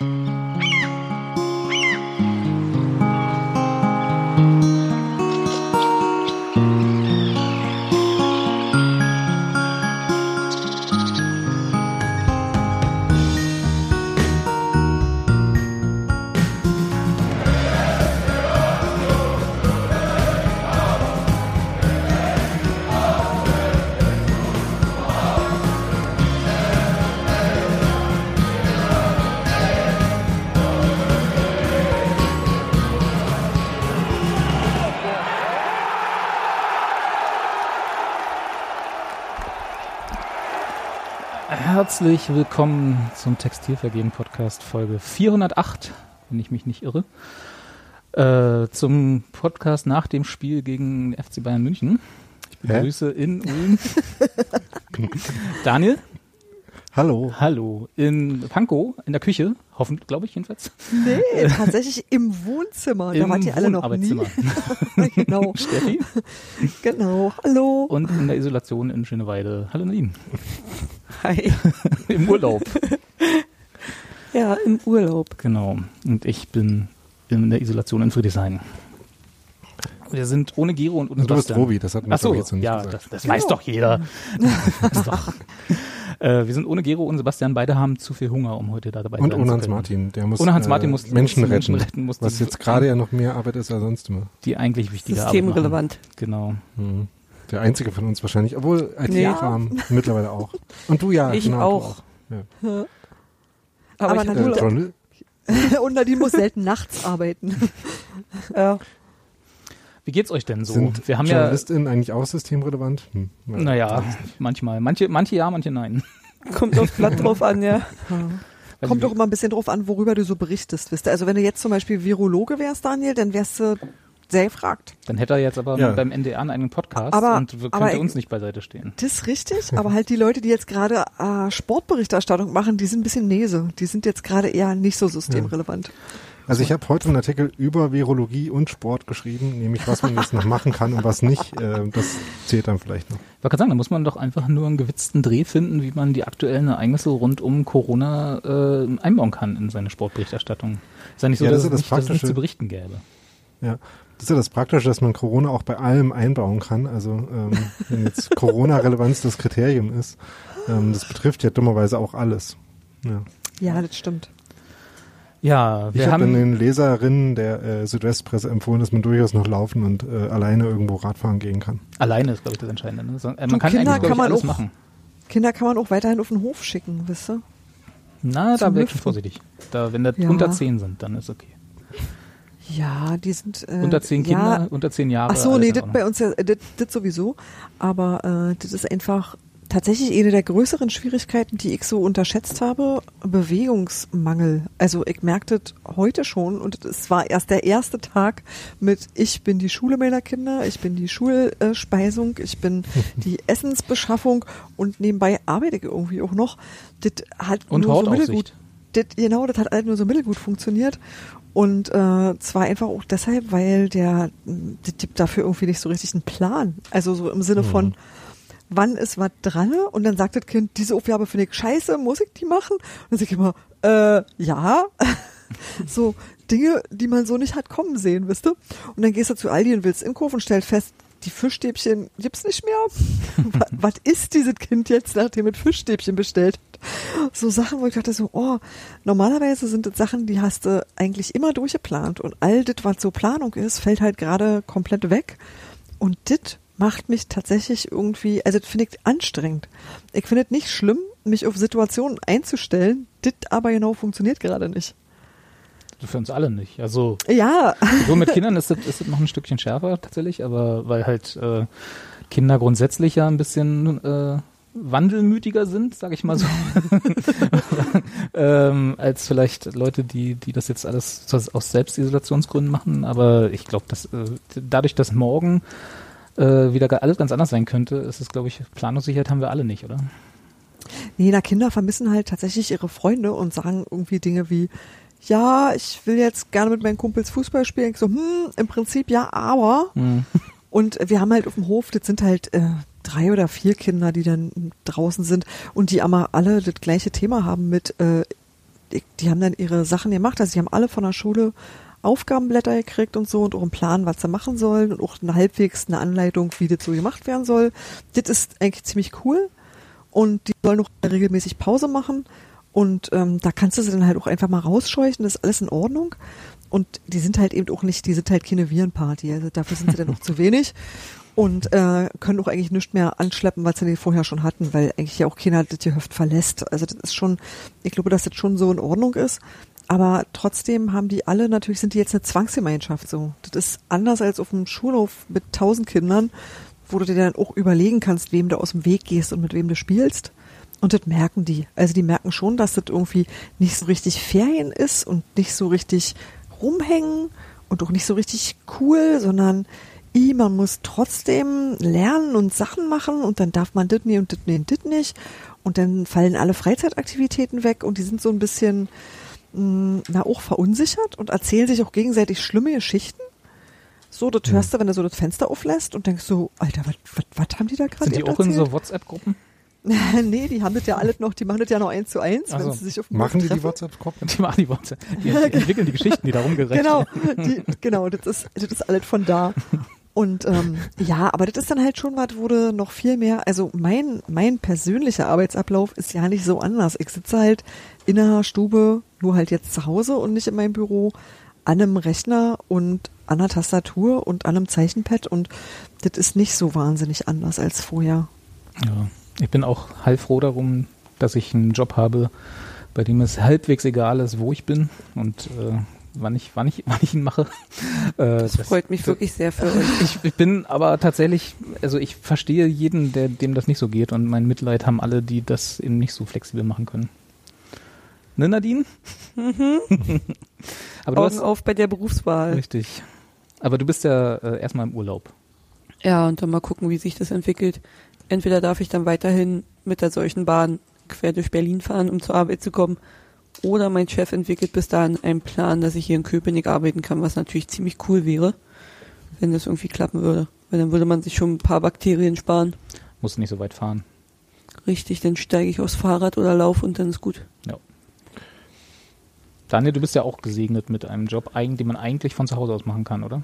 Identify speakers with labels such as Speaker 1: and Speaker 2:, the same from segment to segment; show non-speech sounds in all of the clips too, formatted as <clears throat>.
Speaker 1: Mm-hmm. <laughs> Herzlich willkommen zum Textilvergehen Podcast Folge 408, wenn ich mich nicht irre. Äh, zum Podcast nach dem Spiel gegen FC Bayern München. Ich begrüße Hä? in Ulm <laughs> Daniel.
Speaker 2: Hallo.
Speaker 1: Hallo. In Pankow, in der Küche, hoffentlich, glaube ich jedenfalls.
Speaker 3: Nee, <laughs> tatsächlich im Wohnzimmer.
Speaker 1: Im
Speaker 3: da wart ihr alle noch nie. <laughs>
Speaker 1: genau. <laughs> Steffi.
Speaker 3: Genau. Hallo.
Speaker 1: Und in der Isolation in Schöneweide. Hallo Nadine.
Speaker 3: Hi.
Speaker 1: Im Urlaub.
Speaker 3: Ja, im Urlaub.
Speaker 1: Genau. Und ich bin in der Isolation in Friedrichshain. Wir sind ohne Gero und ohne
Speaker 2: Du bist Robi, das hat mir
Speaker 1: so,
Speaker 2: jetzt noch nicht
Speaker 1: ja,
Speaker 2: gesagt.
Speaker 1: das, das weiß doch jeder. <laughs> das doch. Äh, wir sind ohne Gero und Sebastian, beide haben zu viel Hunger, um heute da dabei
Speaker 2: Und
Speaker 1: sein
Speaker 2: ohne
Speaker 1: zu
Speaker 2: Hans
Speaker 1: können.
Speaker 2: Martin, der muss,
Speaker 1: Ohne Hans Martin
Speaker 2: äh,
Speaker 1: muss-
Speaker 2: Menschen retten,
Speaker 1: Menschen retten, muss
Speaker 2: was jetzt gerade ja noch mehr Arbeit ist als sonst immer.
Speaker 1: Die eigentlich wichtige Arbeit
Speaker 3: Systemrelevant.
Speaker 1: Genau.
Speaker 2: Mhm. Der einzige von uns wahrscheinlich, obwohl
Speaker 3: Nee.
Speaker 2: IT-Kram mittlerweile auch. Und du ja,
Speaker 3: Ich
Speaker 2: genau,
Speaker 3: auch.
Speaker 2: Auch. Ja.
Speaker 3: Aber, Aber ich
Speaker 2: Äh,
Speaker 3: Nadine,
Speaker 2: Journal- <laughs>
Speaker 3: und Nadine muss selten nachts arbeiten. ja.
Speaker 1: Wie geht's euch denn so?
Speaker 2: sind
Speaker 1: wir haben ja,
Speaker 2: JournalistInnen eigentlich auch systemrelevant? Hm. Ja.
Speaker 1: naja, manchmal. Manche, manche ja, manche nein.
Speaker 4: Kommt aufs Blatt <laughs> drauf an, ja.
Speaker 1: Weiß
Speaker 3: Kommt doch immer ein bisschen drauf an, worüber du so berichtest. Wisst ihr? Also wenn du jetzt zum Beispiel Virologe wärst, Daniel, dann wärst du sehr gefragt.
Speaker 1: Dann hätte er jetzt aber
Speaker 2: Ja.
Speaker 1: beim NDR einen eigenen Podcast
Speaker 3: Aber-
Speaker 1: und könnte
Speaker 3: aber-
Speaker 1: uns nicht beiseite stehen.
Speaker 3: Das ist richtig, <laughs> aber halt die Leute, die jetzt gerade äh, Sportberichterstattung machen, die sind ein bisschen Nese. Die sind jetzt gerade eher nicht so systemrelevant.
Speaker 2: Also ich habe heute einen Artikel über Virologie und Sport geschrieben, nämlich was man jetzt noch machen kann und was nicht. Äh, das zählt dann vielleicht noch.
Speaker 1: Ich wollte gerade sagen, da muss man doch einfach nur einen gewitzten Dreh finden, wie man die aktuellen Ereignisse rund um Corona äh, einbauen kann in seine Sportberichterstattung. Ist ja nicht so,
Speaker 2: Ja,
Speaker 1: dass,
Speaker 2: das
Speaker 1: es
Speaker 2: ist das
Speaker 1: nicht, dass es nichts zu berichten gäbe.
Speaker 2: Ja. Das ist ja das Praktische, dass man Corona auch bei allem einbauen kann. Also ähm, wenn jetzt <laughs> Corona-Relevanz das Kriterium ist, ähm, das betrifft ja dummerweise auch alles. Ja.
Speaker 3: Ja, das stimmt.
Speaker 1: Ja,
Speaker 2: Ich
Speaker 1: wir
Speaker 2: habe
Speaker 1: haben
Speaker 2: den Leserinnen der äh, Südwestpresse empfohlen, dass man durchaus noch laufen und äh, alleine irgendwo Radfahren gehen kann.
Speaker 1: alleine ist, glaube ich, das Entscheidende. Ne? So, äh, man
Speaker 3: Du,
Speaker 1: kann
Speaker 3: Kinder
Speaker 1: eigentlich,
Speaker 3: kann
Speaker 1: ich,
Speaker 3: man
Speaker 1: alles
Speaker 3: auch-
Speaker 1: machen.
Speaker 3: Kinder kann man auch weiterhin auf den Hof schicken, wisst ihr?
Speaker 1: Na, da
Speaker 3: zum
Speaker 1: wäre ich
Speaker 3: Lüften.
Speaker 1: vorsichtig. Da, wenn das
Speaker 3: Ja.
Speaker 1: unter 10 sind, dann ist okay.
Speaker 3: Ja, die sind äh,
Speaker 1: Unter 10
Speaker 3: ja,
Speaker 1: Kinder, unter 10 Jahre.
Speaker 3: Ach so, nee, das bei uns ja, das das sowieso. Aber äh, das ist einfach tatsächlich eine der größeren Schwierigkeiten, die ich so unterschätzt habe, Bewegungsmangel. Also ich merkte heute schon und es war erst der erste Tag mit ich bin die Schule meiner Kinder, ich bin die Schulspeisung, ich bin <laughs> die Essensbeschaffung und nebenbei arbeite ich irgendwie auch noch. Das hat
Speaker 1: Und
Speaker 3: nur so mittelgut das, genau, das hat halt nur so mittelgut funktioniert. Und äh, zwar einfach auch deshalb, weil der, das gibt dafür irgendwie nicht so richtig einen Plan. Also so im Sinne von, wann ist was dran? Und dann sagt das Kind, diese Aufgabe finde ich scheiße, muss ich die machen? Und dann sag ich immer, äh, ja. <laughs> so Dinge, die man so nicht hat kommen sehen, wisst du? Und dann gehst du zu Aldi und willst einkaufen und stellst fest, die Fischstäbchen gibt's nicht mehr. <laughs> Wa- Was ist dieses Kind jetzt, nachdem es Fischstäbchen bestellt hat? So Sachen, wo ich dachte so, oh, normalerweise sind das Sachen, die hast du eigentlich immer durchgeplant und all das, was so Planung ist, fällt halt gerade komplett weg. Und das macht mich tatsächlich irgendwie, also das finde ich anstrengend. Ich finde es nicht schlimm, mich auf Situationen einzustellen, das aber genau funktioniert gerade nicht.
Speaker 1: Für uns alle nicht. Also
Speaker 3: Ja,
Speaker 1: so mit Kindern ist das, ist das noch ein Stückchen schärfer tatsächlich, aber weil halt äh, Kinder grundsätzlich ja ein bisschen äh, wandelmütiger sind, sage ich mal so, <laughs> ähm, als vielleicht Leute, die, die das jetzt alles aus aus Selbstisolationsgründen machen. Aber ich glaube, dass äh, dadurch, dass morgen äh, wieder alles ganz anders sein könnte, ist es, glaube ich, Planungssicherheit haben wir alle nicht, oder?
Speaker 3: Nee, na, Kinder vermissen halt tatsächlich ihre Freunde und sagen irgendwie Dinge wie, ja, ich will jetzt gerne mit meinen Kumpels Fußball spielen. Ich so, hm, im Prinzip ja, aber. <laughs> Und wir haben halt auf dem Hof, das sind halt äh, drei oder vier Kinder, die dann draußen sind und die aber alle das gleiche Thema haben mit, äh, ich die haben dann ihre Sachen gemacht. Also die haben alle von der Schule Aufgabenblätter gekriegt und so und auch einen Plan, was sie machen sollen und auch eine halbwegs eine Anleitung, wie das so gemacht werden soll. Das ist eigentlich ziemlich cool und die sollen auch regelmäßig Pause machen und ähm, da kannst du sie dann halt auch einfach mal rausscheuchen, das ist alles in Ordnung. Und die sind halt eben auch nicht, die sind halt keine Virenparty, also dafür sind sie dann auch zu wenig und äh, können auch eigentlich nichts mehr anschleppen, was sie vorher schon hatten, weil eigentlich ja auch keiner das Gehöft verlässt. Also das ist schon, ich glaube, dass das schon so in Ordnung ist. Aber trotzdem haben die alle, natürlich sind die jetzt eine Zwangsgemeinschaft so. Das ist anders als auf dem Schulhof mit tausend Kindern, wo du dir dann auch überlegen kannst, wem du aus dem Weg gehst und mit wem du spielst. Und das merken die. Also die merken schon, dass das irgendwie nicht so richtig Ferien ist und nicht so richtig rumhängen und auch nicht so richtig cool, sondern man muss trotzdem lernen und Sachen machen und dann darf man das nicht und das nicht und das nicht. Und dann fallen alle Freizeitaktivitäten weg und die sind so ein bisschen, mh, na, auch verunsichert und erzählen sich auch gegenseitig schlimme Geschichten. So, das hörst du, wenn du so das Fenster auflässt und denkst so, Alter, was haben die da gerade
Speaker 1: Sind die auch in so WhatsApp-Gruppen? <laughs>
Speaker 3: nee, die haben das ja alles noch, die machen das ja noch eins zu eins,
Speaker 1: Ach
Speaker 3: wenn sie sich auf dem
Speaker 2: Machen die
Speaker 3: treffen.
Speaker 2: die WhatsApp-Gruppen? <laughs>
Speaker 1: Die machen die WhatsApp. Die entwickeln die Geschichten, die da rumgereicht
Speaker 3: Genau,
Speaker 1: werden. <laughs>
Speaker 3: die, genau, das ist, das ist alles von da. Und ähm, ja, aber das ist dann halt schon was, wurde noch viel mehr, also mein, mein persönlicher Arbeitsablauf ist ja nicht so anders. Ich sitze halt in einer Stube, nur halt jetzt zu Hause und nicht in meinem Büro, an einem Rechner und an einer Tastatur und an einem Zeichenpad und das ist nicht so wahnsinnig anders als vorher.
Speaker 1: Ja, ich bin auch heilfroh darum, dass ich einen Job habe, bei dem es halbwegs egal ist, wo ich bin und äh, wann ich, wann ich, <laughs> wann ich ihn mache. Äh,
Speaker 4: Das freut mich wirklich sehr für euch. <laughs>
Speaker 1: Ich, ich bin aber tatsächlich, also ich verstehe jeden, der, dem das nicht so geht und mein Mitleid haben alle, die das eben nicht so flexibel machen können. Ne, Nadine? <laughs> aber du
Speaker 4: Augen
Speaker 1: hast,
Speaker 4: auf bei der Berufswahl.
Speaker 1: richtig. Aber du bist ja äh, erstmal im Urlaub.
Speaker 4: Ja, und dann mal gucken, wie sich das entwickelt. Entweder darf ich dann weiterhin mit der solchen Bahn quer durch Berlin fahren, um zur Arbeit zu kommen, oder mein Chef entwickelt bis dahin einen Plan, dass ich hier in Köpenick arbeiten kann, was natürlich ziemlich cool wäre, wenn das irgendwie klappen würde. Weil dann würde man sich schon ein paar Bakterien sparen.
Speaker 1: Musst nicht so weit fahren.
Speaker 4: Richtig, dann steige ich aufs Fahrrad oder lauf und dann ist gut.
Speaker 1: Daniel, du bist ja auch gesegnet mit einem Job, den man eigentlich von zu Hause aus machen kann, oder?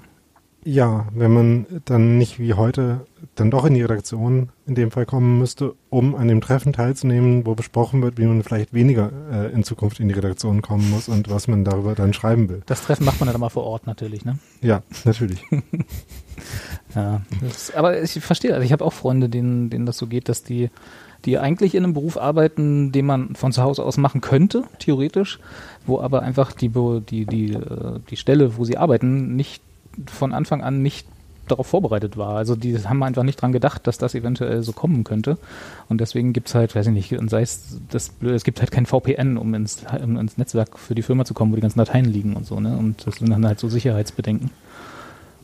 Speaker 2: Ja, wenn man dann nicht wie heute dann doch in die Redaktion in dem Fall kommen müsste, um an dem Treffen teilzunehmen, wo besprochen wird, wie man vielleicht weniger äh, in Zukunft in die Redaktion kommen muss und was man darüber dann schreiben will.
Speaker 1: Das Treffen macht man dann mal vor Ort natürlich, ne?
Speaker 2: Ja, natürlich. <laughs>
Speaker 1: Ja, das, aber ich verstehe, also ich habe auch Freunde, denen, denen das so geht, dass die, die eigentlich in einem Beruf arbeiten, den man von zu Hause aus machen könnte, theoretisch, wo aber einfach die, die, die, äh, die Stelle, wo sie arbeiten, nicht von Anfang an nicht darauf vorbereitet war. Also die haben einfach nicht dran gedacht, dass das eventuell so kommen könnte. Und deswegen gibt's halt, weiß ich nicht, und sei es das Blöde, es gibt halt kein VPN, um ins, um ins Netzwerk für die Firma zu kommen, wo die ganzen Dateien liegen und so, ne? Und das sind dann halt so Sicherheitsbedenken.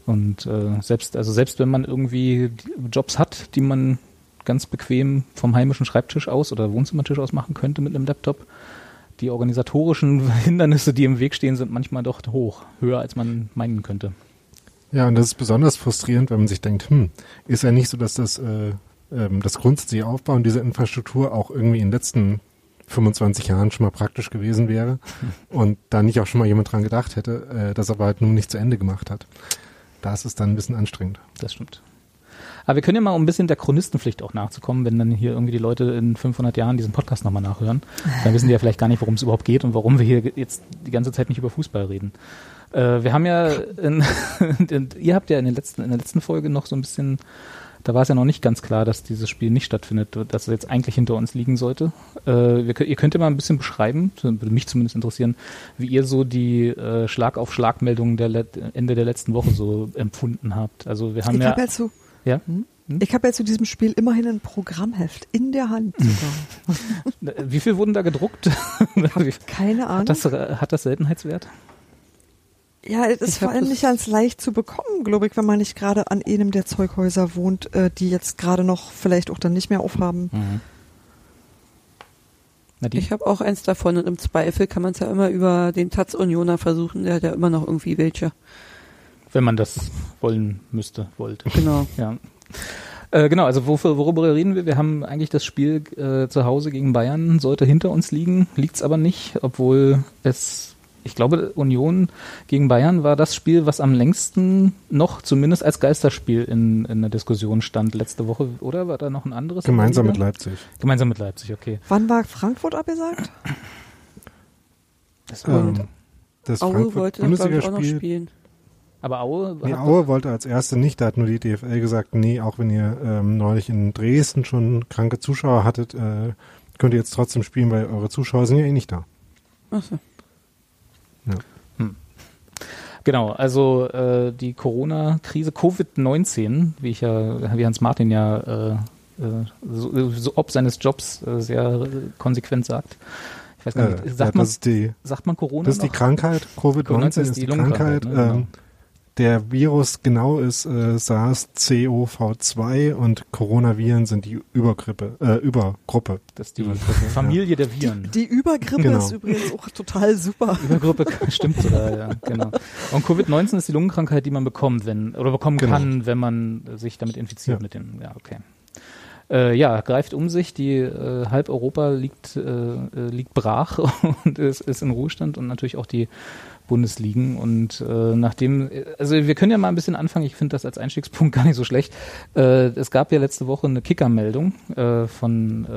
Speaker 1: Und äh, selbst, also selbst wenn man irgendwie Jobs hat, die man ganz bequem vom heimischen Schreibtisch aus oder Wohnzimmertisch aus machen könnte mit einem Laptop, die organisatorischen <laughs> Hindernisse, die im Weg stehen, sind manchmal doch hoch, höher als man meinen könnte.
Speaker 2: Ja, und das ist besonders frustrierend, wenn man sich denkt, hm, ist ja nicht so, dass das, äh, ähm, das grundsätzliche Aufbauen dieser Infrastruktur auch irgendwie in den letzten 25 Jahren schon mal praktisch gewesen wäre <laughs> und da nicht auch schon mal jemand dran gedacht hätte, äh, das aber halt nun nicht zu Ende gemacht hat. Da ist es dann ein bisschen anstrengend.
Speaker 1: Das stimmt. Aber wir können ja mal, um ein bisschen der Chronistenpflicht auch nachzukommen, wenn dann hier irgendwie die Leute in 500 Jahren diesen Podcast nochmal nachhören, dann wissen die ja vielleicht gar nicht, worum es überhaupt geht und warum wir hier jetzt die ganze Zeit nicht über Fußball reden. Äh, wir haben ja, <laughs> in, ihr habt ja in, den letzten, in der letzten Folge noch so ein bisschen, da war es ja noch nicht ganz klar, dass dieses Spiel nicht stattfindet, dass es jetzt eigentlich hinter uns liegen sollte. Äh, wir, ihr könnt ja mal ein bisschen beschreiben, würde mich zumindest interessieren, wie ihr so die äh, Schlag auf Schlag Meldungen der Let Ende der letzten Woche so empfunden habt. Also wir haben
Speaker 3: Ich
Speaker 1: ja,
Speaker 3: habe ja zu,
Speaker 1: ja,
Speaker 3: ich habe ja zu diesem Spiel immerhin ein Programmheft in der Hand sogar. <laughs>
Speaker 1: wie viel wurden da gedruckt? <laughs>
Speaker 3: Keine Ahnung.
Speaker 1: hat, das, hat das Seltenheitswert?
Speaker 3: Ja, es ist
Speaker 4: Ich
Speaker 3: vor allem nicht ganz leicht zu bekommen, glaube ich, wenn man nicht gerade an einem der Zeughäuser wohnt, äh, die jetzt gerade noch vielleicht auch dann nicht mehr aufhaben.
Speaker 1: Mhm. Nadine?
Speaker 4: Ich habe auch eins davon und im Zweifel kann man es ja immer über den Taz Unioner versuchen, der hat ja immer noch irgendwie welche.
Speaker 1: Wenn man das wollen müsste, wollte.
Speaker 4: Genau.
Speaker 1: Ja. Äh, genau, also wofür, worüber reden wir? Wir haben eigentlich das Spiel äh, zu Hause gegen Bayern, sollte hinter uns liegen, liegt's aber nicht, obwohl es, ich glaube, Union gegen Bayern war das Spiel, was am längsten noch zumindest als Geisterspiel in, in der Diskussion stand letzte Woche, oder? War da noch ein anderes? in der
Speaker 2: Gemeinsam mit Leipzig.
Speaker 1: Gemeinsam mit Leipzig, okay.
Speaker 3: Wann war Frankfurt abgesagt?
Speaker 1: Das war,
Speaker 2: Ähm, das Frankfurt
Speaker 4: wollte, glaube ich, auch noch
Speaker 2: Bundesligaspiel.
Speaker 1: Aber Aue
Speaker 2: Nee, Aue wollte als erste nicht, da hat nur die DFL gesagt, nee, auch wenn ihr ähm, neulich in Dresden schon kranke Zuschauer hattet, äh, könnt ihr jetzt trotzdem spielen, weil eure Zuschauer sind ja eh nicht da.
Speaker 4: Achso.
Speaker 1: Genau, also äh, die Corona-Krise, Covid-19, wie ich ja, wie Hans Martin ja äh, äh, so, so ob seines Jobs äh, sehr konsequent sagt. Ich weiß gar nicht,
Speaker 2: Äh,
Speaker 1: sagt,
Speaker 2: ja,
Speaker 1: man,
Speaker 2: das ist die,
Speaker 1: sagt man Corona
Speaker 2: das ist die
Speaker 1: noch?
Speaker 2: Krankheit, Covid-19 ist die Krankheit.
Speaker 1: ne? Genau.
Speaker 2: Der Virus genau ist äh, SARS-CoV-2 und Coronaviren sind die Übergrippe, äh, Übergruppe.
Speaker 1: Das ist die Familie der
Speaker 3: Die,
Speaker 1: Viren.
Speaker 3: die Übergrippe
Speaker 2: Genau.
Speaker 3: ist übrigens auch total super.
Speaker 1: Übergruppe <laughs> stimmt sogar, ja, genau. Und Covid-19 ist die Lungenkrankheit, die man bekommt, wenn oder bekommen
Speaker 2: Genau.
Speaker 1: kann, wenn man sich damit infiziert
Speaker 2: Ja.
Speaker 1: mit dem. Ja, okay. Äh, ja, greift um sich. Die äh, halb Europa liegt äh, äh, liegt brach <laughs> und ist, ist in Ruhestand und natürlich auch die Bundesligen und äh, nachdem, also wir können ja mal ein bisschen anfangen, ich finde das als Einstiegspunkt <laughs> gar nicht so schlecht. Äh, es gab ja letzte Woche eine Kicker-Meldung äh, von, äh,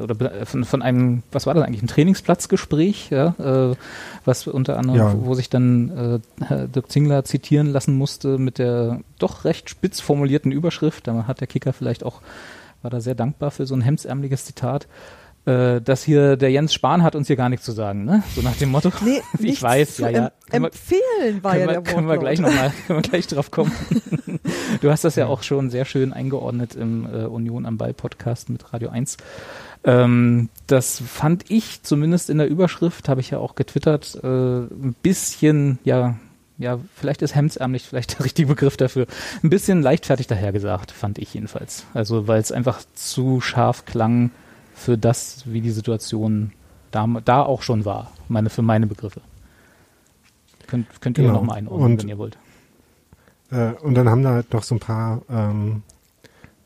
Speaker 1: oder be- von, von einem, was war das eigentlich, ein Trainingsplatzgespräch, ja, äh, was unter anderem,
Speaker 2: Ja.
Speaker 1: wo sich dann äh, Herr Dirk Zingler zitieren lassen musste mit der doch recht spitz formulierten Überschrift. Da hat der Kicker vielleicht auch, war da sehr dankbar für so ein hemdsärmeliges Zitat. Äh, dass hier der Jens Spahn hat uns hier gar nichts zu sagen, ne? So nach dem Motto.
Speaker 3: Nee, <laughs>
Speaker 1: ich weiß, ja, ja. Können wir-
Speaker 3: empfehlen war
Speaker 1: können,
Speaker 3: ja
Speaker 1: wir,
Speaker 3: der
Speaker 1: können wir gleich nochmal, können wir gleich drauf kommen. <laughs> du hast das ja auch schon sehr schön eingeordnet im äh, Union am Ball Podcast mit Radio 1. Ähm, das fand ich zumindest in der Überschrift, habe ich ja auch getwittert, äh, ein bisschen, ja, ja, vielleicht ist hemdsärmlich vielleicht <laughs> der richtige Begriff dafür, ein bisschen leichtfertig dahergesagt, fand ich jedenfalls. Also, weil es einfach zu scharf klang für das, wie die Situation da, da auch schon war, meine, für meine Begriffe. Könnt, könnt ihr
Speaker 2: Genau.
Speaker 1: nochmal einordnen,
Speaker 2: Und-
Speaker 1: wenn ihr wollt.
Speaker 2: Äh, und dann haben da halt noch so ein paar ähm,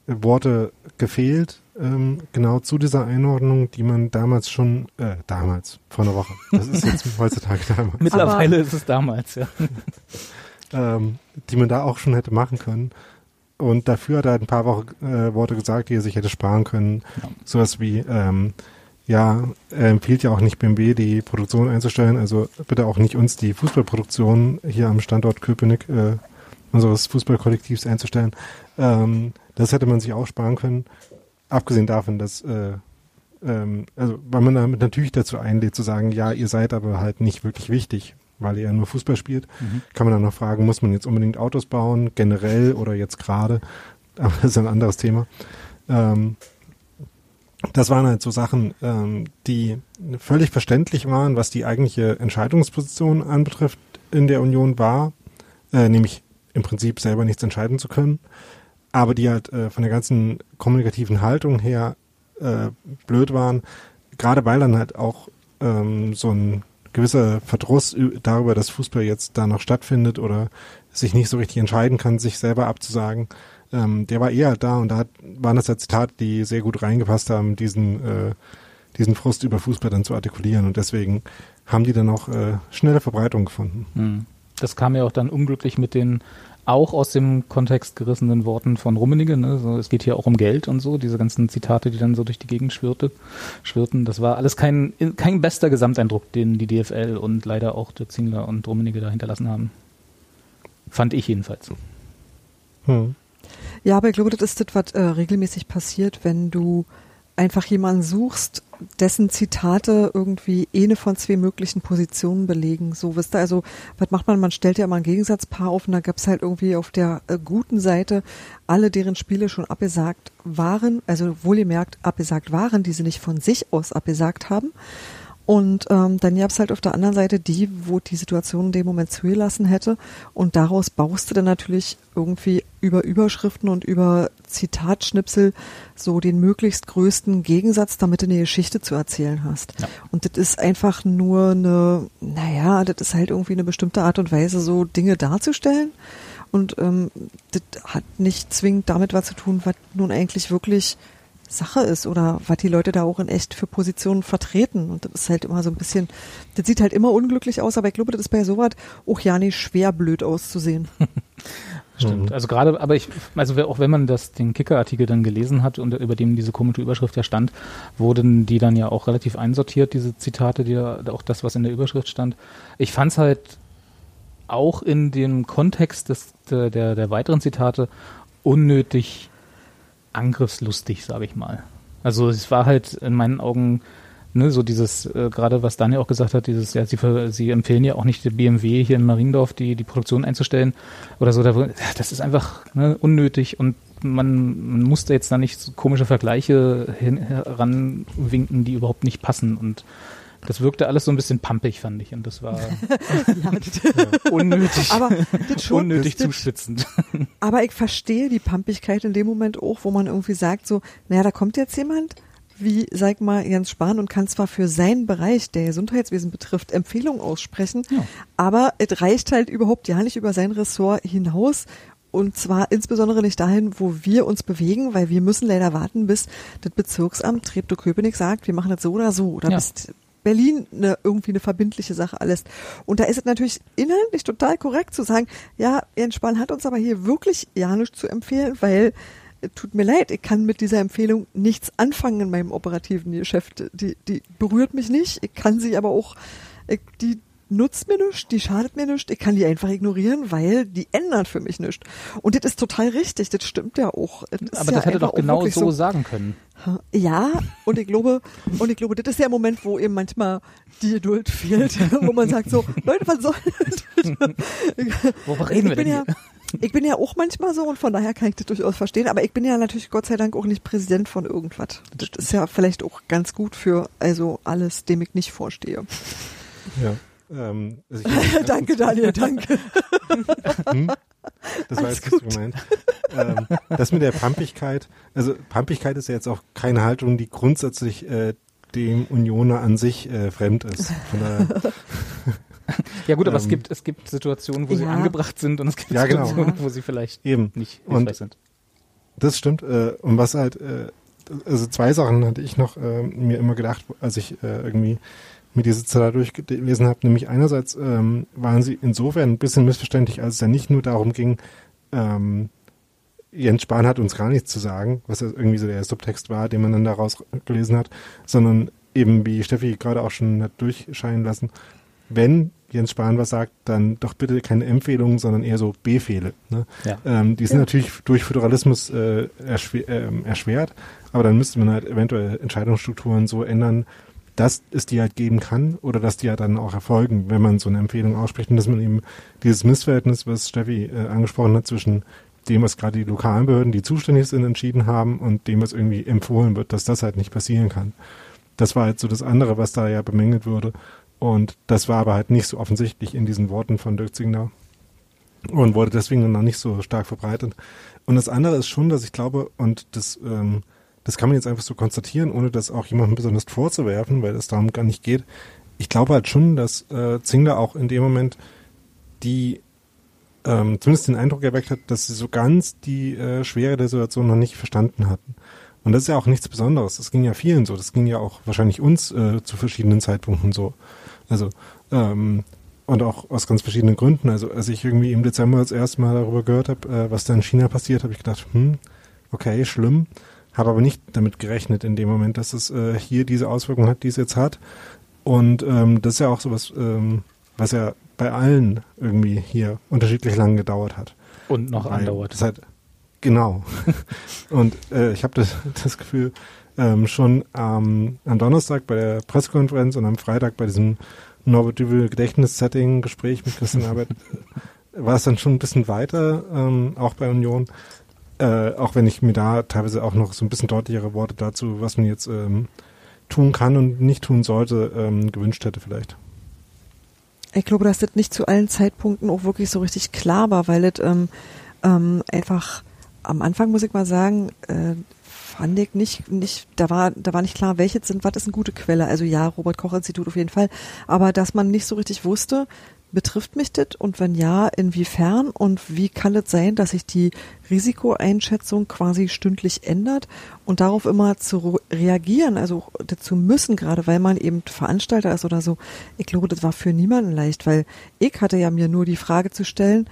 Speaker 2: Worte gefehlt, ähm, genau zu dieser Einordnung, die man damals schon, äh, damals, vor einer Woche, das ist jetzt <laughs> heutzutage damals,
Speaker 1: Mittlerweile ist es damals, ja. <laughs>
Speaker 2: ähm, die man da auch schon hätte machen können. Und dafür hat er halt ein paar Woche, äh, Worte gesagt, die er sich hätte sparen können.
Speaker 1: Ja.
Speaker 2: Sowas wie, ähm, ja, er empfiehlt ja auch nicht BMW die Produktion einzustellen, also bitte auch nicht uns die Fußballproduktion hier am Standort Köpenick äh, unseres Fußballkollektivs einzustellen. Ähm, das hätte man sich auch sparen können. Abgesehen davon, dass, äh, ähm, also weil man damit natürlich dazu einlädt zu sagen, ja, ihr seid aber halt nicht wirklich wichtig, weil ihr ja nur Fußball spielt,
Speaker 1: Mhm.
Speaker 2: kann man dann noch fragen, muss man jetzt unbedingt Autos bauen, generell oder jetzt gerade? <laughs> Aber das ist ein anderes Thema. Ähm, das waren halt so Sachen, ähm, die völlig verständlich waren, was die eigentliche Entscheidungsposition anbetrifft in der Union war, äh, nämlich im Prinzip selber nichts entscheiden zu können, aber die halt äh, von der ganzen kommunikativen Haltung her äh, blöd waren, gerade weil dann halt auch ähm, so ein gewisser Verdruss darüber, dass Fußball jetzt da noch stattfindet oder sich nicht so richtig entscheiden kann, sich selber abzusagen, ähm, der war eher da und da hat, waren das ja Zitate, die sehr gut reingepasst haben, diesen, äh, diesen Frust über Fußball dann zu artikulieren und deswegen haben die dann auch äh, schnelle Verbreitung gefunden.
Speaker 1: Mhm. Das kam ja auch dann unglücklich mit den auch aus dem Kontext gerissenen Worten von Rummenigge. Ne? So, es geht hier auch um Geld und so, diese ganzen Zitate, die dann so durch die Gegend schwirrte, schwirrten. Das war alles kein, kein bester Gesamteindruck, den die DFL und leider auch der Zingler und Rummenigge da hinterlassen haben. Fand ich jedenfalls.
Speaker 2: Hm.
Speaker 3: Ja, aber ich glaube, das ist das, was äh, regelmäßig passiert, wenn du einfach jemanden suchst, dessen Zitate irgendwie eine von zwei möglichen Positionen belegen. So, wisst ihr, also, was macht man? Man stellt ja mal ein Gegensatzpaar auf und da gab's halt irgendwie auf der äh, guten Seite alle, deren Spiele schon abgesagt waren, also wohlgemerkt abgesagt waren, die sie nicht von sich aus abgesagt haben. Und ähm, dann gab's halt auf der anderen Seite die, wo die Situation in dem Moment zugelassen hätte. Und daraus baust du dann natürlich irgendwie über Überschriften und über Zitatschnipsel so den möglichst größten Gegensatz, damit du eine Geschichte zu erzählen hast.
Speaker 1: Ja.
Speaker 3: Und das ist einfach nur eine, naja, das ist halt irgendwie eine bestimmte Art und Weise, so Dinge darzustellen. und ähm, das hat nicht zwingend damit was zu tun, was nun eigentlich wirklich Sache ist oder was die Leute da auch in echt für Positionen vertreten. Und das ist halt immer so ein bisschen, das sieht halt immer unglücklich aus, aber ich glaube, das ist bei sowas auch ja nicht schwer blöd auszusehen. <laughs>
Speaker 1: Stimmt. Also gerade, aber ich, also auch wenn man das, den Kicker-Artikel dann gelesen hat und über dem diese komische Überschrift ja stand, wurden die dann ja auch relativ einsortiert, diese Zitate, die da, auch das, was in der Überschrift stand. Ich fand's halt auch in dem Kontext des, der, der, der weiteren Zitate unnötig angriffslustig, sage ich mal. Also es war halt in meinen Augen ne, so dieses, äh, gerade was Daniel auch gesagt hat, dieses, ja, sie, sie empfehlen ja auch nicht der BMW hier in Mariendorf die, die Produktion einzustellen oder so. Da, das ist einfach ne, unnötig und man, man musste jetzt da nicht so komische Vergleiche hin, heranwinken, die überhaupt nicht passen und das wirkte alles so ein bisschen pampig, fand ich. Und das war ja, <laughs> unnötig,
Speaker 3: aber schon,
Speaker 1: unnötig das, zuspitzend. <laughs>
Speaker 3: Aber ich verstehe die Pampigkeit in dem Moment auch, wo man irgendwie sagt so, naja, da kommt jetzt jemand, wie, sag mal, Jens Spahn und kann zwar für seinen Bereich, der Gesundheitswesen betrifft, Empfehlungen aussprechen, ja. aber es reicht halt überhaupt ja nicht über sein Ressort hinaus und zwar insbesondere nicht dahin, wo wir uns bewegen, weil wir müssen leider warten, bis das Bezirksamt Treptow-Köpenick sagt, wir machen das so oder so oder ja. bis Berlin eine, irgendwie eine verbindliche Sache alles. Und da ist es natürlich inhaltlich total korrekt zu sagen, ja, Jens Spahn hat uns aber hier wirklich ja nichts zu empfehlen, weil tut mir leid, ich kann mit dieser Empfehlung nichts anfangen in meinem operativen Geschäft. Die, die berührt mich nicht. Ich kann sie aber auch, die nutzt mir nichts, die schadet mir nichts. Ich kann die einfach ignorieren, weil die ändert für mich nichts. Und das ist total richtig, das stimmt ja auch.
Speaker 1: Das aber das
Speaker 3: ja
Speaker 1: hätte doch genau so, so sagen können.
Speaker 3: Ja, und ich glaube, <laughs> und ich glaube, das ist der Moment, wo eben manchmal die Geduld fehlt, <laughs> wo man sagt so, <laughs> Leute, was soll das?
Speaker 1: Worüber reden wir denn
Speaker 3: ja, ich bin ja auch manchmal so und von daher kann ich das durchaus verstehen, aber ich bin ja natürlich Gott sei Dank auch nicht Präsident von irgendwas. Das ist ja vielleicht auch ganz gut für also alles, dem ich nicht vorstehe.
Speaker 2: Ja. Ähm,
Speaker 3: also <laughs> danke, Daniel, danke.
Speaker 2: hm? Das war jetzt nicht gemeint. Ähm, das mit der Pampigkeit, also Pampigkeit ist ja jetzt auch keine Haltung, die grundsätzlich äh, dem Unioner an sich äh, fremd ist. <laughs>
Speaker 1: Ja gut, aber ähm, es gibt es gibt Situationen, wo ja. sie angebracht sind und es gibt
Speaker 2: ja, genau.
Speaker 1: Situationen, wo sie vielleicht
Speaker 2: Eben.
Speaker 1: nicht
Speaker 2: hilfreich sind. Das stimmt. Äh, und was halt, äh, also zwei Sachen hatte ich noch äh, mir immer gedacht, als ich äh, irgendwie mir diese Zahl durchgelesen habe. Nämlich einerseits ähm, waren sie insofern ein bisschen missverständlich, als es ja nicht nur darum ging, ähm, Jens Spahn hat uns gar nichts zu sagen, was ja irgendwie so der Subtext war, den man dann daraus gelesen hat, sondern eben, wie Steffi gerade auch schon hat durchscheinen lassen, wenn Jens Spahn was sagt, dann doch bitte keine Empfehlungen, sondern eher so Befehle. Ne? Ja. Ähm, die sind ja. natürlich durch Föderalismus äh, erschwer, äh, erschwert, aber dann müsste man halt eventuell Entscheidungsstrukturen so ändern, dass es die halt geben kann oder dass die halt dann auch erfolgen, wenn man so eine Empfehlung ausspricht und dass man eben dieses Missverhältnis, was Steffi äh, angesprochen hat, zwischen dem, was gerade die lokalen Behörden, die zuständig sind, entschieden haben und dem, was irgendwie empfohlen wird, dass das halt nicht passieren kann. Das war halt so das andere, was da ja bemängelt wurde. Und das war aber halt nicht so offensichtlich in diesen Worten von Dirk Zingler und wurde deswegen noch nicht so stark verbreitet. Und das andere ist schon, dass ich glaube, und das, ähm, das kann man jetzt einfach so konstatieren, ohne das auch jemandem besonders vorzuwerfen, weil es darum gar nicht geht. Ich glaube halt schon, dass äh, Zingler auch in dem Moment die ähm, zumindest den Eindruck erweckt hat, dass sie so ganz die äh, Schwere der Situation noch nicht verstanden hatten. Und das ist ja auch nichts Besonderes. Das ging ja vielen so. Das ging ja auch wahrscheinlich uns äh, zu verschiedenen Zeitpunkten so. Also, ähm, und auch aus ganz verschiedenen Gründen. Also, als ich irgendwie im Dezember das erste Mal darüber gehört habe, äh, was da in China passiert, habe ich gedacht, hm, okay, schlimm. Habe aber nicht damit gerechnet in dem Moment, dass es äh, hier diese Auswirkungen hat, die es jetzt hat. Und ähm, das ist ja auch sowas, ähm, was ja bei allen irgendwie hier unterschiedlich lang gedauert hat.
Speaker 1: Und noch Weil andauert.
Speaker 2: Das halt, genau. <laughs> und äh, ich habe das, <laughs> das Gefühl, ähm, schon ähm, am Donnerstag bei der Pressekonferenz und am Freitag bei diesem Norbert Dübel Gedächtnissetting Gespräch mit Christian Arbeit <laughs> war es dann schon ein bisschen weiter, ähm, auch bei Union. Äh, auch wenn ich mir da teilweise auch noch so ein bisschen deutlichere Worte dazu, was man jetzt ähm, tun kann und nicht tun sollte, ähm, gewünscht hätte vielleicht.
Speaker 3: Ich glaube, dass das nicht zu allen Zeitpunkten auch wirklich so richtig klar war, weil es ähm, ähm, einfach am Anfang, muss ich mal sagen, äh, fand ich nicht, nicht, da war, da war nicht klar, welche sind, was ist eine gute Quelle. Also ja, Robert Koch Institut auf jeden Fall. Aber dass man nicht so richtig wusste, betrifft mich das und wenn ja, inwiefern und wie kann es sein, dass sich die Risikoeinschätzung quasi stündlich ändert und darauf immer zu reagieren, also dazu müssen, gerade weil man eben Veranstalter ist oder so. Ich glaube, das war für niemanden leicht, weil ich hatte ja mir nur die Frage zu stellen,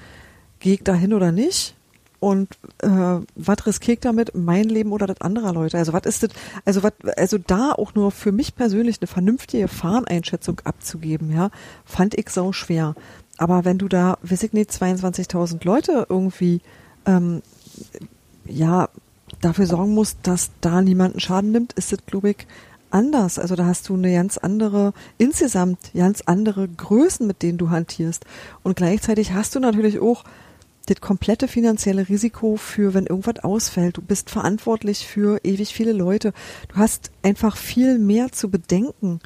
Speaker 3: gehe ich da hin oder nicht? Und äh, was riskiere ich damit? Mein Leben oder das anderer Leute? Also was ist das? Also was? Also da auch nur für mich persönlich eine vernünftige Fahreneinschätzung abzugeben, ja, fand ich so schwer. Aber wenn du da, weiß ich nicht, 22.000 Leute irgendwie, ähm, ja, dafür sorgen musst, dass da niemanden Schaden nimmt, ist das, glaube ich, anders. Also da hast du eine ganz andere, insgesamt ganz andere Größen, mit denen du hantierst. Und gleichzeitig hast du natürlich auch das komplette finanzielle Risiko für, wenn irgendwas ausfällt. Du bist verantwortlich für ewig viele Leute. Du hast einfach viel mehr zu bedenken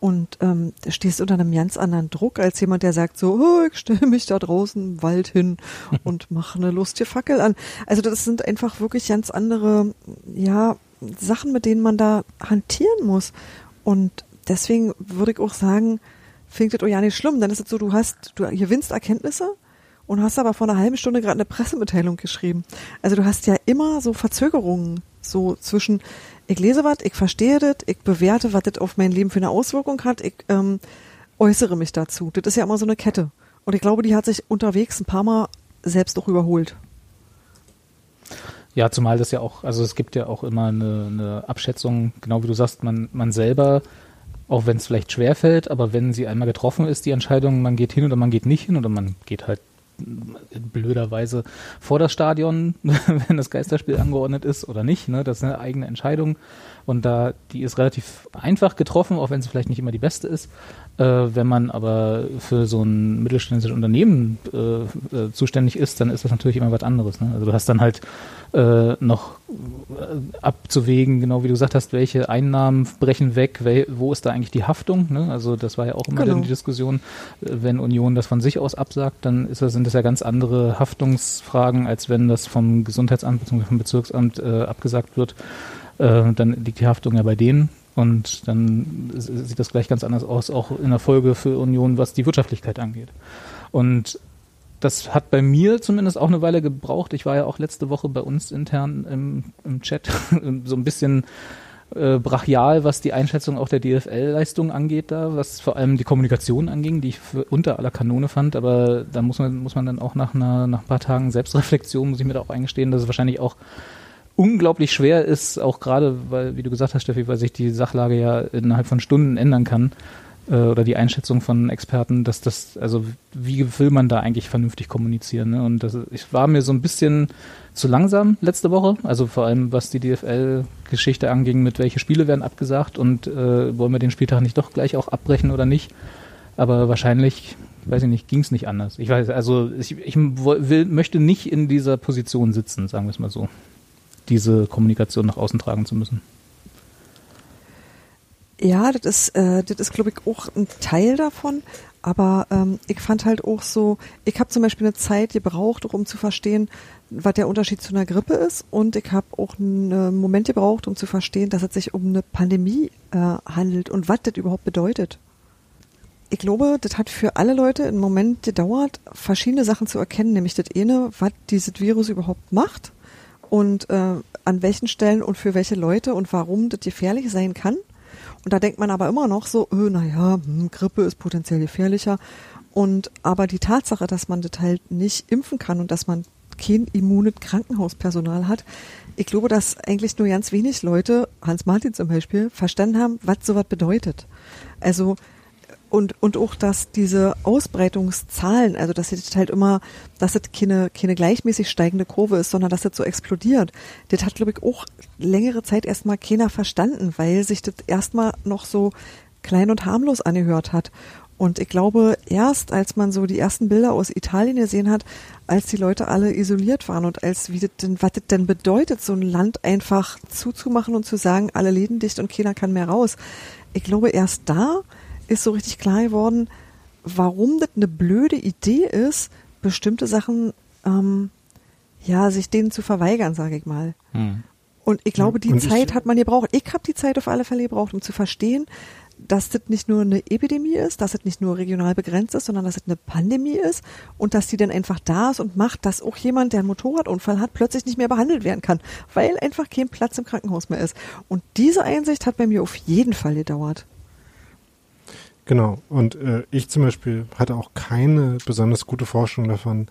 Speaker 3: und ähm, stehst unter einem ganz anderen Druck als jemand, der sagt so, oh, ich stelle mich da draußen im Wald hin <laughs> und mache eine lustige Fackel an. Also das sind einfach wirklich ganz andere, ja, Sachen, mit denen man da hantieren muss. Und deswegen würde ich auch sagen, findet das auch ja nicht schlimm. Dann ist es so, du hast, du gewinnst Erkenntnisse, und hast aber vor einer halben Stunde gerade eine Pressemitteilung geschrieben. Also du hast ja immer so Verzögerungen, so zwischen ich lese was, ich verstehe das, ich bewerte, was das auf mein Leben für eine Auswirkung hat, ich ähm, äußere mich dazu. Das ist ja immer so eine Kette. Und ich glaube, die hat sich unterwegs ein paar Mal selbst auch überholt.
Speaker 1: Ja, zumal das ja auch, also es gibt ja auch immer eine, eine Abschätzung, genau wie du sagst, man, man selber, auch wenn es vielleicht schwerfällt, aber wenn sie einmal getroffen ist, die Entscheidung, man geht hin oder man geht nicht hin oder man geht halt blöderweise vor das Stadion, <laughs> wenn das Geisterspiel angeordnet ist oder nicht. Ne? Das ist eine eigene Entscheidung. Und da, die ist relativ einfach getroffen, auch wenn sie vielleicht nicht immer die beste ist. Äh, wenn man aber für so ein mittelständisches Unternehmen äh, äh, zuständig ist, dann ist das natürlich immer was anderes. Ne? Also du hast dann halt äh, noch äh, abzuwägen, genau wie du gesagt hast, welche Einnahmen brechen weg, wel, wo ist da eigentlich die Haftung? Ne? Also das war ja auch immer genau. die Diskussion, wenn Union das von sich aus absagt, dann ist das, sind das ja ganz andere Haftungsfragen, als wenn das vom Gesundheitsamt bzw. vom Bezirksamt äh, abgesagt wird. Äh, dann liegt die Haftung ja bei denen. Und dann sieht das gleich ganz anders aus, auch in der Folge für Union, was die Wirtschaftlichkeit angeht. Und das hat bei mir zumindest auch eine Weile gebraucht. Ich war ja auch letzte Woche bei uns intern im, im Chat <laughs> so ein bisschen äh, brachial, was die Einschätzung auch der DFL-Leistung angeht, da, was vor allem die Kommunikation anging, die ich unter aller Kanone fand. Aber da muss man, muss man dann auch nach, einer, nach ein paar Tagen Selbstreflexion, muss ich mir da auch eingestehen, dass es wahrscheinlich auch unglaublich schwer ist, auch gerade, weil, wie du gesagt hast, Steffi, weil sich die Sachlage ja innerhalb von Stunden ändern kann äh, oder die Einschätzung von Experten, dass das, also wie will man da eigentlich vernünftig kommunizieren? Ne? Und das, ich war mir so ein bisschen zu langsam letzte Woche, also vor allem was die DFL-Geschichte anging, mit welche Spiele werden abgesagt und äh, wollen wir den Spieltag nicht doch gleich auch abbrechen oder nicht? Aber wahrscheinlich, weiß ich nicht, ging es nicht anders. Ich weiß, also ich, ich will, möchte nicht in dieser Position sitzen, sagen wir es mal so, diese Kommunikation nach außen tragen zu müssen.
Speaker 3: Ja, das ist, äh, das ist, glaube ich, auch ein Teil davon. Aber ähm, ich fand halt auch so, ich habe zum Beispiel eine Zeit gebraucht, um zu verstehen, was der Unterschied zu einer Grippe ist. Und ich habe auch einen Moment gebraucht, um zu verstehen, dass es sich um eine Pandemie äh, handelt und was das überhaupt bedeutet. Ich glaube, das hat für alle Leute einen Moment gedauert, verschiedene Sachen zu erkennen, nämlich das eine, was dieses Virus überhaupt macht und äh, an welchen Stellen und für welche Leute und warum das gefährlich sein kann. Und da denkt man aber immer noch so, öh, naja, hm, Grippe ist potenziell gefährlicher. Und aber die Tatsache, dass man das halt nicht impfen kann und dass man kein immunes Krankenhauspersonal hat, ich glaube, dass eigentlich nur ganz wenig Leute, Hans Martin zum Beispiel, verstanden haben, was sowas bedeutet. Also und, und auch, dass diese Ausbreitungszahlen, also dass es halt immer, dass es keine, keine gleichmäßig steigende Kurve ist, sondern dass es so explodiert, das hat, glaube ich, auch längere Zeit erstmal keiner verstanden, weil sich das erstmal noch so klein und harmlos angehört hat. Und ich glaube, erst als man so die ersten Bilder aus Italien gesehen hat, als die Leute alle isoliert waren und als wie das denn, was das denn bedeutet, so ein Land einfach zuzumachen und zu sagen, alle Läden dicht und keiner kann mehr raus. Ich glaube, erst da ist so richtig klar geworden, warum das eine blöde Idee ist, bestimmte Sachen, ähm, ja, sich denen zu verweigern, sage ich mal. Hm. Und ich glaube, die
Speaker 2: Und ich-
Speaker 3: Zeit hat man gebraucht. Ich habe die Zeit auf alle Fälle gebraucht, um zu verstehen, dass das nicht nur eine Epidemie ist, dass es nicht nur regional begrenzt ist, sondern dass es eine Pandemie ist und dass die dann einfach da ist und macht, dass auch jemand, der einen Motorradunfall hat, plötzlich nicht mehr behandelt werden kann, weil einfach kein Platz im Krankenhaus mehr ist. Und diese Einsicht hat bei mir auf jeden Fall gedauert.
Speaker 2: Genau. Und äh, ich zum Beispiel hatte auch keine besonders gute Forschung davon,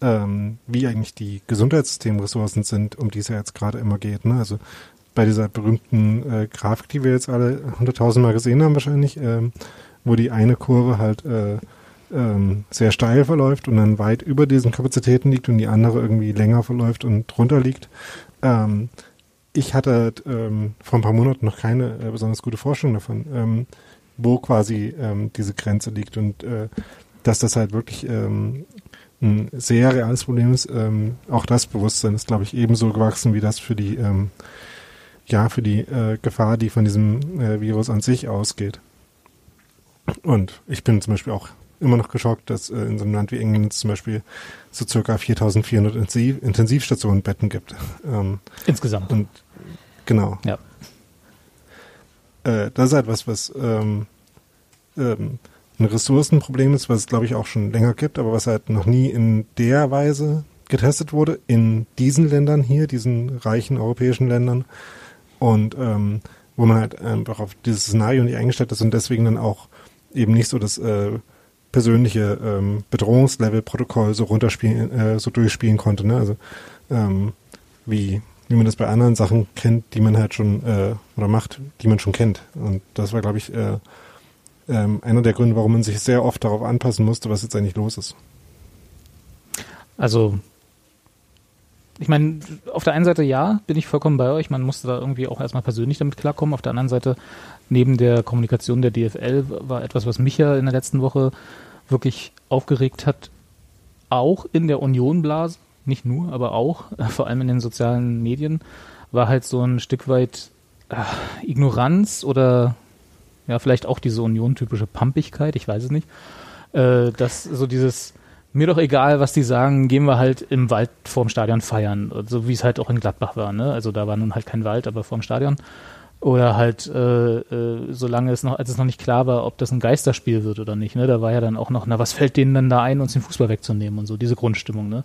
Speaker 2: ähm, wie eigentlich die Gesundheitssystemressourcen sind, um die es ja jetzt gerade immer geht. Ne? Also bei dieser berühmten äh, Grafik, die wir jetzt alle hunderttausendmal gesehen haben wahrscheinlich, ähm, wo die eine Kurve halt äh, ähm, sehr steil verläuft und dann weit über diesen Kapazitäten liegt und die andere irgendwie länger verläuft und drunter liegt. Ähm, ich hatte ähm, vor ein paar Monaten noch keine äh, besonders gute Forschung davon, ähm, wo quasi ähm, diese Grenze liegt und äh, dass das halt wirklich ähm, ein sehr reales Problem ist. Ähm, auch das Bewusstsein ist, glaube ich, ebenso gewachsen wie das für die ähm, ja für die äh, Gefahr, die von diesem äh, Virus an sich ausgeht. Und ich bin zum Beispiel auch immer noch geschockt, dass äh, in so einem Land wie England zum Beispiel so circa 4.400 Intensiv Intensivstationenbetten gibt. <laughs> Ähm,
Speaker 1: Insgesamt.
Speaker 2: und genau.
Speaker 1: Ja.
Speaker 2: Äh, das ist halt was, was ähm, ähm, ein Ressourcenproblem ist, was es glaube ich auch schon länger gibt, aber was halt noch nie in der Weise getestet wurde in diesen Ländern hier, diesen reichen europäischen Ländern und ähm, wo man halt einfach auf dieses Szenario nicht eingestellt ist und deswegen dann auch eben nicht so das äh, persönliche ähm, Bedrohungslevel-Protokoll so runterspielen, äh, so durchspielen konnte. Ne? Also ähm, wie, wie man das bei anderen Sachen kennt, die man halt schon äh, oder macht, die man schon kennt. Und das war, glaube ich, äh, ähm, einer der Gründe, warum man sich sehr oft darauf anpassen musste, was jetzt eigentlich los ist.
Speaker 1: Also, ich meine, auf der einen Seite ja, bin ich vollkommen bei euch. Man musste da irgendwie auch erstmal persönlich damit klarkommen. Auf der anderen Seite, neben der Kommunikation der DFL war etwas, was mich ja in der letzten Woche wirklich aufgeregt hat, auch in der Unionblase, nicht nur, aber auch, <laughs> vor allem in den sozialen Medien, war halt so ein Stück weit äh, Ignoranz oder ja, vielleicht auch diese Union-typische Pampigkeit, ich weiß es nicht. Äh, dass so dieses, mir doch egal, was die sagen, gehen wir halt im Wald vorm Stadion feiern. So wie es halt auch in Gladbach war, ne? Also da war nun halt kein Wald, aber vorm Stadion. Oder halt, äh, äh, solange es noch, als es noch nicht klar war, ob das ein Geisterspiel wird oder nicht, ne? Da war ja dann auch noch, na, was fällt denen denn da ein, uns den Fußball wegzunehmen und so, diese Grundstimmung, ne?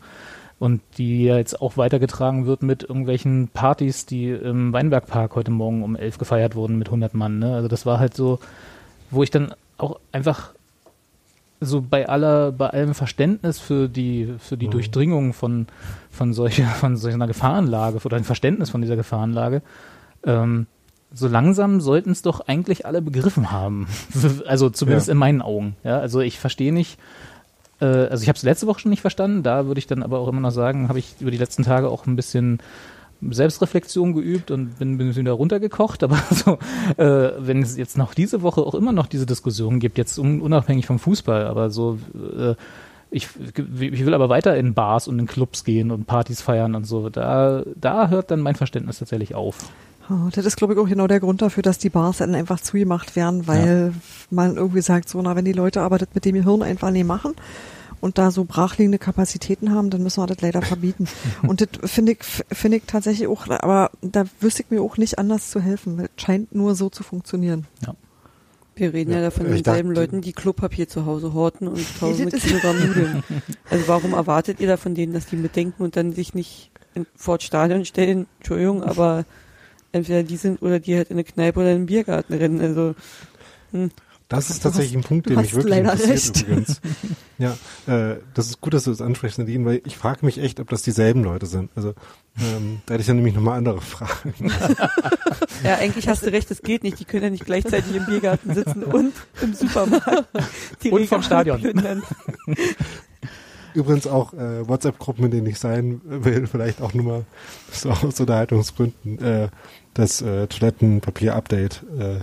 Speaker 1: Und die ja jetzt auch weitergetragen wird mit irgendwelchen Partys, die im Weinbergpark heute Morgen um elf gefeiert wurden mit 100 Mann, ne? Also das war halt so, wo ich dann auch einfach so bei aller, bei allem Verständnis für die, für die
Speaker 2: Mhm.
Speaker 1: Durchdringung von, von solcher, <laughs> von solch einer Gefahrenlage oder ein Verständnis von dieser Gefahrenlage, ähm, so langsam sollten es doch eigentlich alle begriffen haben. <laughs> also zumindest
Speaker 2: Ja.
Speaker 1: in meinen Augen. Ja, also ich verstehe nicht, äh, also ich habe es letzte Woche schon nicht verstanden, da würde ich dann aber auch immer noch sagen, habe ich über die letzten Tage auch ein bisschen Selbstreflexion geübt und bin, bin wieder runtergekocht, <laughs> aber so, äh, wenn es jetzt noch diese Woche auch immer noch diese Diskussion gibt, jetzt un, unabhängig vom Fußball, aber so, äh, ich, ich will aber weiter in Bars und in Clubs gehen und Partys feiern und so, da, da hört dann mein Verständnis tatsächlich auf.
Speaker 3: Oh, Das ist, glaube ich, auch genau der Grund dafür, dass die Bars dann einfach zugemacht werden, weil man irgendwie sagt, so, na, wenn die Leute aber das mit dem Gehirn einfach nicht machen und da so brachliegende Kapazitäten haben, dann müssen wir das leider verbieten. <laughs> und das finde ich, finde ich tatsächlich auch, aber da wüsste ich mir auch nicht anders zu helfen. Es scheint nur so zu funktionieren.
Speaker 4: Wir reden ja,
Speaker 2: Ja,
Speaker 4: davon denselben Leuten, die Klopapier zu Hause horten und <laughs> tausende Kilogramm Nudeln. Also warum erwartet ihr da von denen, dass die mitdenken und dann sich nicht in, vor Stadion stellen? Entschuldigung, aber entweder die sind oder die halt in eine Kneipe oder in einen Biergarten rennen. Also
Speaker 2: Das ist tatsächlich
Speaker 3: hast-
Speaker 2: ein Punkt, der mich wirklich interessiert
Speaker 3: recht.
Speaker 2: übrigens. <laughs> Ja, äh, das ist gut, dass du das ansprichst, Nadine, weil ich frage mich echt, ob das dieselben Leute sind. Also ähm, da hätte ich dann nämlich nochmal andere Fragen. <laughs>
Speaker 4: ja, eigentlich hast du recht, das geht nicht. Die können ja nicht gleichzeitig im Biergarten sitzen und im Supermarkt. Die
Speaker 1: Und vom
Speaker 4: Regale
Speaker 1: Stadion.
Speaker 4: plündern. <laughs>
Speaker 2: Übrigens auch äh, WhatsApp-Gruppen, in denen ich sein will, vielleicht auch nur mal so aus Unterhaltungsgründen, äh, das äh, Toilettenpapier-Update. Äh,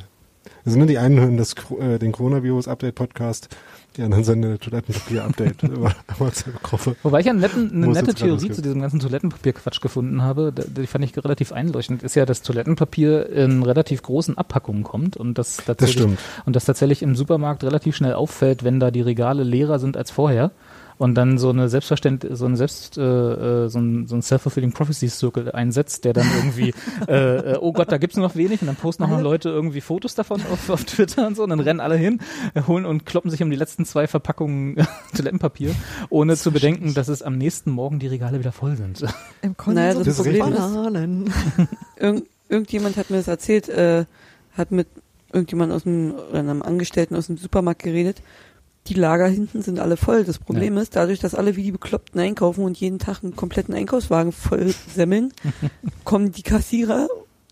Speaker 2: also ne, die einen hören das, äh, den Coronavirus-Update-Podcast, die anderen sind eine Toilettenpapier-Update <laughs> WhatsApp-Gruppe.
Speaker 1: Wobei ich eine, netten, eine nette
Speaker 2: jetzt gerade
Speaker 1: Theorie zu diesem ganzen Toilettenpapierquatsch gefunden habe, die fand ich relativ einleuchtend, ist ja, dass Toilettenpapier in relativ großen Abpackungen kommt und das
Speaker 2: Das
Speaker 1: tatsächlich,
Speaker 2: stimmt.
Speaker 1: und das tatsächlich im Supermarkt relativ schnell auffällt, wenn da die Regale leerer sind als vorher. Und dann so eine Selbstverständ, so ein Selbst, äh, äh, so ein, so ein Self-fulfilling Prophecy Circle einsetzt, der dann irgendwie, <laughs> äh, äh, oh Gott, da gibt's nur noch wenig und dann posten auch noch Leute irgendwie Fotos davon auf, auf Twitter und so und dann rennen alle hin, holen und kloppen sich um die letzten zwei Verpackungen <laughs> Toilettenpapier, ohne zu bedenken, dass es am nächsten Morgen die Regale wieder voll sind.
Speaker 3: Im Konsum
Speaker 4: Naja, das
Speaker 2: Das ist
Speaker 4: Problem
Speaker 2: richtig.
Speaker 4: ist,
Speaker 3: Bananen. <laughs>
Speaker 4: Irgend, irgendjemand hat mir das erzählt, äh, hat mit irgendjemand aus dem, oder einem Angestellten aus dem Supermarkt geredet. Die Lager hinten sind alle voll. Das Problem ist, dadurch, dass alle wie die Bekloppten einkaufen und jeden Tag einen kompletten Einkaufswagen voll semmeln, <laughs> kommen die Kassierer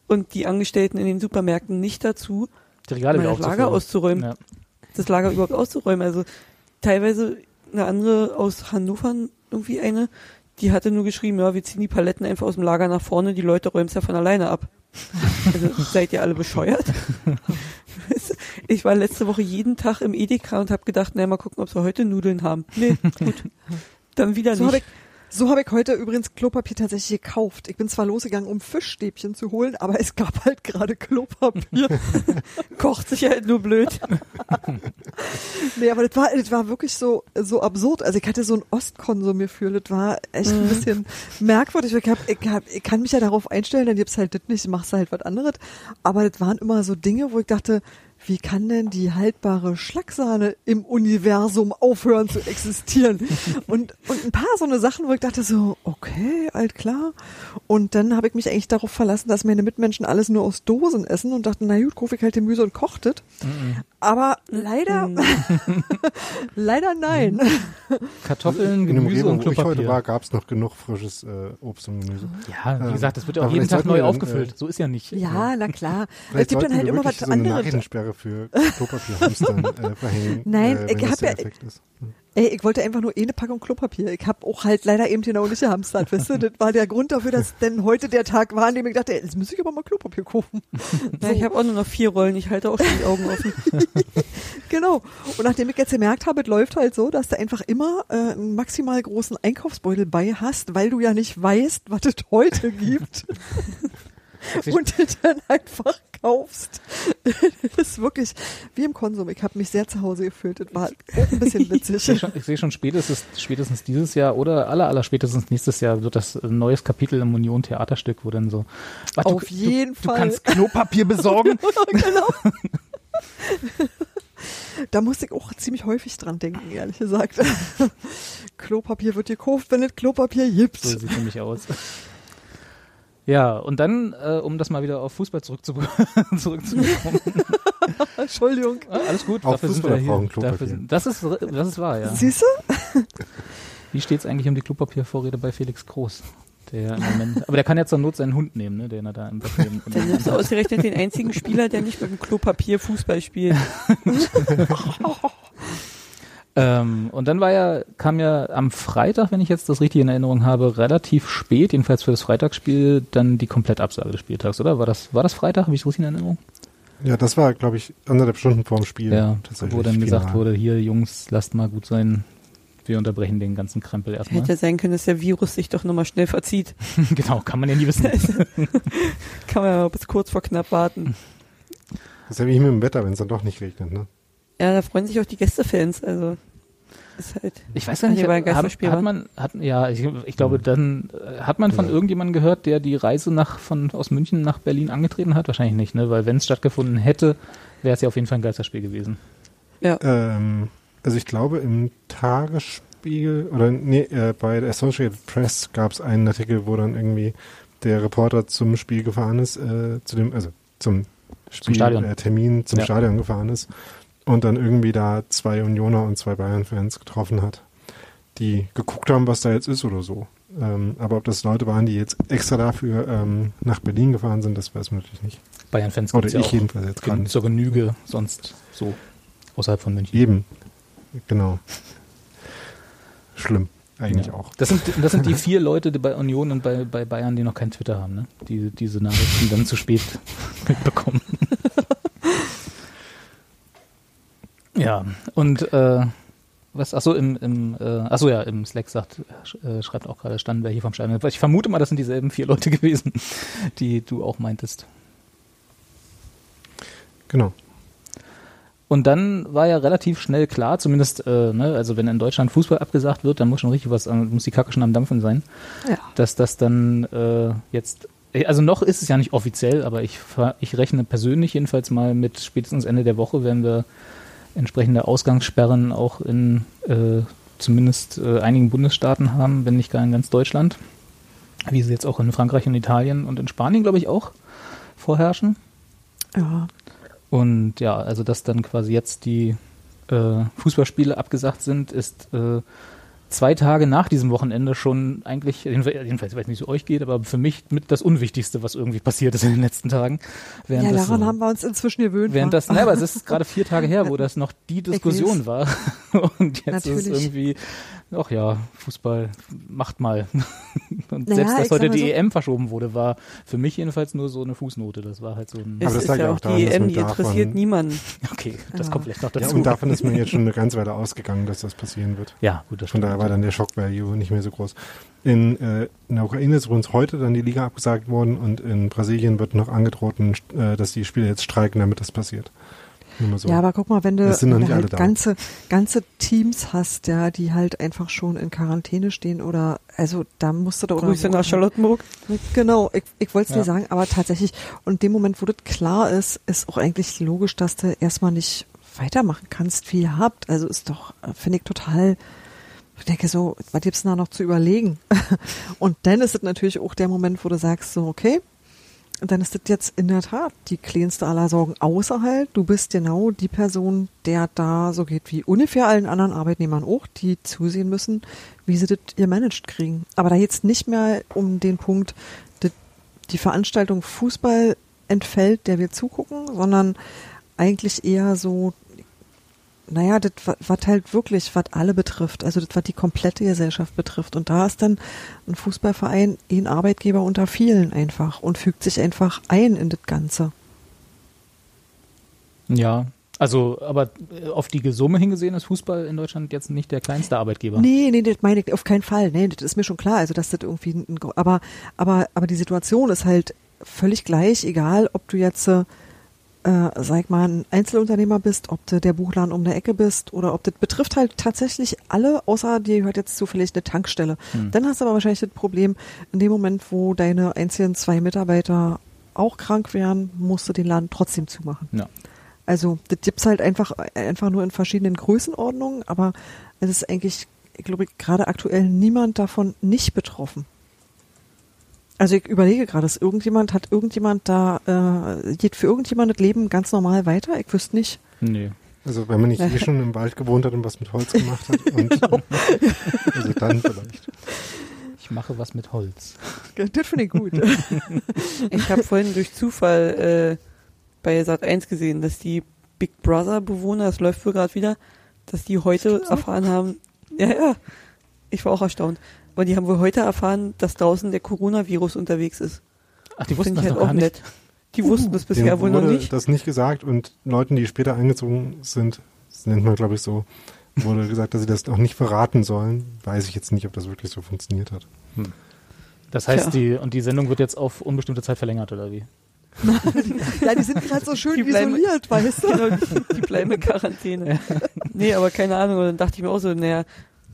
Speaker 4: und die Angestellten in den Supermärkten nicht dazu,
Speaker 1: Die Regale
Speaker 4: mal das Lager auszuräumen,
Speaker 1: Ja.
Speaker 4: das Lager überhaupt auszuräumen. Also teilweise eine andere aus Hannover, irgendwie eine, die hatte nur geschrieben, ja, wir ziehen die Paletten einfach aus dem Lager nach vorne, die Leute räumen es ja von alleine ab. Also seid ihr alle bescheuert? <laughs> Ich war letzte Woche jeden Tag im Edeka und habe gedacht, na mal gucken, ob wir heute Nudeln haben. Nee, gut. <laughs> Dann wieder
Speaker 3: So
Speaker 4: nicht.
Speaker 3: So hab ich heute übrigens Klopapier tatsächlich gekauft. Ich bin zwar losgegangen, um Fischstäbchen zu holen, aber es gab halt gerade Klopapier. <laughs>
Speaker 4: Kocht sich halt nur blöd.
Speaker 3: nee, aber das war, das war wirklich so, so absurd. Also ich hatte so ein Ostkonsumgefühl. Das war echt ein bisschen merkwürdig. Ich, hab, ich, hab, ich kann mich ja darauf einstellen, dann gibt's halt das nicht, machst du halt was anderes. Aber das waren immer so Dinge, wo ich dachte, wie kann denn die haltbare Schlagsahne im Universum aufhören zu existieren? <laughs> Und, und ein paar so eine Sachen, wo ich dachte so, okay, alt klar. Und dann habe ich mich eigentlich darauf verlassen, dass meine Mitmenschen alles nur aus Dosen essen und dachte, na gut, kaufe ich halt Gemüse und kocht es. Aber leider, <laughs> leider nein.
Speaker 1: Kartoffeln,
Speaker 2: In dem
Speaker 1: Gemüse
Speaker 2: Rewe,
Speaker 1: und
Speaker 2: wo ich heute
Speaker 1: Klopapier.
Speaker 2: war, gab es noch genug frisches äh, Obst und Gemüse.
Speaker 1: Ja, wie
Speaker 2: Ähm,
Speaker 1: gesagt, das wird ja auch jeden Tag neu aufgefüllt.
Speaker 2: äh,
Speaker 1: so ist ja nicht.
Speaker 3: Ja, na klar. Es gibt dann halt immer was
Speaker 2: so
Speaker 3: anderes.
Speaker 2: Nachrichtensperre für Klopapierhamstern <laughs> äh, verhängen. <laughs>
Speaker 3: Nein,
Speaker 2: äh,
Speaker 3: ich
Speaker 2: wenn das
Speaker 3: hab
Speaker 2: der
Speaker 3: ja-
Speaker 2: ist.
Speaker 3: Ey, ich wollte einfach nur eine Packung Klopapier. Ich habe auch halt leider eben genau nicht gehamstert, weißt du? Das war der Grund dafür, dass denn heute der Tag war, an dem ich dachte, ey, jetzt muss ich aber mal Klopapier kaufen. <laughs>
Speaker 4: Ja, ich habe auch nur noch vier Rollen, ich halte auch schon die Augen offen.
Speaker 3: Genau. Und nachdem ich jetzt gemerkt habe, es läuft halt so, dass du einfach immer äh, einen maximal großen Einkaufsbeutel bei hast, weil du ja nicht weißt, was es heute gibt und es dann einfach kaufst. <laughs> Das ist wirklich wie im Konsum. Ich habe mich sehr zu Hause gefühlt. Das war ein bisschen <laughs>
Speaker 1: Ich sehe
Speaker 3: witzig.
Speaker 1: schon, ich sehe schon spätestens, spätestens dieses Jahr oder aller, aller spätestens nächstes Jahr wird das ein neues Kapitel im Union Theaterstück, wo dann so, was,
Speaker 3: Auf
Speaker 1: du,
Speaker 3: jeden
Speaker 1: du,
Speaker 3: Fall.
Speaker 1: Du kannst Klopapier <laughs> besorgen.
Speaker 3: genau. Da musste ich auch ziemlich häufig dran denken, ehrlich gesagt. Klopapier wird gekauft, wenn es Klopapier gibt.
Speaker 1: so sieht nämlich aus. Ja, und dann, äh, um das mal wieder auf Fußball zurückzu <laughs> zurückzubekommen. <laughs>
Speaker 3: Entschuldigung.
Speaker 1: Ah, alles gut,
Speaker 2: Auch
Speaker 1: dafür sind wir hier. Dafür sind, das, ist, das ist wahr, ja.
Speaker 3: Siehst du?
Speaker 1: Wie steht's eigentlich um die Klopapiervorräte bei Felix Groß? Der im Moment, aber der kann ja zur Not seinen Hund nehmen, ne, den er da im Bett.
Speaker 4: Dann nimmst du ausgerechnet den einzigen Spieler, der nicht mit dem Klopapier Fußball spielt. <laughs>
Speaker 1: Ähm, und dann war ja, kam ja am Freitag, wenn ich jetzt das richtig in Erinnerung habe, relativ spät, jedenfalls für das Freitagsspiel, dann die Komplettabsage des Spieltags, oder? War das, war das Freitag? Habe ich das richtig in Erinnerung?
Speaker 2: Ja, das war, glaube ich, anderthalb Stunden vorm Spiel.
Speaker 1: Ja,
Speaker 2: tatsächlich.
Speaker 1: wo dann gesagt
Speaker 2: final.
Speaker 1: wurde, hier Jungs, lasst mal gut sein, wir unterbrechen den ganzen Krempel erstmal.
Speaker 4: Hätte ja sein können, dass der Virus sich doch nochmal schnell verzieht. <laughs>
Speaker 1: genau, kann man ja nie wissen. <laughs>
Speaker 4: Kann man ja mal bis kurz vor knapp warten.
Speaker 2: Das ist ja wie mit dem Wetter, wenn es dann doch nicht regnet, ne?
Speaker 4: Ja, da freuen sich auch die Gästefans. Also ist halt.
Speaker 1: Ich weiß gar nicht,
Speaker 4: war ein
Speaker 1: hat,
Speaker 4: Geisterspiel,
Speaker 1: hat
Speaker 4: wa?
Speaker 1: man, hat, ja, ich, ich glaube, dann äh, hat man von
Speaker 2: Ja.
Speaker 1: irgendjemandem gehört, der die Reise nach, von, aus München nach Berlin angetreten hat? Wahrscheinlich nicht, ne? Weil wenn es stattgefunden hätte, wäre es ja auf jeden Fall ein Geisterspiel gewesen.
Speaker 4: Ja.
Speaker 2: Ähm, also ich glaube im Tagesspiegel oder nee, äh, bei der Associated Press gab es einen Artikel, wo dann irgendwie der Reporter zum Spiel gefahren ist, äh, zu dem, also zum Spiel,
Speaker 1: Stadion.
Speaker 2: Äh, Termin zum
Speaker 1: Ja.
Speaker 2: Stadion gefahren ist und dann irgendwie da zwei Unioner und zwei Bayern-Fans getroffen hat, die geguckt haben, was da jetzt ist oder so. Ähm, aber ob das Leute waren, die jetzt extra dafür ähm, nach Berlin gefahren sind, das weiß man natürlich nicht.
Speaker 1: Bayern-Fans
Speaker 2: Oder
Speaker 1: gibt's ja
Speaker 2: ich
Speaker 1: auch
Speaker 2: jedenfalls jetzt
Speaker 1: gen-
Speaker 2: nicht.
Speaker 1: zur Genüge, sonst so außerhalb von München.
Speaker 2: Eben, genau. Schlimm, eigentlich
Speaker 1: Ja.
Speaker 2: auch.
Speaker 1: Das sind, das sind die vier Leute die bei Union und bei, bei Bayern, die noch kein Twitter haben, ne? die diese Nachrichten dann zu spät <laughs> mitbekommen. Ja, und äh, was, achso, im, im äh, achso ja, im Slack sagt, äh, schreibt auch gerade, standen wir hier vom Stadion. Ich vermute mal, das sind dieselben vier Leute <laughs> gewesen, die du auch meintest.
Speaker 2: Genau.
Speaker 1: Und dann war ja relativ schnell klar, zumindest, äh, ne, also wenn in Deutschland Fußball abgesagt wird, dann muss schon richtig was, äh, muss die Kacke schon am Dampfen sein,
Speaker 3: Ja.
Speaker 1: dass das dann äh, jetzt, also noch ist es ja nicht offiziell, aber ich, ich rechne persönlich jedenfalls mal mit spätestens Ende der Woche werden wir entsprechende Ausgangssperren auch in äh, zumindest äh, einigen Bundesstaaten haben, wenn nicht gar in ganz Deutschland, wie sie jetzt auch in Frankreich und Italien und in Spanien, glaube ich, auch vorherrschen.
Speaker 3: Ja.
Speaker 1: Und ja, also dass dann quasi jetzt die äh, Fußballspiele abgesagt sind, ist äh, zwei Tage nach diesem Wochenende schon eigentlich, jedenfalls, ich weiß nicht, wie es euch geht, aber für mich mit das Unwichtigste, was irgendwie passiert ist in den letzten Tagen. Während
Speaker 3: ja,
Speaker 1: das,
Speaker 3: daran haben wir uns inzwischen gewöhnt.
Speaker 1: Während
Speaker 3: wa?
Speaker 1: das, ne, aber es ist gerade vier Tage her, wo <laughs> das noch die Diskussion war. <laughs> Und jetzt ist es
Speaker 3: Natürlich.
Speaker 1: irgendwie, ach ja, Fußball macht mal. <laughs> Und
Speaker 3: Naja,
Speaker 1: selbst, dass heute die
Speaker 3: so-
Speaker 1: EM verschoben wurde, war für mich jedenfalls nur so eine Fußnote. Das war halt so ein,
Speaker 4: Es
Speaker 2: Aber das
Speaker 4: ist
Speaker 2: lag
Speaker 4: ja
Speaker 2: ja
Speaker 4: auch
Speaker 2: daran,
Speaker 4: die
Speaker 2: dass
Speaker 4: EM, die
Speaker 2: davon-
Speaker 4: interessiert niemanden. <laughs>
Speaker 1: okay, das
Speaker 3: Ja.
Speaker 1: kommt vielleicht noch
Speaker 2: Ja,
Speaker 1: dazu.
Speaker 2: und davon ist man jetzt schon eine ganze Weile ausgegangen, dass das passieren wird.
Speaker 1: ja, gut, das
Speaker 2: Von
Speaker 1: stimmt.
Speaker 2: daher war dann der Schock-Value nicht mehr so groß. In, äh, in der Ukraine ist übrigens heute dann die Liga abgesagt worden und in Brasilien wird noch angedroht, äh, dass die Spieler jetzt streiken, damit das passiert. Nur mal so.
Speaker 3: Ja, aber guck mal, wenn du, halt ganze, ganze Teams hast, ja, die halt einfach schon in Quarantäne stehen oder, also da musst du da oder
Speaker 4: Grüße nach Charlottenburg.
Speaker 3: Genau, ich, ich wollte es
Speaker 1: Ja.
Speaker 3: dir sagen, aber tatsächlich, und dem Moment, wo das klar ist, ist auch eigentlich logisch, dass du erstmal nicht weitermachen kannst, wie ihr habt. Also ist doch, finde ich total, ich denke so, was gibt's denn da noch zu überlegen? <laughs> und dann ist es natürlich auch der Moment, wo du sagst so, okay, und dann ist das jetzt in der Tat die kleinste aller Sorgen, außer halt, du bist genau die Person, der da so geht wie ungefähr allen anderen Arbeitnehmern auch, die zusehen müssen, wie sie das ihr managed kriegen. Aber da jetzt nicht mehr um den Punkt, die Veranstaltung Fußball entfällt, der wir zugucken, sondern eigentlich eher so, naja, das, was halt wirklich, was alle betrifft, also das, was die komplette Gesellschaft betrifft. Und da ist dann ein Fußballverein ein Arbeitgeber unter vielen einfach und fügt sich einfach ein in das Ganze.
Speaker 1: Ja, also, aber äh, auf die Summe hingesehen ist Fußball in Deutschland jetzt nicht der kleinste Arbeitgeber.
Speaker 3: Nee, nee, das meine ich auf keinen Fall. Nee, das ist mir schon klar. Also, dass das irgendwie ein, aber, aber, aber die Situation ist halt völlig gleich, egal, ob du jetzt, äh, sag ich mal, ein Einzelunternehmer bist, ob du der Buchladen um der Ecke bist oder ob das betrifft halt tatsächlich alle, außer dir gehört jetzt zufällig eine Tankstelle.
Speaker 1: Hm.
Speaker 3: Dann hast du aber wahrscheinlich das Problem, in dem Moment, wo deine einzigen zwei Mitarbeiter auch krank wären, musst du den Laden trotzdem zumachen.
Speaker 1: Ja.
Speaker 3: Also, das gibt's halt einfach, einfach nur in verschiedenen Größenordnungen, aber es ist eigentlich, ich glaube, gerade aktuell niemand davon nicht betroffen. Also ich überlege gerade, ist irgendjemand, hat irgendjemand da, äh, geht für irgendjemand das Leben ganz normal weiter? Ich wüsste nicht.
Speaker 1: Nee.
Speaker 2: Also wenn man nicht <laughs> eh schon im Wald gewohnt hat und was mit Holz gemacht hat. Und, <laughs>
Speaker 3: Genau. <laughs>
Speaker 2: Also dann vielleicht.
Speaker 1: Ich mache was mit Holz.
Speaker 3: Das finde ich gut.
Speaker 4: Ich habe vorhin durch Zufall äh, bei Sat 1 gesehen, dass die Big Brother Bewohner, das läuft wohl gerade wieder, dass die heute erfahren haben, ja, ja, ich war auch erstaunt, aber die haben wohl heute erfahren, dass draußen der Coronavirus unterwegs ist.
Speaker 1: Ach, die wussten das
Speaker 4: ich halt
Speaker 1: noch
Speaker 4: auch
Speaker 1: gar nicht.
Speaker 4: nett. Die wussten das bisher wohl noch nicht.
Speaker 2: das nicht gesagt und Leuten, die später eingezogen sind, das nennt man glaube ich so, wurde gesagt, dass sie das auch nicht verraten sollen. Weiß ich jetzt nicht, ob das wirklich so funktioniert hat.
Speaker 1: Das heißt,
Speaker 4: Tja.
Speaker 1: die, und die Sendung wird jetzt auf unbestimmte Zeit verlängert, oder wie? <laughs>
Speaker 3: ja, die sind gerade so schön
Speaker 4: Die bleiben-
Speaker 3: isoliert, weißt du?
Speaker 4: Genau, die, die bleiben in Quarantäne. <laughs> Nee, aber keine Ahnung. Und dann dachte ich mir auch so, naja,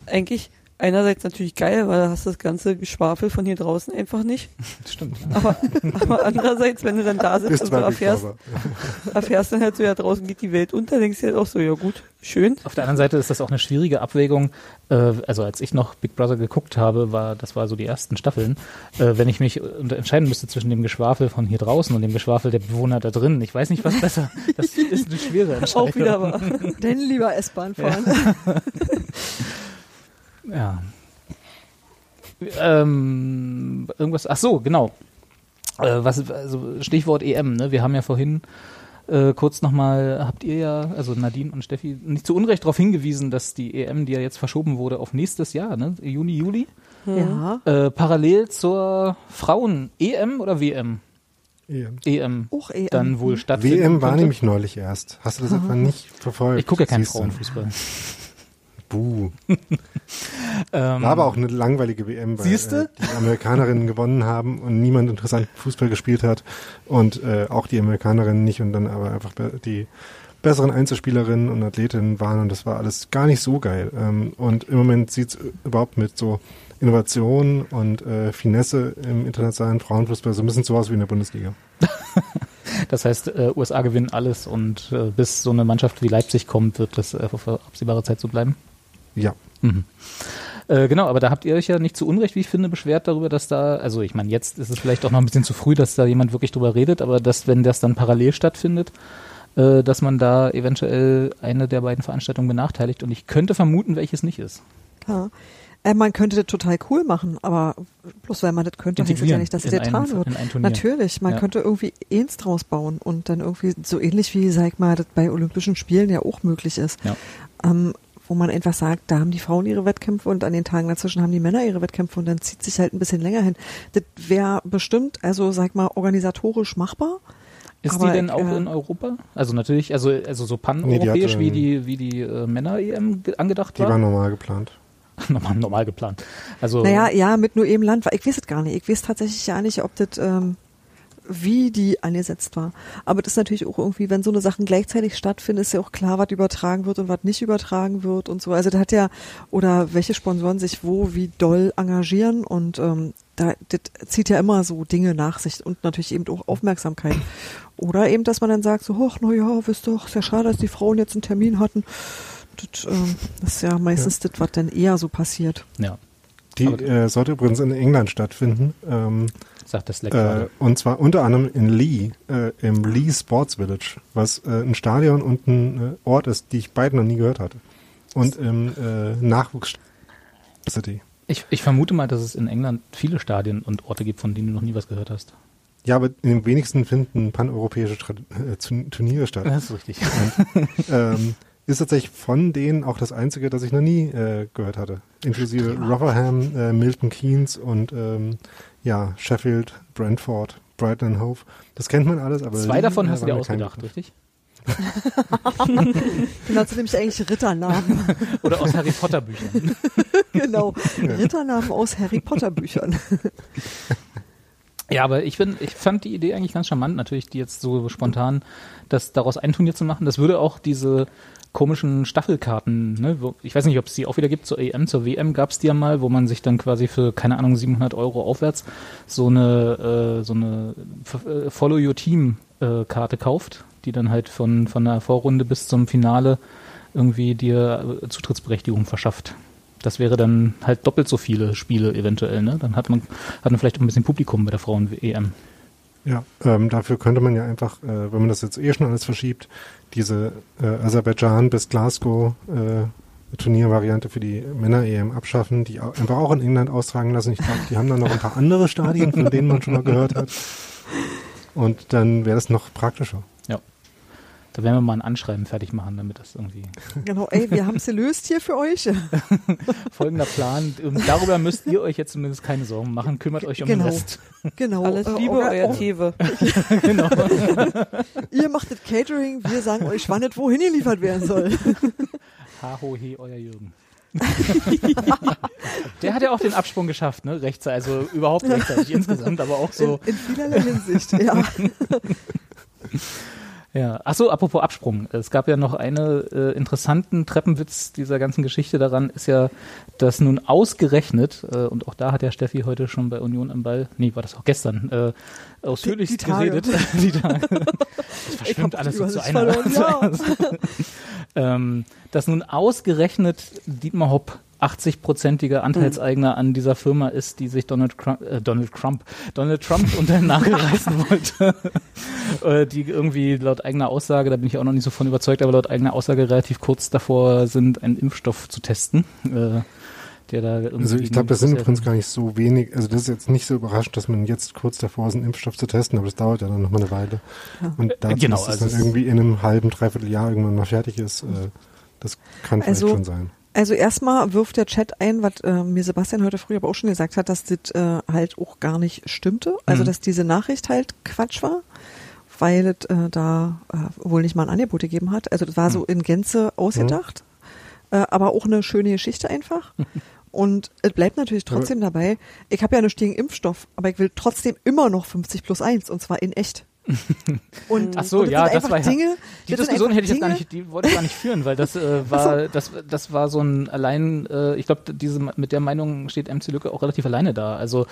Speaker 4: eigentlich einerseits natürlich geil, weil da hast du das ganze Geschwafel von hier draußen einfach nicht. <laughs>
Speaker 1: Stimmt.
Speaker 4: Aber, aber andererseits, wenn du dann da sitzt und so
Speaker 2: zwar
Speaker 4: erfährst, <laughs> erfährst dann halt so, ja, draußen geht die Welt unter, denkst du halt auch so, ja gut, schön.
Speaker 1: Auf der anderen Seite ist das auch eine schwierige Abwägung. Äh, also als ich noch Big Brother geguckt habe, war das war so die ersten Staffeln. Äh, wenn ich mich entscheiden müsste zwischen dem Geschwafel von hier draußen und dem Geschwafel der Bewohner da drin, ich weiß nicht, was besser. <laughs> Das ist eine schwere Entscheidung.
Speaker 4: Auch wieder wahr.
Speaker 3: Denn lieber S-Bahn fahren.
Speaker 1: Ja. Ähm, irgendwas, ach so, genau. Äh, was, also Stichwort EM, ne? Wir haben ja vorhin äh, kurz nochmal, habt ihr ja, also Nadine und Steffi, nicht zu Unrecht darauf hingewiesen, dass die EM, die ja jetzt verschoben wurde auf nächstes Jahr, ne? Juni, Juli,
Speaker 3: Ja.
Speaker 1: äh, parallel zur Frauen-EM oder WM?
Speaker 2: EM.
Speaker 1: EM
Speaker 3: Auch EM.
Speaker 1: dann wohl stattfinden
Speaker 2: WM war
Speaker 1: könnte.
Speaker 2: nämlich neulich erst. Hast du das etwa nicht verfolgt?
Speaker 1: Ich gucke ja keinen. Frauenfußball. <laughs>
Speaker 2: Buh. <laughs>
Speaker 1: Ähm,
Speaker 2: War aber auch eine langweilige WM, weil äh, die Amerikanerinnen gewonnen haben und niemand interessant Fußball gespielt hat und äh, auch die Amerikanerinnen nicht und dann aber einfach die besseren Einzelspielerinnen und Athletinnen waren und das war alles gar nicht so geil. Ähm, und im Moment sieht es überhaupt mit so Innovation und äh, Finesse im internationalen Frauenfußball so ein bisschen so aus wie in der Bundesliga. <laughs>
Speaker 1: Das heißt, äh, USA gewinnen alles und äh, bis so eine Mannschaft wie Leipzig kommt, wird das äh, auf absehbare Zeit so bleiben?
Speaker 2: Ja.
Speaker 1: Mhm. Äh, genau, aber da habt ihr euch ja nicht zu Unrecht, wie ich finde, beschwert darüber, dass da, also ich meine, jetzt ist es vielleicht auch noch ein bisschen zu früh, dass da jemand wirklich drüber redet, aber dass, wenn das dann parallel stattfindet, äh, dass man da eventuell eine der beiden Veranstaltungen benachteiligt und ich könnte vermuten, welches nicht ist.
Speaker 3: Ja. Äh, man könnte das total cool machen, aber bloß weil man das könnte, heißt das ja nicht, dass es getan wird. Natürlich, man
Speaker 1: Ja.
Speaker 3: könnte irgendwie eins draus bauen und dann irgendwie so ähnlich wie, sag ich mal, das bei Olympischen Spielen ja auch möglich ist.
Speaker 1: Ja.
Speaker 3: Ähm, wo man einfach sagt, da haben die Frauen ihre Wettkämpfe und an den Tagen dazwischen haben die Männer ihre Wettkämpfe und dann zieht sich halt ein bisschen länger hin. Das wäre bestimmt, also sag mal, organisatorisch machbar.
Speaker 1: Ist
Speaker 3: Aber
Speaker 1: die denn auch
Speaker 3: äh,
Speaker 1: in Europa? Also natürlich, also, also so
Speaker 2: Nee,
Speaker 1: pan-europäisch
Speaker 2: die hat,
Speaker 1: wie die, wie die äh, Männer-EM ge- angedacht
Speaker 2: Die
Speaker 1: war?
Speaker 2: war normal geplant. <laughs>
Speaker 1: normal, normal geplant. Also,
Speaker 3: Naja, ja, mit nur eben Land. weil Ich weiß es gar nicht. Ich weiß tatsächlich ja nicht, ob das, ähm, wie die angesetzt war. Aber das ist natürlich auch irgendwie, wenn so eine Sachen gleichzeitig stattfinden, ist ja auch klar, was übertragen wird und was nicht übertragen wird und so. Also da hat ja, oder welche Sponsoren sich wo wie doll engagieren und ähm, da das zieht ja immer so Dinge nach sich und natürlich eben auch Aufmerksamkeit. Oder eben, dass man dann sagt, so, ach, na ja, wisst doch, ist ja schade, dass die Frauen jetzt einen Termin hatten. Das, ähm, das ist ja meistens das, was dann eher so passiert.
Speaker 1: ja,
Speaker 2: Die äh, sollte übrigens in England stattfinden. Ähm,
Speaker 1: sagt das Slack
Speaker 2: äh, und zwar unter anderem in Lee, äh, im Lee Sports Village, was äh, ein Stadion und ein äh, Ort ist, die ich beide noch nie gehört hatte. Und im äh, Nachwuchs City.
Speaker 1: Ich, ich vermute mal, dass es in England viele Stadien und Orte gibt, von denen du noch nie was gehört hast.
Speaker 2: Ja, aber in den wenigsten finden paneuropäische äh, Turn- Turniere statt.
Speaker 1: Das ist richtig.
Speaker 2: ähm, ist tatsächlich von denen auch das einzige, das ich noch nie äh, gehört hatte. Inklusive Rotherham, äh, Milton Keynes und ähm, ja, Sheffield, Brentford, Brighton Hove. Das kennt man alles, aber
Speaker 1: Zwei davon hast du dir ausgedacht, richtig? <laughs>
Speaker 3: Genau, sind nämlich eigentlich Ritternamen. <laughs>
Speaker 1: Oder aus Harry Potter Büchern. <laughs>
Speaker 3: genau. Ritternamen aus Harry Potter Büchern.
Speaker 1: Ja, aber ich, bin, ich fand die Idee eigentlich ganz charmant, natürlich, die jetzt so spontan, das daraus ein Turnier zu machen. Das würde auch diese komischen Staffelkarten, ne, wo, ich weiß nicht, ob es die auch wieder gibt, zur EM, zur WM gab es die ja mal, wo man sich dann quasi für, keine Ahnung, 700 Euro aufwärts so eine, äh, so eine äh, Follow Your Team äh, Karte kauft, die dann halt von, von der Vorrunde bis zum Finale irgendwie dir äh, Zutrittsberechtigung verschafft. Das wäre dann halt doppelt so viele Spiele eventuell, ne? Dann hat man, hat man vielleicht ein bisschen Publikum bei der Frauen-EM.
Speaker 2: Ja, ähm, dafür könnte man ja einfach, äh, wenn man das jetzt eh schon alles verschiebt, diese äh, Aserbaidschan bis Glasgow äh, Turniervariante für die Männer-EM abschaffen, die einfach auch in England austragen lassen. Ich glaube, die haben dann noch ein paar andere Stadien, von denen man schon mal gehört hat. Und dann wäre das noch praktischer.
Speaker 1: Da werden wir mal ein Anschreiben fertig machen, damit das irgendwie <laughs>
Speaker 3: Genau, ey, wir haben es gelöst hier für euch. <laughs>
Speaker 1: folgender Plan. Darüber müsst ihr euch jetzt zumindest keine Sorgen machen. Kümmert euch um
Speaker 3: Genau.
Speaker 1: den Rest.
Speaker 3: Genau.
Speaker 4: Alles
Speaker 3: äh,
Speaker 4: Liebe,
Speaker 3: orga-
Speaker 4: euer Tewe. <laughs>
Speaker 1: genau.
Speaker 3: Ihr macht das Catering, wir sagen euch, wann es wohin geliefert werden soll.
Speaker 1: Ha, ho, he, euer Jürgen. Der hat ja auch den Absprung geschafft, ne? Rechtzeitig, also überhaupt rechtzeitig insgesamt, aber auch so.
Speaker 3: In, in vielerlei Hinsicht, ja.
Speaker 1: Ja, ach so, apropos Absprung. Es gab ja noch eine äh, interessanten Treppenwitz dieser ganzen Geschichte daran, ist ja, dass nun ausgerechnet, äh, und auch da hat ja Steffi heute schon bei Union am Ball, nee, war das auch gestern, äh, ausführlichst
Speaker 3: Die- die
Speaker 1: geredet. <laughs> die Tage. Das verschwimmt alles so zu einer.
Speaker 3: verloren, <laughs> ja. <laughs>
Speaker 1: ähm, dass nun ausgerechnet Dietmar Hopp 80-prozentiger Anteilseigner an dieser Firma ist, die sich Donald Trump, äh, Donald Trump, Donald Trump unter den Nagel <laughs> reißen wollte, <laughs> äh, die irgendwie laut eigener Aussage, da bin ich auch noch nicht so von überzeugt, aber laut eigener Aussage relativ kurz davor sind, einen Impfstoff zu testen, äh, der da irgendwie
Speaker 2: Also ich glaube, das sind
Speaker 1: bisher-
Speaker 2: übrigens gar nicht so wenig, also das ist jetzt nicht so überraschend, dass man jetzt kurz davor ist, einen Impfstoff zu testen, aber das dauert ja dann noch mal eine Weile. Und dazu,
Speaker 1: genau,
Speaker 2: dass es
Speaker 1: also
Speaker 2: dann
Speaker 1: es-
Speaker 2: irgendwie in einem halben, dreiviertel Jahr irgendwann mal fertig ist, äh, das kann vielleicht
Speaker 3: Also-
Speaker 2: schon sein.
Speaker 3: Also erstmal wirft der Chat ein, was äh, mir Sebastian heute früh aber auch schon gesagt hat, dass das äh, halt auch gar nicht stimmte. Also
Speaker 1: Mhm.
Speaker 3: dass diese Nachricht halt Quatsch war, weil es äh, da äh, wohl nicht mal ein Angebot gegeben hat. Also das war so in Gänze ausgedacht, äh, aber auch eine schöne Geschichte einfach. <laughs> Und es bleibt natürlich trotzdem dabei, ich habe ja nicht gegen Impfstoff, aber ich will trotzdem immer noch 50 plus 1 und zwar in echt. <laughs> Und,
Speaker 1: Ach so,
Speaker 3: und das
Speaker 1: ja, das war ja-
Speaker 3: Dinge,
Speaker 1: Die
Speaker 3: das
Speaker 1: Diskussion hätte ich jetzt gar nicht, die wollte ich gar nicht führen, weil das äh, <laughs> war, das, das war so ein allein, äh, ich glaube, diese mit der Meinung steht MC Lücke auch relativ alleine da. Also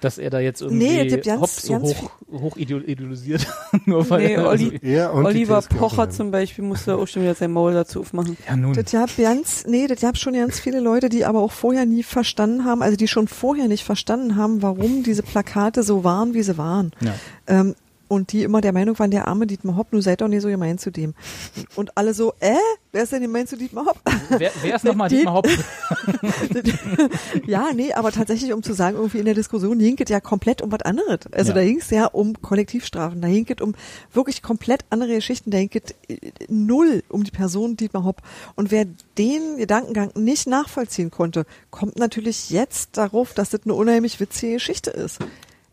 Speaker 1: dass er da jetzt irgendwie
Speaker 3: Nee, ganz-
Speaker 1: Hopp so hoch, hoch idolisiert, <laughs> nur weil
Speaker 4: Nee,
Speaker 1: er
Speaker 4: Olli-
Speaker 2: und
Speaker 4: Oliver Pocher zum Beispiel musste auch schon wieder sein Maul dazu aufmachen.
Speaker 1: ja nun,
Speaker 3: Das gab ganz, nee, das gab schon ganz viele Leute, die aber auch vorher nie verstanden haben, also die schon vorher nicht verstanden haben, warum diese Plakate so waren, wie sie waren.
Speaker 1: ja.
Speaker 3: Ähm, und die immer der Meinung waren, der arme Dietmar Hopp, nun seid doch nicht so gemein zu dem. Und alle so, äh, wer ist denn gemein zu Dietmar Hopp?
Speaker 1: Wer, wer ist nochmal
Speaker 3: Die-
Speaker 1: Dietmar Hopp? <laughs>
Speaker 3: ja, nee, aber tatsächlich, um zu sagen, irgendwie in der Diskussion ging es ja komplett um was anderes. Also
Speaker 1: Ja.
Speaker 3: da ging es ja um Kollektivstrafen, da ging es um wirklich komplett andere Geschichten, da ging es äh, null um die Person Dietmar Hopp. Und wer den Gedankengang nicht nachvollziehen konnte, kommt natürlich jetzt darauf, dass das eine unheimlich witzige Geschichte ist.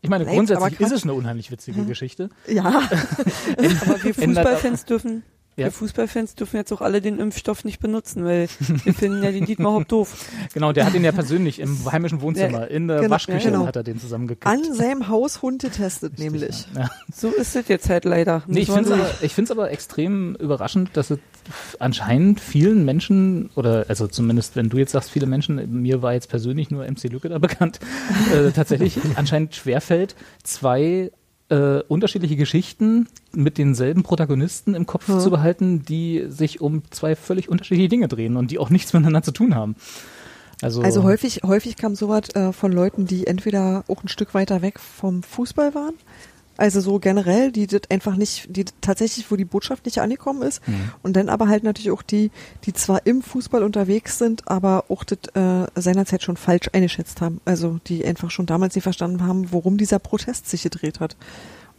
Speaker 1: Ich meine, grundsätzlich ist es eine unheimlich witzige Geschichte.
Speaker 3: Ja, <laughs>
Speaker 4: Aber wir <laughs> Fußballfans dürfen,
Speaker 1: Ja.
Speaker 4: wir Fußballfans dürfen jetzt auch alle den Impfstoff nicht benutzen, weil wir finden ja den Dietmar Hopp doof. <laughs>
Speaker 1: Genau, der hat ihn ja persönlich im heimischen Wohnzimmer, in der
Speaker 3: genau,
Speaker 1: Waschküche
Speaker 3: genau.
Speaker 1: hat er den zusammengekippt.
Speaker 3: an seinem Haushund getestet nämlich.
Speaker 1: Ja.
Speaker 4: So ist es jetzt halt leider.
Speaker 1: Nee, ich finde es aber, aber extrem überraschend, dass es anscheinend vielen Menschen, oder also zumindest wenn du jetzt sagst, viele Menschen, mir war jetzt persönlich nur MC Lücke da <laughs> bekannt, äh, tatsächlich anscheinend schwerfällt, zwei äh, unterschiedliche Geschichten mit denselben Protagonisten im Kopf
Speaker 3: Hm.
Speaker 1: zu behalten, die sich um zwei völlig unterschiedliche Dinge drehen und die auch nichts miteinander zu tun haben. Also,
Speaker 3: Also häufig, häufig kam sowas äh, von Leuten, die entweder auch ein Stück weiter weg vom Fußball waren, also so generell, die das einfach nicht, die tatsächlich, wo die Botschaft nicht angekommen ist,
Speaker 1: Mhm.
Speaker 3: und dann aber halt natürlich auch die, die zwar im Fußball unterwegs sind, aber auch das äh, seinerzeit schon falsch eingeschätzt haben. Also die einfach schon damals nicht verstanden haben, worum dieser Protest sich gedreht hat.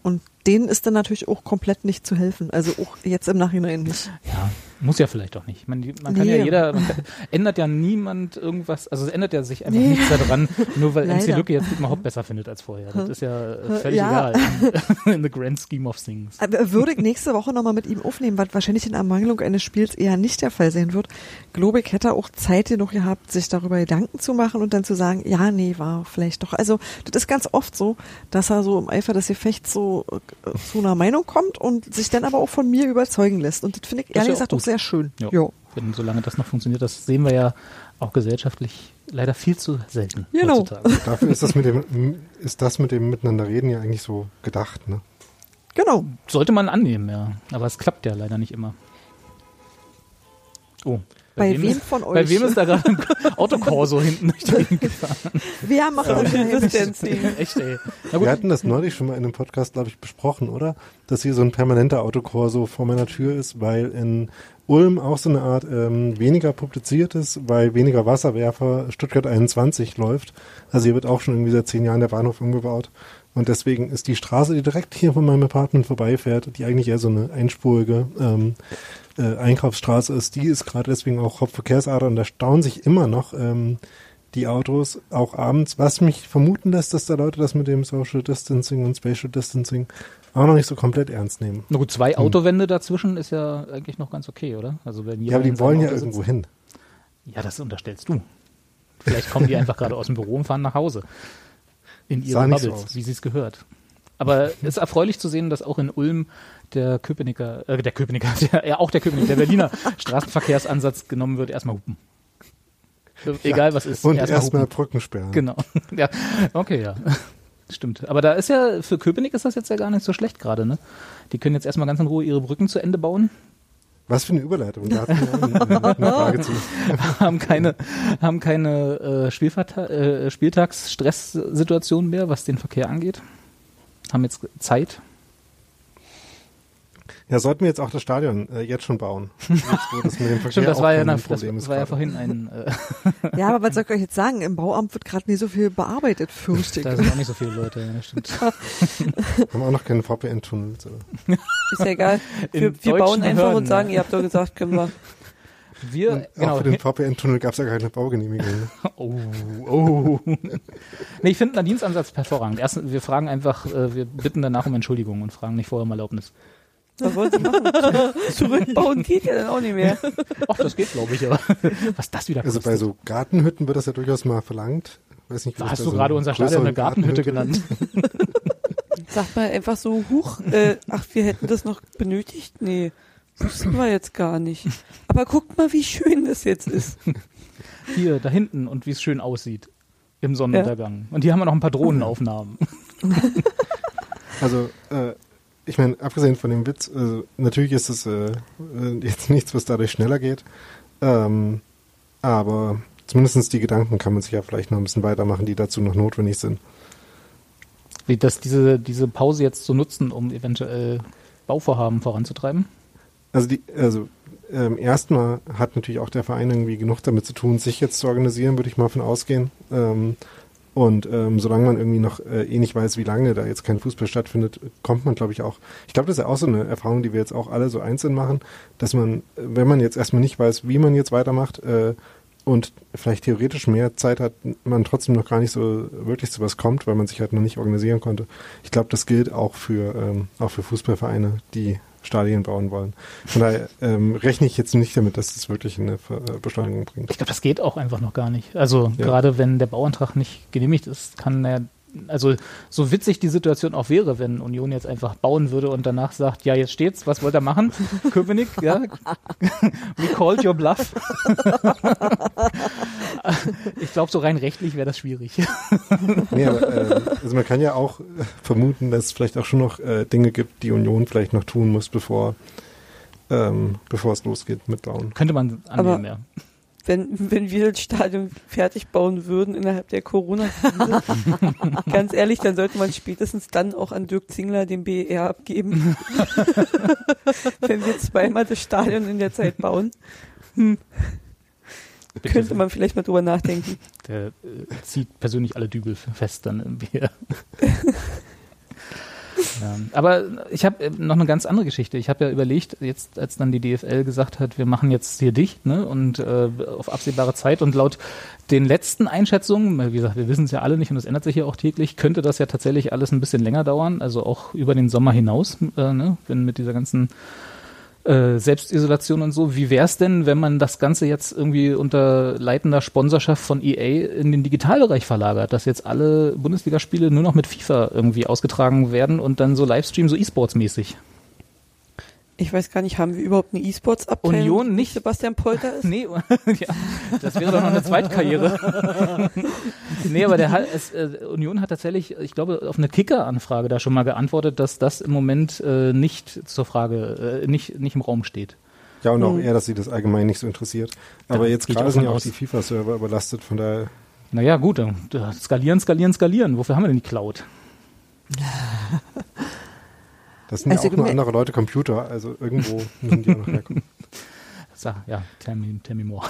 Speaker 3: Und denen ist dann natürlich auch komplett nicht zu helfen. Also auch jetzt im Nachhinein nicht.
Speaker 1: Ja, muss ja vielleicht auch nicht. Man, man kann
Speaker 3: Nee.
Speaker 1: ja jeder, kann, ändert ja niemand irgendwas, also es ändert ja sich einfach
Speaker 3: Nee.
Speaker 1: nichts daran, nur weil <laughs> MC
Speaker 3: Leider.
Speaker 1: Lücke jetzt Dietmar Hopp besser findet als vorher. Das ist ja äh, völlig
Speaker 3: Ja.
Speaker 1: egal. <laughs> In the grand scheme of things.
Speaker 3: Aber würde ich nächste Woche nochmal mit ihm aufnehmen, was wahrscheinlich in Ermangelung eines Spiels eher nicht der Fall sein wird. Globig hätte auch Zeit genug gehabt, sich darüber Gedanken zu machen und dann zu sagen, ja, nee, war vielleicht doch. Also das ist ganz oft so, dass er so im Eifer des Gefechts so äh, zu einer Meinung kommt und sich dann aber auch von mir überzeugen lässt. Und das finde ich ehrlich gesagt auch
Speaker 1: gut.
Speaker 3: Sehr schön.
Speaker 1: Ja.
Speaker 3: Jo.
Speaker 1: Wenn, solange das noch funktioniert, das sehen wir ja auch gesellschaftlich leider viel zu selten
Speaker 3: Genau.
Speaker 1: heutzutage. <laughs>
Speaker 2: Dafür ist das mit dem, ist das mit dem Miteinander reden ja eigentlich so gedacht, ne?
Speaker 3: Genau.
Speaker 1: Sollte man annehmen, ja. Aber es klappt ja leider nicht immer. Oh.
Speaker 3: Bei wem
Speaker 1: ist,
Speaker 3: von
Speaker 1: Bei
Speaker 3: euch?
Speaker 1: wem ist da gerade ein <laughs> Autokorso hinten durch die Gegend gefahren?
Speaker 3: Wer macht euch heimlich?
Speaker 1: Echt, ey. Na gut,
Speaker 2: Wir hatten das neulich schon mal in einem Podcast, glaube ich, besprochen, oder? Dass hier so ein permanenter Autokorso vor meiner Tür ist, weil in Ulm auch so eine Art ähm, weniger publiziert ist, weil weniger Wasserwerfer Stuttgart 21 läuft. Also hier wird auch schon irgendwie seit zehn Jahren der Bahnhof umgebaut. Und deswegen ist die Straße, die direkt hier von meinem Apartment vorbeifährt, die eigentlich eher so eine einspurige ähm, äh, Einkaufsstraße ist, die ist gerade deswegen auch Hauptverkehrsader und da stauen sich immer noch ähm, die Autos, auch abends, was mich vermuten lässt, dass da Leute das mit dem Social Distancing und Spatial Distancing auch noch nicht so komplett ernst nehmen.
Speaker 1: Na gut, zwei Autowände dazwischen ist ja eigentlich noch ganz okay, oder? Also wenn
Speaker 2: Ja, aber die wollen ja
Speaker 1: sitzt-
Speaker 2: irgendwo hin.
Speaker 1: Ja, das unterstellst du. Vielleicht kommen die einfach gerade aus dem Büro und fahren nach Hause. In ihren Bubbles,
Speaker 2: aus.
Speaker 1: wie sie es gehört. Aber es ist erfreulich zu sehen, dass auch in Ulm der Köpenicker, äh, der Köpenicker, <laughs> der, ja auch der Köpenicker, der Berliner <laughs> Straßenverkehrsansatz genommen wird, erstmal hupen. Egal was ist.
Speaker 2: Und
Speaker 1: erstmal
Speaker 2: erstmal
Speaker 1: hupen.
Speaker 2: Brücken sperren.
Speaker 1: Genau. <laughs> Ja, okay, ja. Stimmt. Aber da ist ja, für Köpenick ist das jetzt ja gar nicht so schlecht gerade, ne? Die können jetzt erstmal ganz in Ruhe ihre Brücken zu Ende bauen.
Speaker 2: Was für eine Überleitung. Da hatten wir <laughs> eine, <laughs> Frage zu.
Speaker 1: haben keine, haben keine äh, Spielverta äh, Spieltagsstresssituation mehr, was den Verkehr angeht. Haben jetzt Zeit.
Speaker 2: Ja, sollten wir jetzt auch das Stadion äh, jetzt schon bauen? <laughs> Jetzt, das mit dem Verkehr
Speaker 1: Stimmt, das war ja,
Speaker 2: ein
Speaker 1: das,
Speaker 2: Problem ist
Speaker 1: war ja vorhin ein, äh, <laughs>
Speaker 3: Ja, aber was soll ich euch jetzt sagen? Im Bauamt wird gerade nie so viel bearbeitet, fürchte ich.
Speaker 1: da sind auch nicht so viele Leute, ja, das stimmt. <laughs>
Speaker 2: Haben auch noch keine VPN-Tunnels. oder?
Speaker 4: Ist ja egal. Wir, wir bauen einfach
Speaker 1: Behörden,
Speaker 4: und sagen, ihr habt doch gesagt, können wir.
Speaker 1: Wir,
Speaker 2: Und
Speaker 1: genau.
Speaker 2: Auch für den VPN-Tunnel gab es ja keine Baugenehmigung. Ne?
Speaker 1: Oh, oh. nee, ich finde Nadines Ansatz hervorragend. Erst, wir fragen einfach, äh, wir bitten danach um Entschuldigung und fragen nicht vorher um Erlaubnis.
Speaker 4: Was wollen sie machen? <laughs> Zurückbauen geht ja dann auch nicht mehr.
Speaker 1: Ach, das geht, glaube ich, aber <laughs> was das wieder
Speaker 2: Also
Speaker 1: kostet.
Speaker 2: bei so Gartenhütten wird das ja durchaus mal verlangt. Weiß nicht, wie
Speaker 1: da hast du
Speaker 2: so
Speaker 1: gerade unser Stadion eine Gartenhütte genannt. <laughs>
Speaker 4: Sagt mal einfach so, huch, äh, ach, wir hätten das noch benötigt? Nee, wussten wir jetzt gar nicht. Aber guckt mal, wie schön das jetzt ist.
Speaker 1: Hier, da hinten und wie es schön aussieht im Sonnenuntergang. Und hier haben wir noch ein paar Drohnenaufnahmen.
Speaker 2: Also, äh, ich meine, abgesehen von dem Witz, also, natürlich ist es äh, äh, jetzt nichts, was dadurch schneller geht. Ähm, aber zumindest die Gedanken kann man sich ja vielleicht noch ein bisschen weitermachen, die dazu noch notwendig sind.
Speaker 1: Wie das diese, diese Pause jetzt zu nutzen, um eventuell Bauvorhaben voranzutreiben?
Speaker 2: Also die, also ähm, erstmal hat natürlich auch der Verein irgendwie genug damit zu tun, sich jetzt zu organisieren, würde ich mal von ausgehen. Ähm, und ähm, solange man irgendwie noch äh, eh nicht weiß, wie lange da jetzt kein Fußball stattfindet, kommt man, glaube ich, auch. Ich glaube, das ist ja auch so eine Erfahrung, die wir jetzt auch alle so einzeln machen, dass man, wenn man jetzt erstmal nicht weiß, wie man jetzt weitermacht äh, und vielleicht theoretisch mehr Zeit hat, man trotzdem noch gar nicht so wirklich zu was kommt, weil man sich halt noch nicht organisieren konnte. Ich glaube, das gilt auch für ähm, auch für Fußballvereine, die Stadien bauen wollen. Von daher ähm, rechne ich jetzt nicht damit, dass es wirklich eine äh, Beschleunigung bringt.
Speaker 1: Ich glaube, das geht auch einfach noch gar nicht. Also
Speaker 2: Ja.
Speaker 1: gerade wenn der Bauantrag nicht genehmigt ist, kann er, also so witzig die Situation auch wäre, wenn Union jetzt einfach bauen würde und danach sagt, ja, jetzt steht's, was wollt ihr machen? <laughs> Köpenick, ja, <laughs> we called your bluff. <laughs> ich glaube, so rein rechtlich wäre das schwierig.
Speaker 2: Nee, aber, ähm, also man kann ja auch äh, vermuten, dass es vielleicht auch schon noch äh, Dinge gibt, die Union vielleicht noch tun muss, bevor, ähm, bevor es losgeht mit Bauen.
Speaker 1: Könnte man
Speaker 4: Aber-
Speaker 1: annehmen, ja.
Speaker 4: Wenn, wenn wir das Stadion fertig bauen würden innerhalb der Corona-Krise, <laughs> ganz ehrlich, dann sollte man spätestens dann auch an Dirk Zingler den BER abgeben. <laughs> wenn wir zweimal das Stadion in der Zeit bauen, könnte man vielleicht mal drüber nachdenken.
Speaker 1: Der äh, zieht persönlich alle Dübel fest dann irgendwie. <laughs> ja. Aber ich habe noch eine ganz andere Geschichte. Ich habe ja überlegt, jetzt als dann die DFL gesagt hat, wir machen jetzt hier dicht ne, und äh, auf absehbare Zeit und laut den letzten Einschätzungen, wie gesagt, wir wissen es ja alle nicht und es ändert sich ja auch täglich, könnte das ja tatsächlich alles ein bisschen länger dauern, also auch über den Sommer hinaus, äh, ne, wenn mit dieser ganzen äh, Selbstisolation und so. Wie wär's denn, wenn man das Ganze jetzt irgendwie unter leitender Sponsorschaft von EA in den Digitalbereich verlagert, dass jetzt alle Bundesligaspiele nur noch mit FIFA irgendwie ausgetragen werden und dann so Livestream so E-Sports-mäßig?
Speaker 4: Ich weiß gar nicht, haben wir überhaupt eine E-Sports-Abteilung?
Speaker 1: Union nicht.
Speaker 4: Sebastian Polter <laughs> ist?
Speaker 1: Nee, <laughs> ja, das wäre doch noch eine Zweitkarriere. <laughs> nee, aber der hat, es, äh, Union hat tatsächlich, ich glaube, auf eine Kicker-Anfrage da schon mal geantwortet, dass das im Moment äh, nicht zur Frage, äh, nicht, nicht im Raum steht.
Speaker 2: Ja, und auch
Speaker 4: Mhm.
Speaker 2: eher, dass sie das allgemein nicht so interessiert. Aber
Speaker 1: Da
Speaker 2: jetzt gerade sind ja auch die FIFA-Server überlastet, von daher,
Speaker 1: Naja, gut, dann, äh, skalieren, skalieren, skalieren. Wofür haben wir denn die Cloud?
Speaker 2: Das sind
Speaker 3: Also
Speaker 2: ja auch nur andere Leute Computer, also irgendwo müssen die auch noch herkommen. <laughs>
Speaker 1: Sag, ja, tell me, tell me more.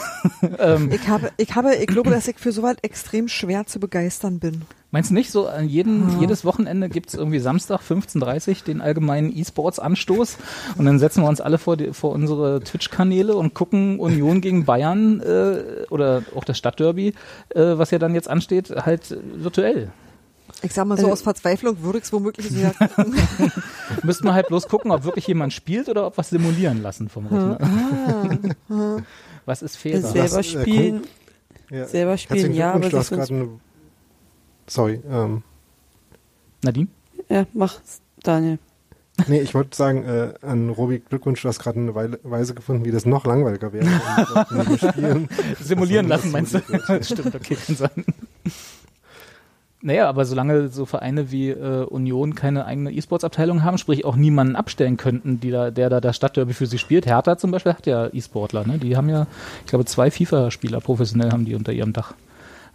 Speaker 1: ähm,
Speaker 3: Ich habe, ich habe, ich glaube, dass ich für sowas extrem schwer zu begeistern bin.
Speaker 1: meinst du nicht, so an jeden,
Speaker 3: Ah.
Speaker 1: jedes Wochenende gibt's irgendwie Samstag 15.30 Uhr den allgemeinen E-Sports-Anstoß und dann setzen wir uns alle vor, die, vor unsere Twitch-Kanäle und gucken Union gegen Bayern äh, oder auch das Stadtderby, äh, was ja dann jetzt ansteht, halt äh, virtuell.
Speaker 3: Ich sag mal so,
Speaker 4: Also-
Speaker 3: aus Verzweiflung würde ich es womöglich sogar <laughs>
Speaker 1: Müssten wir halt bloß gucken, ob wirklich jemand spielt oder ob wir es simulieren lassen vom Rechner.
Speaker 3: Ah, <laughs>
Speaker 1: Was ist fairer?
Speaker 2: Das-
Speaker 4: selber
Speaker 2: äh,
Speaker 4: spielen,
Speaker 2: Ja.
Speaker 4: selber spielen, ja, aber das
Speaker 2: hast gerade eine, sorry, ähm,
Speaker 1: Nadine?
Speaker 4: ja, mach's, Daniel.
Speaker 2: nee, ich wollte sagen, äh, an Robi Glückwunsch, du hast gerade eine Weile, Weise gefunden, wie das noch langweiliger wäre. <laughs>
Speaker 1: Simulieren lassen,
Speaker 2: ist
Speaker 1: meinst du? Stimmt, okay, kann sein. Naja, aber solange so Vereine wie äh, Union keine eigene E-Sports-Abteilung haben, sprich auch niemanden abstellen könnten, die da, der da das Stadtderby für sie spielt. Hertha zum Beispiel hat ja E-Sportler, ne? Die haben ja, ich glaube, zwei FIFA-Spieler professionell haben die unter ihrem Dach.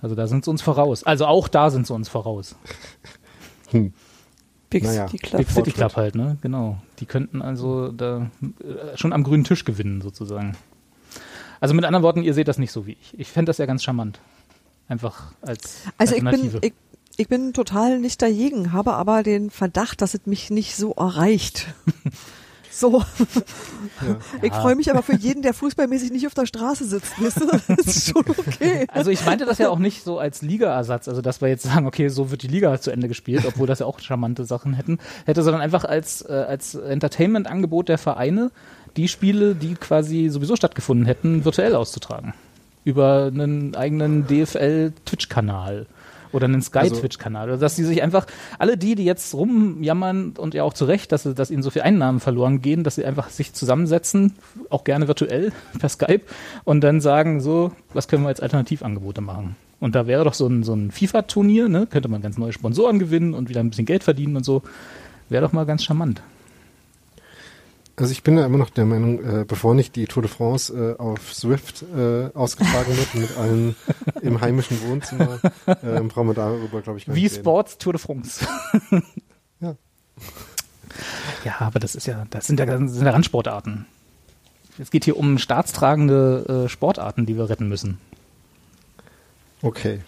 Speaker 1: Also da sind sie uns voraus. Also auch da sind sie uns voraus. <laughs>
Speaker 2: Hm.
Speaker 4: Big
Speaker 2: Naja,
Speaker 4: City Club.
Speaker 1: Big City. Club halt, ne? Genau. Die könnten also da äh, schon am grünen Tisch gewinnen, sozusagen. Also mit anderen Worten, ihr seht das nicht so wie ich. Ich fände das ja ganz charmant. Einfach als
Speaker 3: Also ich bin,
Speaker 1: Alternative.
Speaker 3: ich, ich bin total nicht dagegen, habe aber den Verdacht, dass es mich nicht so erreicht. <laughs> So,
Speaker 2: Ja.
Speaker 3: ich freue mich aber für jeden, der fußballmäßig nicht auf der Straße sitzt. Weißt du? <laughs> Das ist schon okay.
Speaker 1: Also ich meinte das ja auch nicht so als Ligaersatz, also dass wir jetzt sagen, okay, so wird die Liga zu Ende gespielt, obwohl das ja auch charmante Sachen hätten, hätte, sondern einfach als, äh, als Entertainment-Angebot der Vereine, die Spiele, die quasi sowieso stattgefunden hätten, virtuell auszutragen. Über einen eigenen DFL-Twitch-Kanal. Oder einen
Speaker 2: Also-
Speaker 1: Sky-Twitch-Kanal. Oder dass die sich einfach, alle die, die jetzt rumjammern und ja auch zu Recht, dass, sie- dass ihnen so viel Einnahmen verloren gehen, dass sie einfach sich zusammensetzen, auch gerne virtuell <laughs> per Skype und dann sagen, so, was können wir als Alternativangebote machen? Und da wäre doch so ein, so ein FIFA-Turnier, ne? könnte man ganz neue Sponsoren gewinnen und wieder ein bisschen Geld verdienen und so. Wäre doch mal ganz charmant.
Speaker 2: Also ich bin da immer noch der Meinung, äh, bevor nicht die Tour de France äh, auf Swift äh, ausgetragen wird mit allen im heimischen Wohnzimmer, äh, brauchen wir darüber, glaube ich, gar
Speaker 1: Wie
Speaker 2: nicht reden.
Speaker 1: Sports Tour de France. <laughs>
Speaker 2: Ja.
Speaker 1: Ja, aber das ist ja, das sind ja, das sind ja Randsportarten. Es geht hier um staatstragende äh, Sportarten, die wir retten müssen.
Speaker 2: Okay,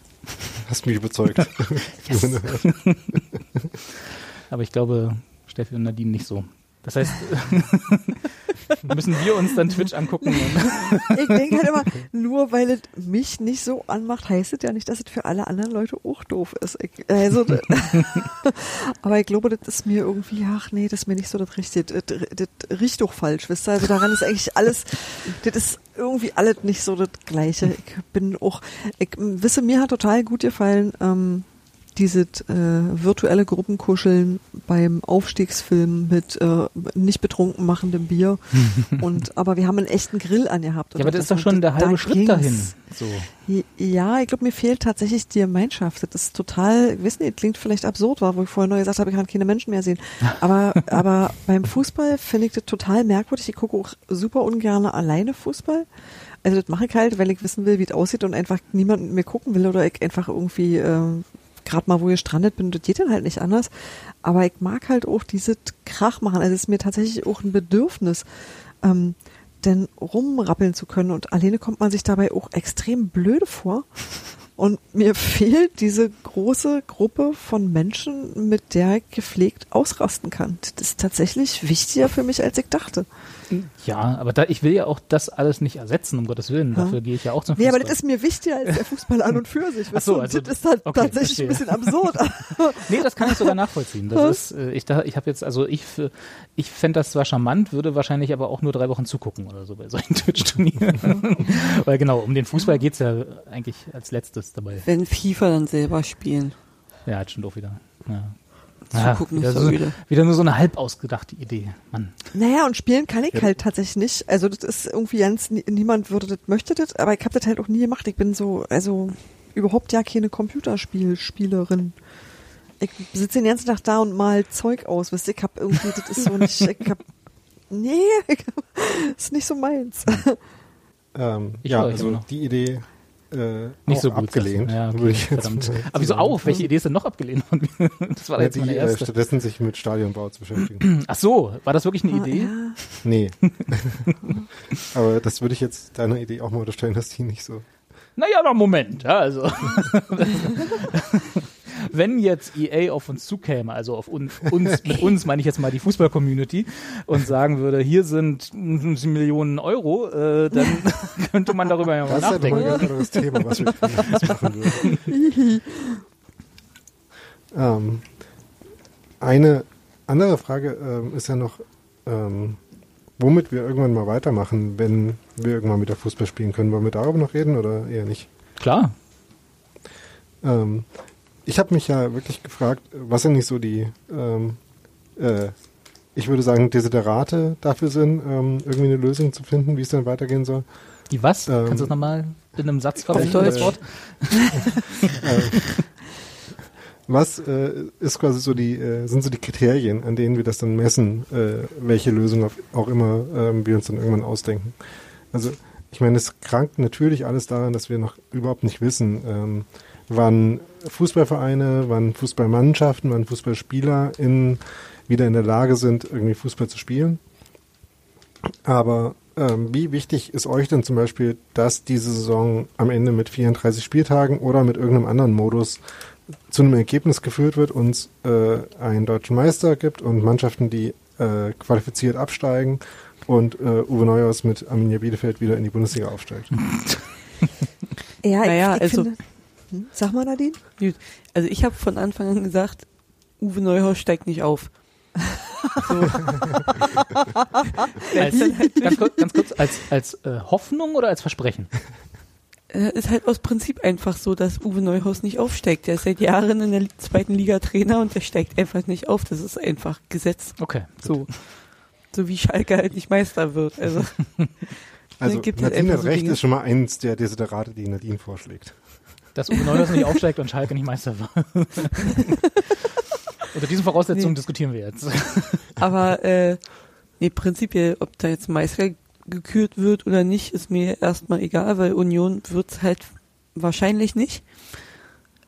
Speaker 2: hast mich überzeugt. <laughs> <laughs>
Speaker 1: Aber ich glaube, Steffi und Nadine nicht so. Das heißt, <laughs> müssen wir uns dann Twitch angucken.
Speaker 3: Ich denke halt immer, nur weil es mich nicht so anmacht, heißt es ja nicht, dass es für alle anderen Leute auch doof ist. Ich, also, <laughs> aber ich glaube, das ist mir irgendwie, ach nee, das ist mir nicht so das Richtige. Das, das riecht doch falsch, wisst ihr? Also daran ist eigentlich alles, das ist irgendwie alles nicht so das Gleiche. Ich bin auch, ich wisse, mir hat total gut gefallen, ähm, dieses äh, virtuelle Gruppenkuscheln beim Aufstiegsfilm mit äh, nicht betrunken machendem Bier. <laughs> und aber wir haben einen echten Grill angehabt.
Speaker 1: ja, aber das ist doch schon der halbe Schritt dahin. So.
Speaker 3: Ja, ich glaube, mir fehlt tatsächlich die Gemeinschaft. Das ist total, ich weiß nicht, klingt vielleicht absurd, war, wo ich vorher noch gesagt habe, ich kann keine Menschen mehr sehen. Aber, <laughs> aber beim Fußball finde ich das total merkwürdig. Ich gucke auch super ungern alleine Fußball. Also das mache ich halt, weil ich wissen will, wie es aussieht und einfach niemand mit mir gucken will oder ich einfach irgendwie äh, gerade mal, wo ich gestrandet bin, das geht dann halt nicht anders. Aber ich mag halt auch dieses Krach machen. Also es ist mir tatsächlich auch ein Bedürfnis. Ähm, denn rumrappeln zu können und alleine kommt man sich dabei auch extrem blöde vor. Und mir <laughs> fehlt diese große Gruppe von Menschen, mit der ich gepflegt ausrasten kann. Das ist tatsächlich wichtiger für mich, als ich dachte.
Speaker 1: Ja, aber da, ich will ja auch das alles nicht ersetzen, um Gottes Willen.
Speaker 3: Ja.
Speaker 1: Dafür gehe ich ja auch zum
Speaker 3: Nee,
Speaker 1: Fußball.
Speaker 3: aber das ist mir wichtiger als der Fußball an und für sich.
Speaker 1: Ach so,
Speaker 3: du?
Speaker 1: Also-
Speaker 3: das ist halt
Speaker 1: okay,
Speaker 3: tatsächlich ein bisschen absurd. <laughs>
Speaker 1: Nee, das kann ich sogar nachvollziehen. Das ist, äh, ich, da, ich habe jetzt, also ich, für- ich fände das zwar charmant, würde wahrscheinlich aber auch nur drei Wochen zugucken oder so bei solchen <laughs> Twitch-Turnieren. <laughs> Weil genau, um den Fußball geht's ja eigentlich als letztes dabei.
Speaker 4: Wenn FIFA dann selber spielen.
Speaker 1: Ja, hat schon doof wieder. Ja.
Speaker 4: Zugucken
Speaker 1: wieder,
Speaker 4: ist so
Speaker 1: wieder nur so eine halb ausgedachte Idee. Mann.
Speaker 3: Naja, und spielen kann ich
Speaker 2: Ja.
Speaker 3: halt tatsächlich nicht. Also das ist irgendwie ganz, nie- niemand würde das, möchte das, aber ich habe das halt auch nie gemacht. Ich bin so, also überhaupt ja keine Computerspielspielerin. Ich sitze den ganzen Tag da und mal Zeug aus, wisst ihr, ich hab irgendwie, das ist so nicht, <laughs> ich hab, nee, ich, <laughs> ist nicht so meins.
Speaker 2: ähm, ja, also die Idee äh,
Speaker 1: Nicht so gut.
Speaker 2: abgelehnt.
Speaker 1: Ja, okay, verdammt. Aber wieso auch? Welche Idee ist denn noch abgelehnt worden? <laughs> Das war
Speaker 2: Ja,
Speaker 1: jetzt
Speaker 2: die,
Speaker 1: meine
Speaker 2: äh,
Speaker 1: erste.
Speaker 2: stattdessen sich mit Stadionbau zu beschäftigen. <clears throat>
Speaker 1: Ach so, war das wirklich eine
Speaker 3: Ah,
Speaker 1: Idee?
Speaker 3: Ja.
Speaker 2: nee. <laughs> <laughs> Aber das würde ich jetzt deiner Idee auch mal unterstellen, dass die nicht so.
Speaker 1: Naja, noch Moment. Ja, also. Wenn jetzt EA auf uns zukäme, also auf uns, uns <laughs> mit uns meine ich jetzt mal die Fußball-Community und sagen würde, hier sind Millionen Euro, äh, dann <laughs> könnte man darüber ja mal
Speaker 2: Das ist ja ein
Speaker 1: nachdenken.
Speaker 2: ganz anderes Thema, was wir machen würden. <laughs> ähm, eine andere Frage ähm, ist ja noch, ähm, womit wir irgendwann mal weitermachen, wenn wir irgendwann wieder Fußball spielen können. Wollen wir darüber noch reden oder eher nicht?
Speaker 1: Klar.
Speaker 2: Ähm, ich habe mich ja wirklich gefragt, was denn nicht so die, ähm, äh, ich würde sagen, Desiderate dafür sind, ähm, irgendwie eine Lösung zu finden, wie es dann weitergehen soll.
Speaker 1: Die was?
Speaker 2: Ähm,
Speaker 1: Kannst du das nochmal in einem Satz verwenden,
Speaker 2: Deutsch.
Speaker 1: das Wort? <laughs>
Speaker 2: Was äh, ist quasi so die, äh, sind so die Kriterien, an denen wir das dann messen, äh, welche Lösung auf, auch immer ähm, wir uns dann irgendwann ausdenken? Also ich meine, es krankt natürlich alles daran, dass wir noch überhaupt nicht wissen, ähm, wann Fußballvereine, wann Fußballmannschaften, wann Fußballspieler in, wieder in der Lage sind, irgendwie Fußball zu spielen. Aber ähm, wie wichtig ist euch denn zum Beispiel, dass diese Saison am Ende mit 34 Spieltagen oder mit irgendeinem anderen Modus zu einem Ergebnis geführt wird, uns äh, einen deutschen Meister gibt und Mannschaften, die äh, qualifiziert absteigen und äh, Uwe Neuhaus mit Arminia Bielefeld wieder in die Bundesliga aufsteigt. <laughs>
Speaker 3: Ja,
Speaker 4: Naja,
Speaker 3: ich, ich
Speaker 4: also-
Speaker 3: finde, hm, sag mal Nadine.
Speaker 4: Gut. Also ich habe von Anfang an gesagt, Uwe Neuhaus steigt nicht auf. So. <laughs>
Speaker 1: Als, ganz kurz, ganz kurz als, als äh, Hoffnung oder als Versprechen?
Speaker 4: äh, ist halt aus Prinzip einfach so, dass Uwe Neuhaus nicht aufsteigt. Der ist seit Jahren in der zweiten Liga Trainer und der steigt einfach nicht auf. Das ist einfach Gesetz.
Speaker 1: Okay.
Speaker 4: So. So wie Schalke halt nicht Meister wird. Also, <laughs>
Speaker 2: Also
Speaker 4: gibt halt
Speaker 2: Nadine
Speaker 4: so
Speaker 2: recht,
Speaker 4: Dinge.
Speaker 2: ist schon mal eins der Desiderate, die Nadine vorschlägt.
Speaker 1: Dass Uwe Neuhaus nicht aufsteigt und Schalke nicht Meister war. <laughs> Unter diesen Voraussetzungen
Speaker 4: Nee.
Speaker 1: diskutieren wir jetzt.
Speaker 4: aber äh, nee, prinzipiell, ob da jetzt Meister gekürt wird oder nicht, ist mir erstmal egal, weil Union wird's halt wahrscheinlich nicht.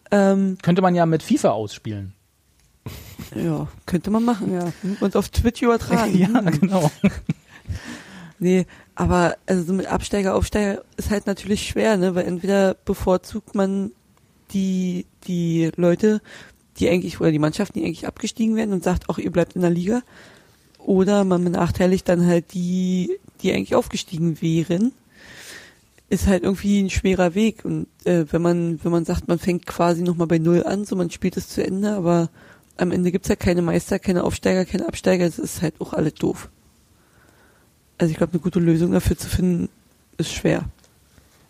Speaker 4: Ähm,
Speaker 1: Könnte man ja mit FIFA ausspielen.
Speaker 4: ja, könnte man machen, ja. Und auf Twitch übertragen. <laughs>
Speaker 1: ja, genau.
Speaker 4: Nee, aber also so mit Absteiger, Aufsteiger ist halt natürlich schwer, ne? Weil entweder bevorzugt man die, die Leute, die eigentlich, oder die Mannschaften, die eigentlich abgestiegen werden und sagt, auch ihr bleibt in der Liga. Oder man benachteiligt dann halt die, die eigentlich aufgestiegen wären. Ist halt irgendwie ein schwerer Weg. Und äh, wenn man, wenn man sagt, man fängt quasi nochmal bei Null an, so man spielt es zu Ende, aber am Ende gibt's ja keine Meister, keine Aufsteiger, keine Absteiger, das ist halt auch alles doof. Also ich glaube, eine gute Lösung dafür zu finden, ist schwer.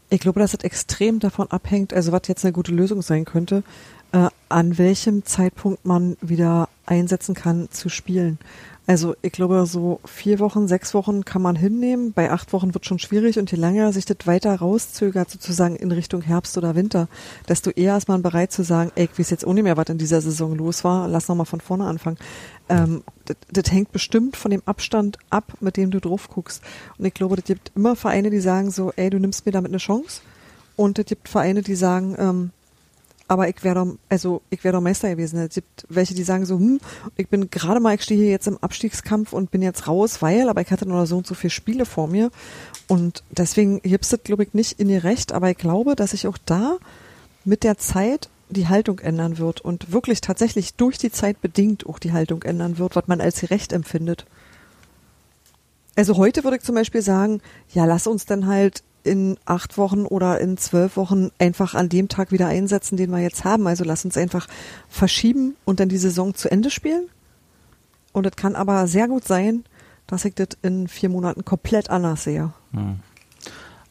Speaker 3: Ich glaube, dass es extrem davon abhängt, also was jetzt eine gute Lösung sein könnte, äh, an welchem Zeitpunkt man wieder einsetzen kann zu spielen. Also ich glaube, so vier Wochen, sechs Wochen kann man hinnehmen. Bei acht Wochen wird schon schwierig und je länger sich das weiter rauszögert, sozusagen in Richtung Herbst oder Winter, desto eher ist man bereit zu sagen, ey, ich weiß jetzt nicht mehr, was in dieser Saison los war, lass noch mal von vorne anfangen. Ähm, das, das hängt bestimmt von dem Abstand ab, mit dem du drauf guckst. Und ich glaube, das gibt immer Vereine, die sagen so, ey, du nimmst mir damit eine Chance. Und es gibt Vereine, die sagen, ähm, aber ich wäre doch, also ich wäre doch Meister gewesen. Es gibt welche, die sagen so, hm, ich bin gerade mal, ich stehe hier jetzt im Abstiegskampf und bin jetzt raus, weil, aber ich hatte nur so und so viele Spiele vor mir. Und deswegen gibt's das, glaube ich, nicht in ihr Recht, aber ich glaube, dass sich auch da mit der Zeit die Haltung ändern wird und wirklich tatsächlich durch die Zeit bedingt auch die Haltung ändern wird, was man als gerecht empfindet. Also heute würde ich zum Beispiel sagen, ja, lass uns dann halt in acht Wochen oder in zwölf Wochen einfach an dem Tag wieder einsetzen, den wir jetzt haben. Also lass uns einfach verschieben und dann die Saison zu Ende spielen. Und es kann aber sehr gut sein, dass ich das in vier Monaten komplett anders sehe.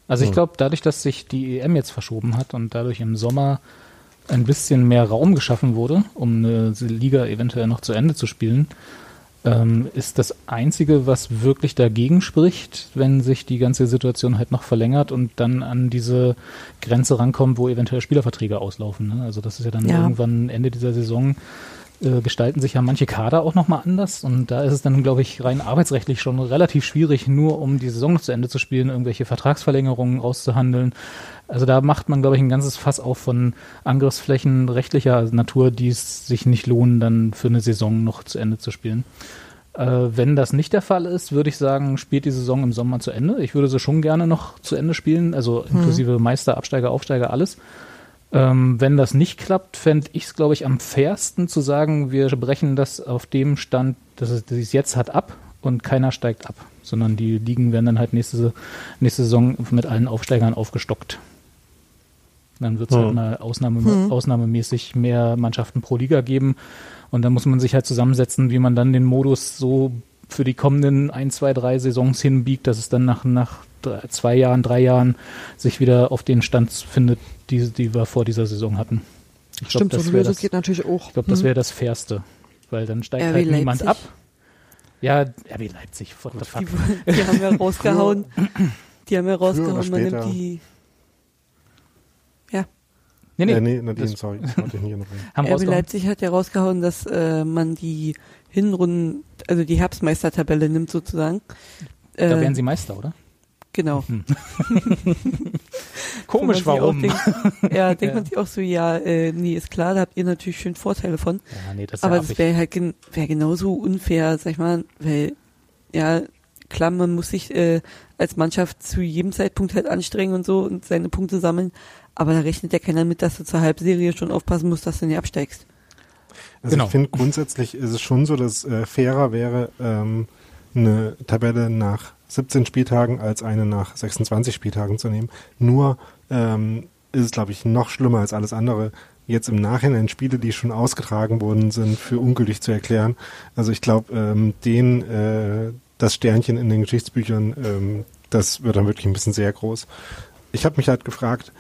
Speaker 1: Also ich
Speaker 2: Hm.
Speaker 1: glaube, dadurch, dass sich die EM jetzt verschoben hat und dadurch im Sommer ein bisschen mehr Raum geschaffen wurde, um eine Liga eventuell noch zu Ende zu spielen, ähm, ist das Einzige, was wirklich dagegen spricht, wenn sich die ganze Situation halt noch verlängert und dann an diese Grenze rankommt, wo eventuell Spielerverträge auslaufen. Ne? Also das ist ja dann
Speaker 3: Ja.
Speaker 1: irgendwann Ende dieser Saison äh, gestalten sich ja manche Kader auch nochmal anders und da ist es dann, glaube ich, rein arbeitsrechtlich schon relativ schwierig, nur um die Saison noch zu Ende zu spielen, irgendwelche Vertragsverlängerungen auszuhandeln. Also da macht man, glaube ich, ein ganzes Fass auf von Angriffsflächen rechtlicher Natur, die es sich nicht lohnen, dann für eine Saison noch zu Ende zu spielen. Äh, wenn das nicht der Fall ist, würde ich sagen, spielt die Saison im Sommer zu Ende. Ich würde sie schon gerne noch zu Ende spielen, also inklusive Meister, Absteiger, Aufsteiger, alles. Ähm, wenn das nicht klappt, fände ich es, glaube ich, am fairsten zu sagen, wir brechen das auf dem Stand, dass es, dass es jetzt hat, ab und keiner steigt ab, sondern die Ligen werden dann halt nächste, nächste Saison mit allen Aufsteigern aufgestockt. Dann wird es halt
Speaker 2: Hm.
Speaker 1: mal Ausnahme, ausnahmemäßig mehr Mannschaften pro Liga geben und dann muss man sich halt zusammensetzen, wie man dann den Modus so für die kommenden ein, zwei, drei Saisons hinbiegt, dass es dann nach, nach drei, zwei Jahren, drei Jahren sich wieder auf den Stand findet, die, die wir vor dieser Saison hatten. Ich glaub,
Speaker 3: Stimmt, so
Speaker 1: das
Speaker 3: eine
Speaker 1: wär
Speaker 3: Lösung
Speaker 1: das-
Speaker 3: geht natürlich auch.
Speaker 1: ich glaube, das
Speaker 3: Hm.
Speaker 1: wäre das Fairste, weil dann steigt
Speaker 4: RB
Speaker 1: halt niemand
Speaker 4: Leipzig.
Speaker 1: ab. Ja, RB Leipzig, what the fuck.
Speaker 4: Die, die haben ja <laughs> rausgehauen. Die haben ja rausgehauen, man nimmt die.
Speaker 1: Nee, nee,
Speaker 2: äh, nee, Nadine,
Speaker 1: das-
Speaker 2: sorry, <laughs>
Speaker 4: RB. Leipzig hat ja rausgehauen, dass äh, man die Hinrunden, also die Herbstmeistertabelle nimmt sozusagen.
Speaker 1: Da
Speaker 4: Äh,
Speaker 1: wären sie Meister, oder?
Speaker 4: Genau. <laughs>
Speaker 1: Komisch,
Speaker 4: Wo man
Speaker 1: warum?
Speaker 4: Denkt, ja, <laughs> denkt
Speaker 1: Ja.
Speaker 4: man sich auch so, ja, äh, nee, ist klar, da habt ihr natürlich schön Vorteile von.
Speaker 1: Ja, nee, das
Speaker 4: Aber
Speaker 1: ja
Speaker 4: das wäre halt gen wär genauso unfair, sag ich mal, weil, ja, klar, man muss sich äh, als Mannschaft zu jedem Zeitpunkt halt anstrengen und so und seine Punkte sammeln, aber da rechnet ja keiner mit, dass du zur Halbserie schon aufpassen musst, dass du nicht absteigst.
Speaker 2: Also
Speaker 1: Genau.
Speaker 2: ich finde grundsätzlich ist es schon so, dass äh, fairer wäre, ähm, eine Tabelle nach 17 Spieltagen als eine nach 26 Spieltagen zu nehmen. Nur ähm, ist es, glaube ich, noch schlimmer als alles andere, jetzt im Nachhinein Spiele, die schon ausgetragen worden sind, für ungültig zu erklären. Also ich glaube, ähm, den äh, das Sternchen in den Geschichtsbüchern, ähm, das wird dann wirklich ein bisschen sehr groß. ich habe mich halt gefragt,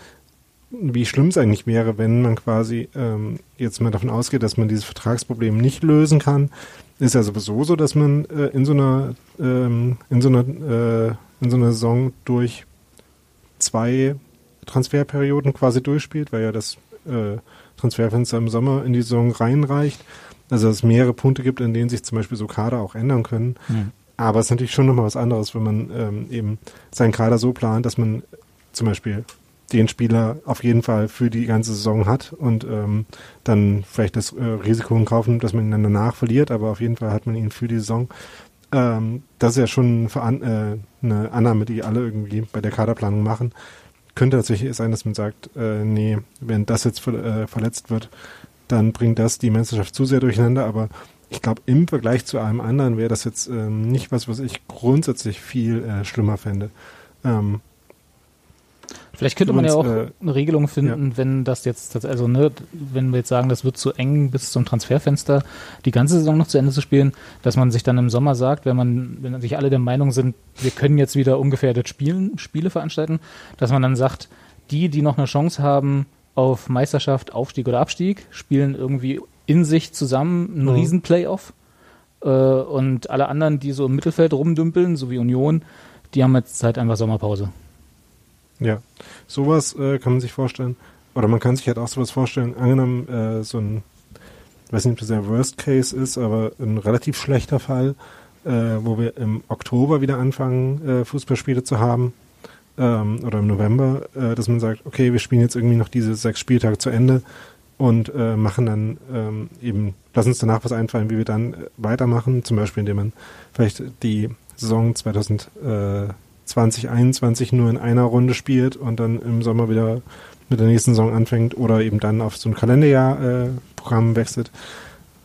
Speaker 2: wie schlimm es eigentlich wäre, wenn man quasi ähm, jetzt mal davon ausgeht, dass man dieses Vertragsproblem nicht lösen kann. Ist ja sowieso so, dass man äh, in so einer ähm, in so einer äh, in so einer Saison durch zwei Transferperioden quasi durchspielt, weil ja das äh, Transferfenster im Sommer in die Saison reinreicht. Also dass es mehrere Punkte gibt, in denen sich zum Beispiel so Kader auch ändern können.
Speaker 1: Mhm.
Speaker 2: Aber es ist natürlich schon nochmal was anderes, wenn man ähm, eben seinen Kader so plant, dass man zum Beispiel den Spieler auf jeden Fall für die ganze Saison hat und ähm, dann vielleicht das äh, Risiko in Kauf nimmt, dass man ihn dann danach verliert, aber auf jeden Fall hat man ihn für die Saison. Ähm, das ist ja schon äh, eine Annahme, die alle irgendwie bei der Kaderplanung machen. Könnte tatsächlich sein, dass man sagt, äh, nee, wenn das jetzt ver äh, verletzt wird, dann bringt das die Meisterschaft zu sehr durcheinander, aber ich glaube, im Vergleich zu allem anderen wäre das jetzt ähm, nicht was, was ich grundsätzlich viel äh, schlimmer fände. Ähm,
Speaker 1: Vielleicht könnte man ja auch
Speaker 2: äh,
Speaker 1: eine Regelung finden, wenn das jetzt, also ne, wenn wir jetzt sagen, das wird zu eng bis zum Transferfenster, die ganze Saison noch zu Ende zu spielen, dass man sich dann im Sommer sagt, wenn man, wenn sich alle der Meinung sind, wir können jetzt wieder ungefährdet spielen, Spiele veranstalten, dass man dann sagt, die, die noch eine Chance haben auf Meisterschaft, Aufstieg oder Abstieg, spielen irgendwie in sich zusammen einen
Speaker 2: Mhm.
Speaker 1: riesen Playoff äh, und alle anderen, die so im Mittelfeld rumdümpeln, so wie Union, die haben jetzt halt einfach Sommerpause.
Speaker 2: Ja, sowas äh, kann man sich vorstellen. Oder man kann sich halt auch sowas vorstellen, angenommen äh, so ein, ich weiß nicht, ob das der Worst Case ist, aber ein relativ schlechter Fall, äh, wo wir im Oktober wieder anfangen, äh, Fußballspiele zu haben, ähm, oder im November, äh, dass man sagt, okay, wir spielen jetzt irgendwie noch diese sechs Spieltage zu Ende und äh, machen dann ähm, eben, lass uns danach was einfallen, wie wir dann äh, weitermachen, zum Beispiel indem man vielleicht die Saison 2020, 21 nur in einer Runde spielt und dann im Sommer wieder mit der nächsten Saison anfängt oder eben dann auf so ein Kalenderjahr-Programm wechselt.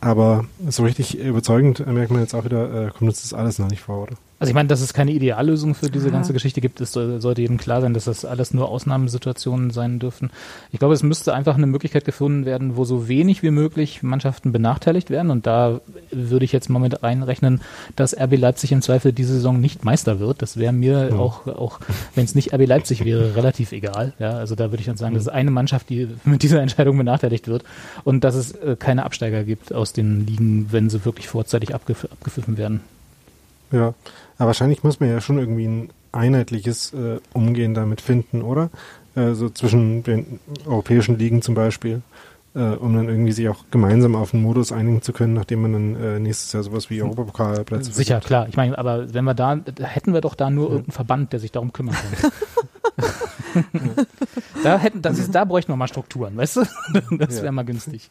Speaker 2: Aber so richtig überzeugend äh, merkt man jetzt auch wieder, äh, kommt uns das alles noch nicht vor, oder?
Speaker 1: Also ich meine, dass es keine Ideallösung für diese
Speaker 3: Ja.
Speaker 1: ganze Geschichte gibt, ist, soll- sollte jedem klar sein, dass das alles nur Ausnahmesituationen sein dürfen. Ich glaube, es müsste einfach eine Möglichkeit gefunden werden, wo so wenig wie möglich Mannschaften benachteiligt werden. Und da würde ich jetzt mal mit reinrechnen, dass RB Leipzig im Zweifel diese Saison nicht Meister wird. Das wäre mir
Speaker 2: Ja.
Speaker 1: auch, auch wenn es nicht RB Leipzig wäre, relativ egal. Ja, also da würde ich dann sagen, das ist eine Mannschaft, die mit dieser Entscheidung benachteiligt wird und dass es äh, keine Absteiger gibt aus den Ligen, wenn sie wirklich vorzeitig abgepfiffen werden.
Speaker 2: Ja, aber wahrscheinlich muss man ja schon irgendwie ein einheitliches äh, Umgehen damit finden, oder? Äh, so zwischen den europäischen Ligen zum Beispiel, äh, um dann irgendwie sich auch gemeinsam auf einen Modus einigen zu können, nachdem man dann äh, nächstes Jahr sowas wie Europapokalplätze
Speaker 1: Sicher, klar. Ich meine, aber wenn wir da, hätten wir doch da nur irgendeinen Verband, der sich darum kümmern könnte. <laughs> da hätten, das ist, da bräuchten wir mal Strukturen, weißt du? <laughs> Das
Speaker 2: Ja.
Speaker 1: wäre mal günstig.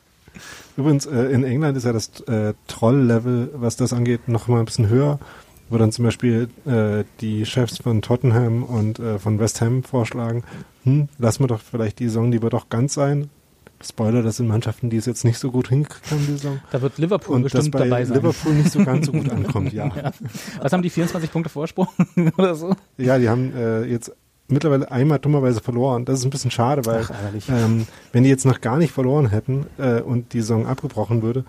Speaker 2: Übrigens, äh, in England ist ja das äh, Troll-Level, was das angeht, noch mal ein bisschen höher, wo dann zum Beispiel äh, die Chefs von Tottenham und äh, von West Ham vorschlagen, hm, lassen wir doch vielleicht die Saison lieber doch ganz sein. Spoiler, das sind Mannschaften, die es jetzt nicht so gut hingekriegt haben, die Saison.
Speaker 1: Da wird Liverpool
Speaker 2: Und
Speaker 1: bestimmt
Speaker 2: bei
Speaker 1: dabei sein.
Speaker 2: Liverpool nicht so ganz so gut <laughs> ankommt, ja.
Speaker 1: Ja. Was haben die 24 Punkte Vorsprung <laughs> oder so?
Speaker 2: Ja, die haben äh, jetzt mittlerweile einmal dummerweise verloren. Das ist ein bisschen schade, weil
Speaker 1: Ach,
Speaker 2: ähm, wenn die jetzt noch gar nicht verloren hätten äh, und die Saison abgebrochen würde,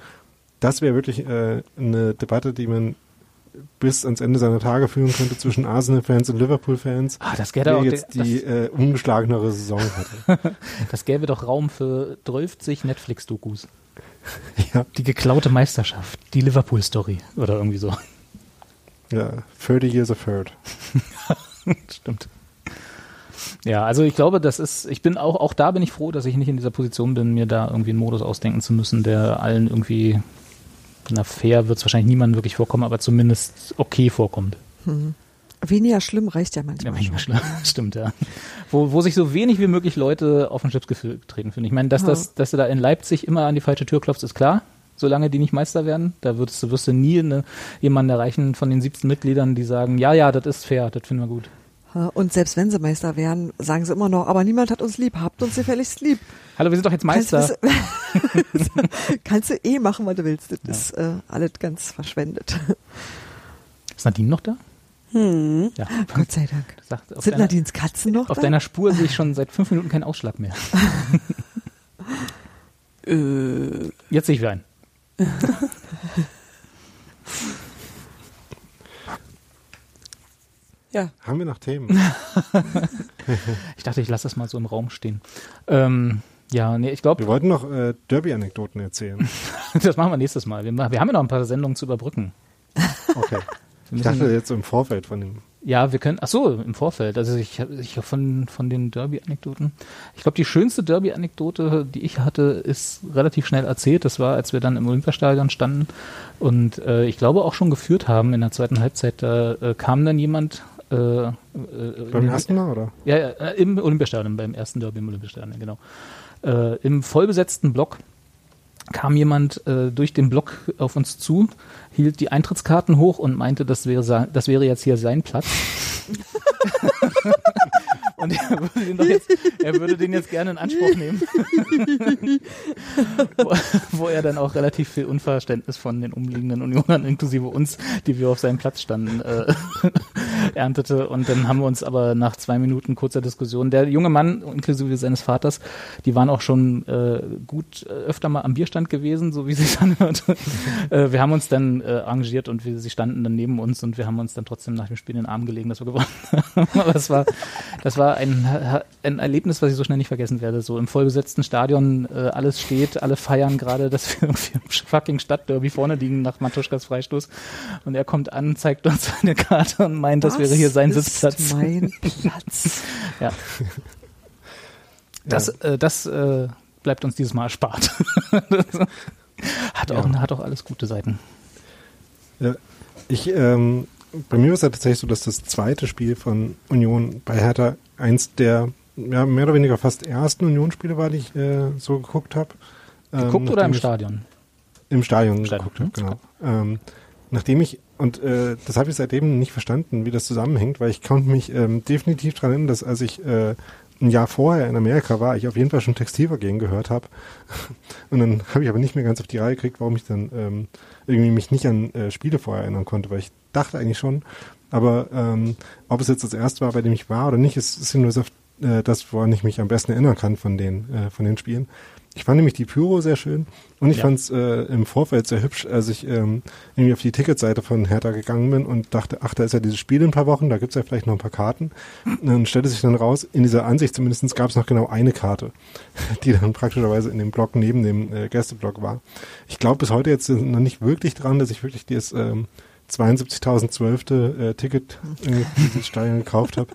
Speaker 2: das wäre wirklich äh, eine Debatte, die man bis ans Ende seiner Tage führen könnte zwischen Arsenal-Fans und Liverpool-Fans,
Speaker 1: Ah, das gäbe
Speaker 2: wer
Speaker 1: auch,
Speaker 2: jetzt die äh, ungeschlagenere Saison hatte.
Speaker 1: das, <laughs> das gäbe doch Raum für 12 Netflix-Dokus. <laughs>
Speaker 2: ja,
Speaker 1: Die geklaute Meisterschaft, die Liverpool-Story oder irgendwie so.
Speaker 2: ja, 30 years of hurt. <laughs>
Speaker 1: Stimmt. Ja, also ich glaube, das ist, ich bin auch, auch da bin ich froh, dass ich nicht in dieser Position bin, mir da irgendwie einen Modus ausdenken zu müssen, der allen irgendwie, na fair wird es wahrscheinlich niemandem wirklich vorkommen, aber zumindest okay vorkommt.
Speaker 3: Hm. Weniger schlimm reicht ja
Speaker 1: Ja,
Speaker 3: manchmal
Speaker 1: manchmal
Speaker 3: schon.
Speaker 1: schlimm. <laughs> Stimmt, ja. Wo, wo sich so wenig wie möglich Leute auf den Chips getreten finden. Ich meine, dass,
Speaker 3: Ja.
Speaker 1: das, dass du da in Leipzig immer an die falsche Tür klopfst, ist klar. Solange die nicht Meister werden, da würdest du, wirst du nie eine, jemanden erreichen von den 17 Mitgliedern, die sagen, ja, ja, das ist fair, das finden wir gut.
Speaker 3: Ja, Und selbst wenn sie Meister werden, sagen sie immer noch, aber niemand hat uns lieb, habt uns gefälligst lieb.
Speaker 1: Hallo, wir sind doch jetzt Meister.
Speaker 3: Kannst, <laughs> kannst du eh machen, was du willst. Das ist äh, alles ganz verschwendet.
Speaker 1: Ist Nadine noch da?
Speaker 4: Hm.
Speaker 1: Ja.
Speaker 3: Gott sei Dank. <laughs>
Speaker 1: Sagt,
Speaker 3: Sind
Speaker 1: deiner,
Speaker 3: Nadines Katzen noch
Speaker 1: auf
Speaker 3: da?
Speaker 1: deiner Spur sehe ich schon seit fünf Minuten keinen Ausschlag mehr. <laughs>
Speaker 4: Äh,
Speaker 1: Jetzt sehe ich wieder einen.
Speaker 4: Ja.
Speaker 2: Haben wir noch Themen? <laughs>
Speaker 1: Ich dachte, ich lasse das mal so im Raum stehen. Ähm, ja, nee, ich glaube,
Speaker 2: Wir wollten noch äh, Derby-Anekdoten erzählen. <laughs>
Speaker 1: das machen wir nächstes Mal. Wir, wir haben ja noch ein paar Sendungen zu überbrücken.
Speaker 2: Okay. <laughs>
Speaker 1: Wir
Speaker 2: Ich dachte jetzt im Vorfeld von dem.
Speaker 1: Ja, wir können, ach so, im Vorfeld. Also ich, ich von, von den Derby-Anekdoten. Ich glaube, die schönste Derby-Anekdote, die ich hatte, ist relativ schnell erzählt. Das war, als wir dann im Olympiastadion standen und äh, ich glaube auch schon geführt haben in der zweiten Halbzeit. Da äh, kam dann jemand. Äh, äh,
Speaker 2: Beim ersten Mal, oder?
Speaker 1: Ja, ja, äh, im Olympiastadion, beim ersten Derby im Olympiastadion, genau. Äh, Im vollbesetzten Block kam jemand äh, durch den Block auf uns zu, hielt die Eintrittskarten hoch und meinte, das wäre, das wäre jetzt hier sein Platz. <laughs> und er <laughs> würde, den jetzt, er würde den jetzt gerne in Anspruch nehmen. <laughs> wo, wo er dann auch relativ viel Unverständnis von den umliegenden Unionern, inklusive uns, die wir auf seinem Platz standen, äh, <laughs> erntete. Und dann haben wir uns aber nach zwei Minuten kurzer Diskussion, der junge Mann, inklusive seines Vaters, die waren auch schon äh, gut äh, öfter mal am Bierstand gewesen, so wie sich anhörte. äh, wir haben uns dann äh, arrangiert und wir, sie standen dann neben uns und wir haben uns dann trotzdem nach dem Spiel in den Arm gelegen, dass wir gewonnen haben. aber das war, das war ein, ein Erlebnis, was ich so schnell nicht vergessen werde. So im vollbesetzten Stadion, äh, alles steht, alle feiern gerade, dass wir <laughs> irgendwie im fucking Stadtderby vorne liegen nach Matuschkas Freistoß. Und er kommt an, zeigt uns seine Karte und meint, das, wäre hier sein
Speaker 3: ist
Speaker 1: Sitzplatz.
Speaker 3: mein <laughs> Platz.
Speaker 1: Ja. Das, äh, das äh, bleibt uns dieses Mal erspart. <laughs> hat, auch,
Speaker 2: Ja.
Speaker 1: hat auch alles gute Seiten.
Speaker 2: Ja, ich, ähm, bei mir war es ja tatsächlich so, dass das zweite Spiel von Union bei Hertha eins der ja, mehr oder weniger fast ersten Union-Spiele war, die ich äh, so geguckt habe.
Speaker 1: Geguckt oder im Stadion?
Speaker 2: Im Stadion,
Speaker 1: Stadion,
Speaker 2: geguckt habe,
Speaker 1: hm,
Speaker 2: genau. Ähm, nachdem ich, und äh, das habe ich seitdem nicht verstanden, wie das zusammenhängt, weil ich konnte mich ähm, definitiv daran erinnern, dass als ich äh, ein Jahr vorher in Amerika war, ich auf jeden Fall schon Textilvergehen gehört habe. <laughs> Und dann habe ich aber nicht mehr ganz auf die Reihe gekriegt, warum ich dann ähm, irgendwie mich nicht an äh, Spiele vorher erinnern konnte, weil ich dachte eigentlich schon, aber ähm, ob es jetzt das erste war, bei dem ich war oder nicht, ist, ist nur so, äh, das, woran ich mich am besten erinnern kann von den, äh, von den Spielen. Ich fand nämlich die Pyro sehr schön und ich
Speaker 1: Ja.
Speaker 2: fand es äh, im Vorfeld sehr hübsch, als ich ähm, irgendwie auf die Ticketseite von Hertha gegangen bin und dachte, ach, da ist ja dieses Spiel in ein paar Wochen, da gibt's ja vielleicht noch ein paar Karten. Und dann stellte sich dann raus, in dieser Ansicht zumindest gab es noch genau eine Karte, <laughs> die dann praktischerweise in dem Block neben dem äh, Gästeblock war. Ich glaube bis heute jetzt noch nicht wirklich dran, dass ich wirklich das ähm, 72.012. Äh, Ticket für dieses Stadion gekauft habe.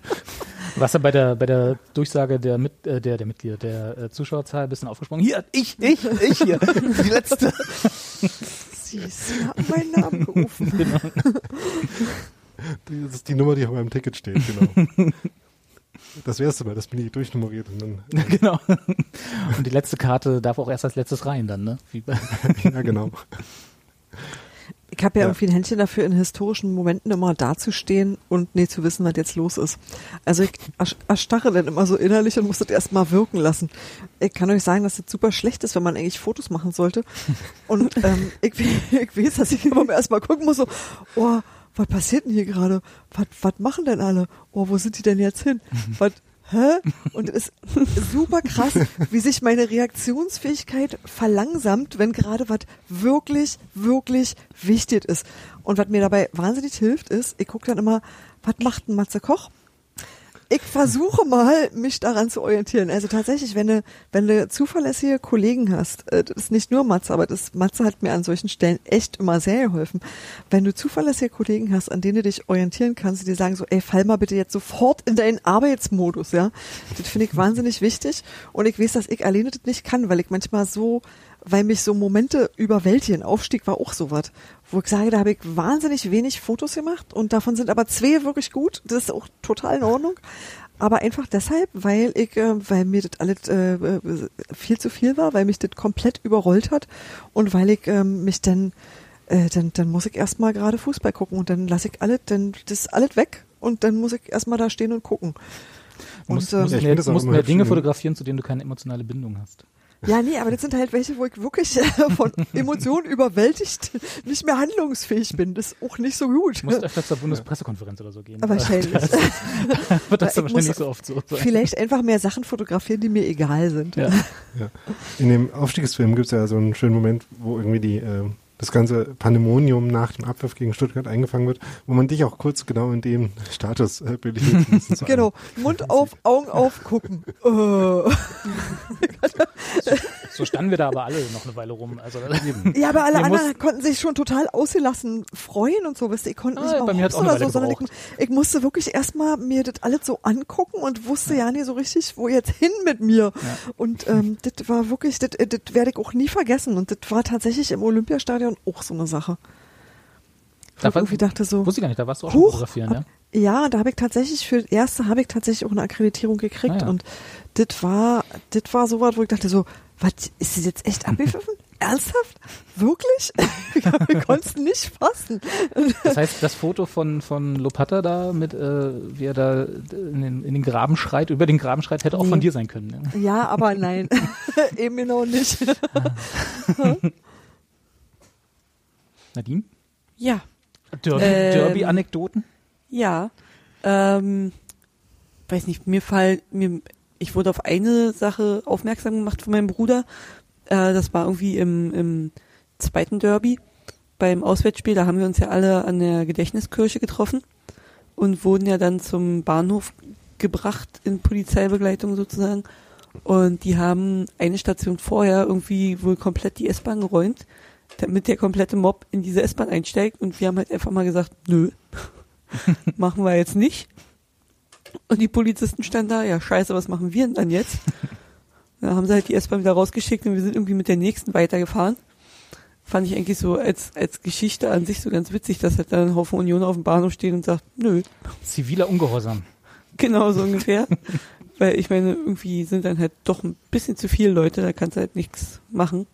Speaker 1: Was er bei der bei der Durchsage der mit äh, der der Mitglieder der äh, Zuschauerzahl ein bisschen aufgesprungen. Hier, ich, ich, ich hier, die letzte.
Speaker 3: Sie haben meinen Namen gerufen. <laughs>
Speaker 1: genau.
Speaker 2: Das ist die Nummer, die auf meinem Ticket steht, genau. Das wär's aber, das bin ich durchnummeriert und dann, äh, <laughs>
Speaker 1: genau. Und die letzte Karte darf auch erst als letztes rein dann, ne? Wie bei, <laughs>
Speaker 2: ja genau.
Speaker 3: Ich habe ja,
Speaker 2: Ja.
Speaker 3: irgendwie ein Händchen dafür, in historischen Momenten immer dazustehen und nie zu wissen, was jetzt los ist. Also ich erstarre dann immer so innerlich und muss das erstmal wirken lassen. Ich kann euch sagen, dass das super schlecht ist, wenn man eigentlich Fotos machen sollte. <laughs> Und ähm, ich, <laughs> ich weiß, dass ich immer erstmal gucken muss, so, oh, was passiert denn hier gerade? Was, was machen denn alle? Oh, wo sind die denn jetzt hin? <laughs> Was, hä? Und es ist super krass, wie sich meine Reaktionsfähigkeit verlangsamt, wenn gerade was wirklich, wirklich wichtig ist. Und was mir dabei wahnsinnig hilft, ist, ich gucke dann immer, was macht ein Matze Koch? Ich versuche mal, mich daran zu orientieren. Also tatsächlich, wenn du, wenn du zuverlässige Kollegen hast, äh, das ist nicht nur Matze, aber das Matze hat mir an solchen Stellen echt immer sehr geholfen. Wenn du zuverlässige Kollegen hast, an denen du dich orientieren kannst, die dir sagen so, ey, fall mal bitte jetzt sofort in deinen Arbeitsmodus, ja. Das finde ich wahnsinnig wichtig. Und ich weiß, dass ich alleine das nicht kann, weil ich manchmal so, weil mich so Momente überwältigen. Aufstieg war auch sowas, wo ich sage, da habe ich wahnsinnig wenig Fotos gemacht und davon sind aber zwei wirklich gut. Das ist auch total in Ordnung. Aber einfach deshalb, weil ich, äh, weil mir das alles äh, äh, viel zu viel war, weil mich das komplett überrollt hat und weil ich ähm, mich dann, äh, dann, dann muss ich erstmal gerade Fußball gucken und dann lasse ich alles, dann das ist alles weg und dann muss ich erstmal da stehen und gucken.
Speaker 1: Du musst,
Speaker 3: Und, ähm,
Speaker 1: musst mehr, musst mehr Dinge fotografieren, zu denen du keine emotionale Bindung hast.
Speaker 3: Ja, nee, aber das sind halt welche, wo ich wirklich äh, von Emotionen überwältigt nicht mehr handlungsfähig bin. Das ist auch nicht so gut.
Speaker 1: Du musst öfter zur Bundespressekonferenz oder so gehen.
Speaker 3: Wahrscheinlich.
Speaker 1: Da <laughs> wird das
Speaker 3: Ich
Speaker 1: wahrscheinlich
Speaker 3: muss
Speaker 1: nicht so oft so sein.
Speaker 3: Vielleicht einfach mehr Sachen fotografieren, die mir egal sind.
Speaker 1: Ja.
Speaker 2: Ja. In dem Aufstiegsfilm gibt's ja so einen schönen Moment, wo irgendwie die, äh, das ganze Pandemonium nach dem Abwurf gegen Stuttgart eingefangen wird, wo man dich auch kurz genau in dem Status äh, bildet. <laughs>
Speaker 3: Genau, Mund auf, Augen auf, gucken. <laughs> Äh.
Speaker 1: So standen wir da aber alle noch eine Weile rum. Also, <laughs>
Speaker 3: Ja, aber alle anderen konnten sich schon total ausgelassen freuen und so, wisst ihr, ich konnte
Speaker 1: Ah,
Speaker 3: nicht mal
Speaker 1: bei
Speaker 3: oder so, sondern ich, ich musste wirklich erstmal mir das alles so angucken und wusste ja nicht so richtig, wo jetzt hin mit mir. Und ähm, das war wirklich, das, das werde ich auch nie vergessen und das war tatsächlich im Olympiastadion auch so eine Sache.
Speaker 1: Da
Speaker 3: ich
Speaker 1: war-
Speaker 3: irgendwie dachte so,
Speaker 1: wusste ich gar nicht, da warst du auch schon
Speaker 3: Huch,
Speaker 1: fotografieren, ja?
Speaker 3: Ja, da habe ich tatsächlich für das erste habe ich tatsächlich auch eine Akkreditierung gekriegt
Speaker 1: Ah, ja.
Speaker 3: und das war das war so was, wo ich dachte so, was ist das jetzt echt abgepfiffen? <laughs> Ernsthaft? Wirklich? <laughs> ich konnte es nicht fassen.
Speaker 1: Das heißt, das Foto von, von Lopata da mit, äh, wie er da in den, in den Graben schreit, über den Graben schreit, hätte auch
Speaker 3: Nee.
Speaker 1: von dir sein können. Ne?
Speaker 3: Ja, aber <laughs> nein, eben genau nicht.
Speaker 1: Nadine?
Speaker 4: Ja,
Speaker 1: Derby-
Speaker 4: Ähm,
Speaker 1: Derby-Anekdoten?
Speaker 4: Ja. Ähm, weiß nicht, mir fallen, mir, ich wurde auf eine Sache aufmerksam gemacht von meinem Bruder. Äh, das war irgendwie im, im zweiten Derby beim Auswärtsspiel. Da haben wir uns ja alle an der Gedächtniskirche getroffen und wurden ja dann zum Bahnhof gebracht in Polizeibegleitung sozusagen. Und die haben eine Station vorher irgendwie wohl komplett die S-Bahn geräumt, damit der komplette Mob in diese S-Bahn einsteigt. Und wir haben halt einfach mal gesagt, nö, <laughs> machen wir jetzt nicht. Und die Polizisten standen da, ja scheiße, was machen wir denn dann jetzt? Da haben sie halt die S-Bahn wieder rausgeschickt und wir sind irgendwie mit der nächsten weitergefahren. Fand ich eigentlich so als, als Geschichte an sich so ganz witzig, dass halt dann ein Haufen Union auf dem Bahnhof steht und sagt, nö,
Speaker 1: Ziviler Ungehorsam.
Speaker 4: genau so ungefähr. <laughs> Weil ich meine, irgendwie sind dann halt doch ein bisschen zu viele Leute, da kannst du halt nichts machen.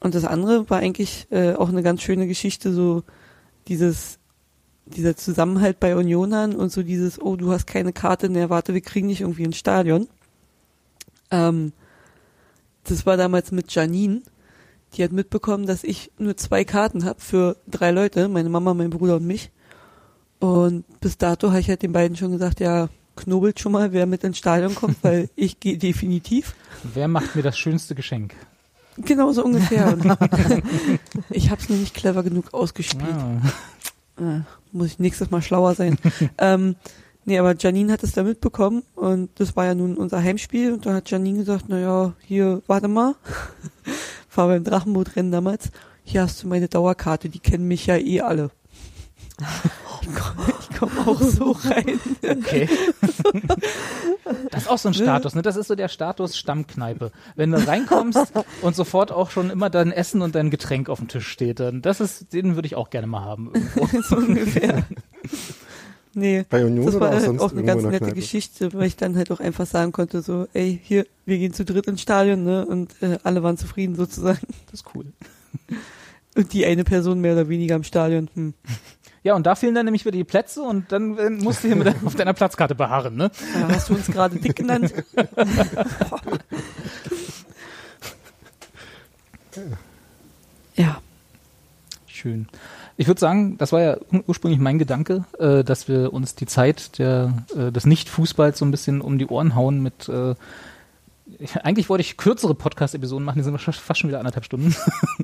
Speaker 4: Und das andere war eigentlich äh, auch eine ganz schöne Geschichte, so dieses, dieser Zusammenhalt bei Unionern und so dieses, oh, du hast keine Karte, ne, warte, wir kriegen dich irgendwie ins Stadion. Ähm, das war damals mit Janine. Die hat mitbekommen, dass ich nur zwei Karten habe für drei Leute, meine Mama, mein Bruder und mich. Und bis dato habe ich halt den beiden schon gesagt, ja, knobelt schon mal, wer mit ins Stadion kommt, weil <laughs> ich gehe definitiv.
Speaker 1: Wer macht mir das schönste Geschenk?
Speaker 4: Genau so ungefähr. <laughs> <laughs> Ich habe es nur nicht clever genug ausgespielt.
Speaker 1: Ah.
Speaker 4: Äh, muss ich nächstes Mal schlauer sein. <laughs> ähm, nee, aber Janine hat es da mitbekommen und das war ja nun unser Heimspiel und da hat Janine gesagt, naja, hier, warte mal, <laughs> war beim Drachenbootrennen damals, hier hast du meine Dauerkarte, die kennen mich ja eh alle. Ich komme ich auch so rein.
Speaker 1: Okay. Das ist auch so ein Status, ne? Das ist so der Status Stammkneipe. Wenn du reinkommst und sofort auch schon immer dein Essen und dein Getränk auf dem Tisch steht, dann das ist, den würde ich auch gerne mal haben. Irgendwo. <laughs>
Speaker 4: so ungefähr. Nee.
Speaker 2: Bei Union
Speaker 4: Das
Speaker 2: oder
Speaker 4: war
Speaker 2: auch
Speaker 4: halt
Speaker 2: sonst
Speaker 4: auch eine ganz nette
Speaker 2: Kneipe?
Speaker 4: Geschichte, weil ich dann halt auch einfach sagen konnte, so, ey, hier, wir gehen zu dritt ins Stadion, ne? Und äh, alle waren zufrieden sozusagen.
Speaker 1: Das ist cool.
Speaker 4: Und die eine Person mehr oder weniger im Stadion. Hm.
Speaker 1: Ja, und da fehlen dann nämlich wieder die Plätze und dann äh, musst du hier mit <laughs> auf deiner Platzkarte beharren, ne?
Speaker 4: Ja, hast du uns gerade dick genannt? <laughs> ja.
Speaker 1: Schön. Ich würde sagen, das war ja ur- ursprünglich mein Gedanke, äh, dass wir uns die Zeit der, äh, des Nicht-Fußballs so ein bisschen um die Ohren hauen mit äh, <laughs> eigentlich wollte ich kürzere Podcast-Episoden machen, die sind fast schon wieder anderthalb Stunden.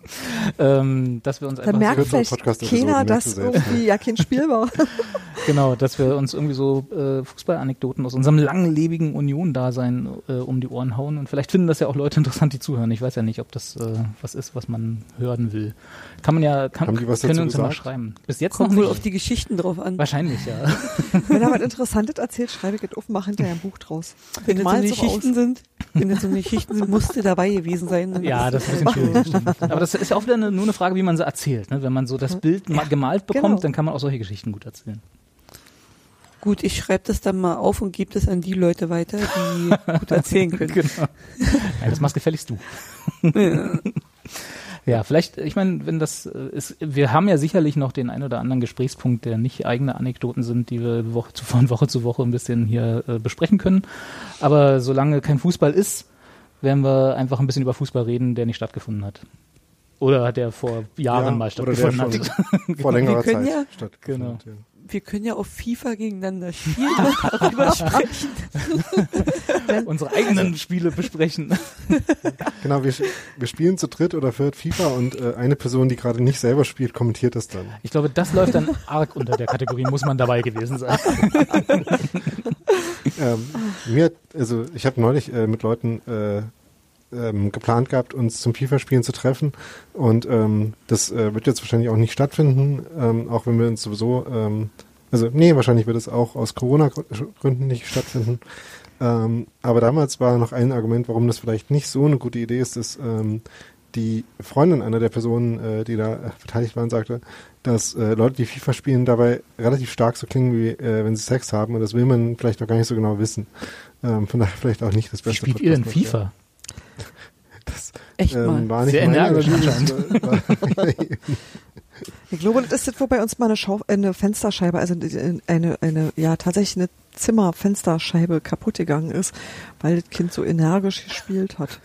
Speaker 1: <laughs> ähm, dass wir uns
Speaker 3: Da
Speaker 1: einfach
Speaker 3: merkt
Speaker 2: kürzere
Speaker 3: vielleicht keiner, dass irgendwie ja kein Spiel war. <laughs>
Speaker 1: Genau, dass wir uns irgendwie so äh, Fußballanekdoten aus unserem langlebigen Union-Dasein äh, um die Ohren hauen. Und vielleicht finden das ja auch Leute interessant, die zuhören. Ich weiß ja nicht, ob das äh, was ist, was man hören will. Kann man ja, kann,
Speaker 2: Haben die was
Speaker 1: können
Speaker 2: dazu
Speaker 1: uns ja mal
Speaker 2: gesagt?
Speaker 1: schreiben. Bis jetzt
Speaker 4: Kommt
Speaker 1: noch
Speaker 4: wohl auf die Geschichten drauf an.
Speaker 1: Wahrscheinlich, ja. <laughs>
Speaker 3: Wenn er was <laughs> Interessantes erzählt, schreibe ich es auf und mache hinterher ein Buch draus.
Speaker 4: Wenn das so Geschichten sind, wenn das so Geschichten sind, musste dabei gewesen sein.
Speaker 1: Ja, das ist ein bisschen schwierig. stimmt. Aber das ist ja auch wieder eine, nur eine Frage, wie man sie erzählt. Ne? Wenn man so das Bild ma- gemalt bekommt,
Speaker 3: genau.
Speaker 1: dann kann man auch solche Geschichten gut erzählen.
Speaker 4: Gut, ich schreibe das dann mal auf und gebe das an die Leute weiter, die gut <laughs> erzählen können.
Speaker 1: Genau. Ja, das machst gefälligst du. Ja, vielleicht, ich meine, wenn das äh, ist, wir haben ja sicherlich noch den ein oder anderen Gesprächspunkt, der nicht eigene Anekdoten sind, die wir Woche zu, von Woche zu Woche ein bisschen hier äh, besprechen können. Aber solange kein Fußball ist, werden wir einfach ein bisschen über Fußball reden, der nicht stattgefunden hat. Oder der vor Jahren
Speaker 2: Ja,
Speaker 1: mal
Speaker 2: oder der
Speaker 1: stattgefunden hat.
Speaker 2: vor <laughs> längerer Zeit
Speaker 4: ja-
Speaker 2: stattgefunden hat, ja.
Speaker 4: Wir können ja auf FIFA gegeneinander spielen und darüber <laughs> sprechen. <laughs>
Speaker 1: Unsere eigenen Spiele besprechen. <laughs>
Speaker 2: Genau, wir, wir spielen zu dritt oder viert FIFA und äh, eine Person, die gerade nicht selber spielt, kommentiert das dann.
Speaker 1: Ich glaube, das läuft dann arg unter der Kategorie, muss man dabei gewesen sein.
Speaker 2: Ähm, mir, hat- also ich habe neulich äh, mit Leuten äh, ähm, geplant gehabt, uns zum FIFA-Spielen zu treffen und ähm, das äh, wird jetzt wahrscheinlich auch nicht stattfinden, ähm, auch wenn wir uns sowieso, ähm, also nee, wahrscheinlich wird es auch aus Corona-Gründen nicht stattfinden. Ähm, aber damals war noch ein Argument, warum das vielleicht nicht so eine gute Idee ist, dass ähm, die Freundin einer der Personen, äh, die da äh, beteiligt waren, sagte, dass äh, Leute, die FIFA spielen, dabei relativ stark so klingen, wie äh, wenn sie Sex haben. Und das will man vielleicht noch gar nicht so genau wissen. Ähm, von daher vielleicht auch nicht das
Speaker 1: Wie
Speaker 2: beste.
Speaker 1: spielt ihr denn. FIFA?
Speaker 2: Das
Speaker 4: Echt
Speaker 2: ähm,
Speaker 4: mal.
Speaker 2: war nicht
Speaker 1: Sehr energisch <laughs>
Speaker 3: Ich glaube, das ist das, wo bei uns mal eine, Schau eine Fensterscheibe, also eine, eine, ja, tatsächlich eine Zimmerfensterscheibe kaputt gegangen ist, weil das Kind so energisch gespielt hat.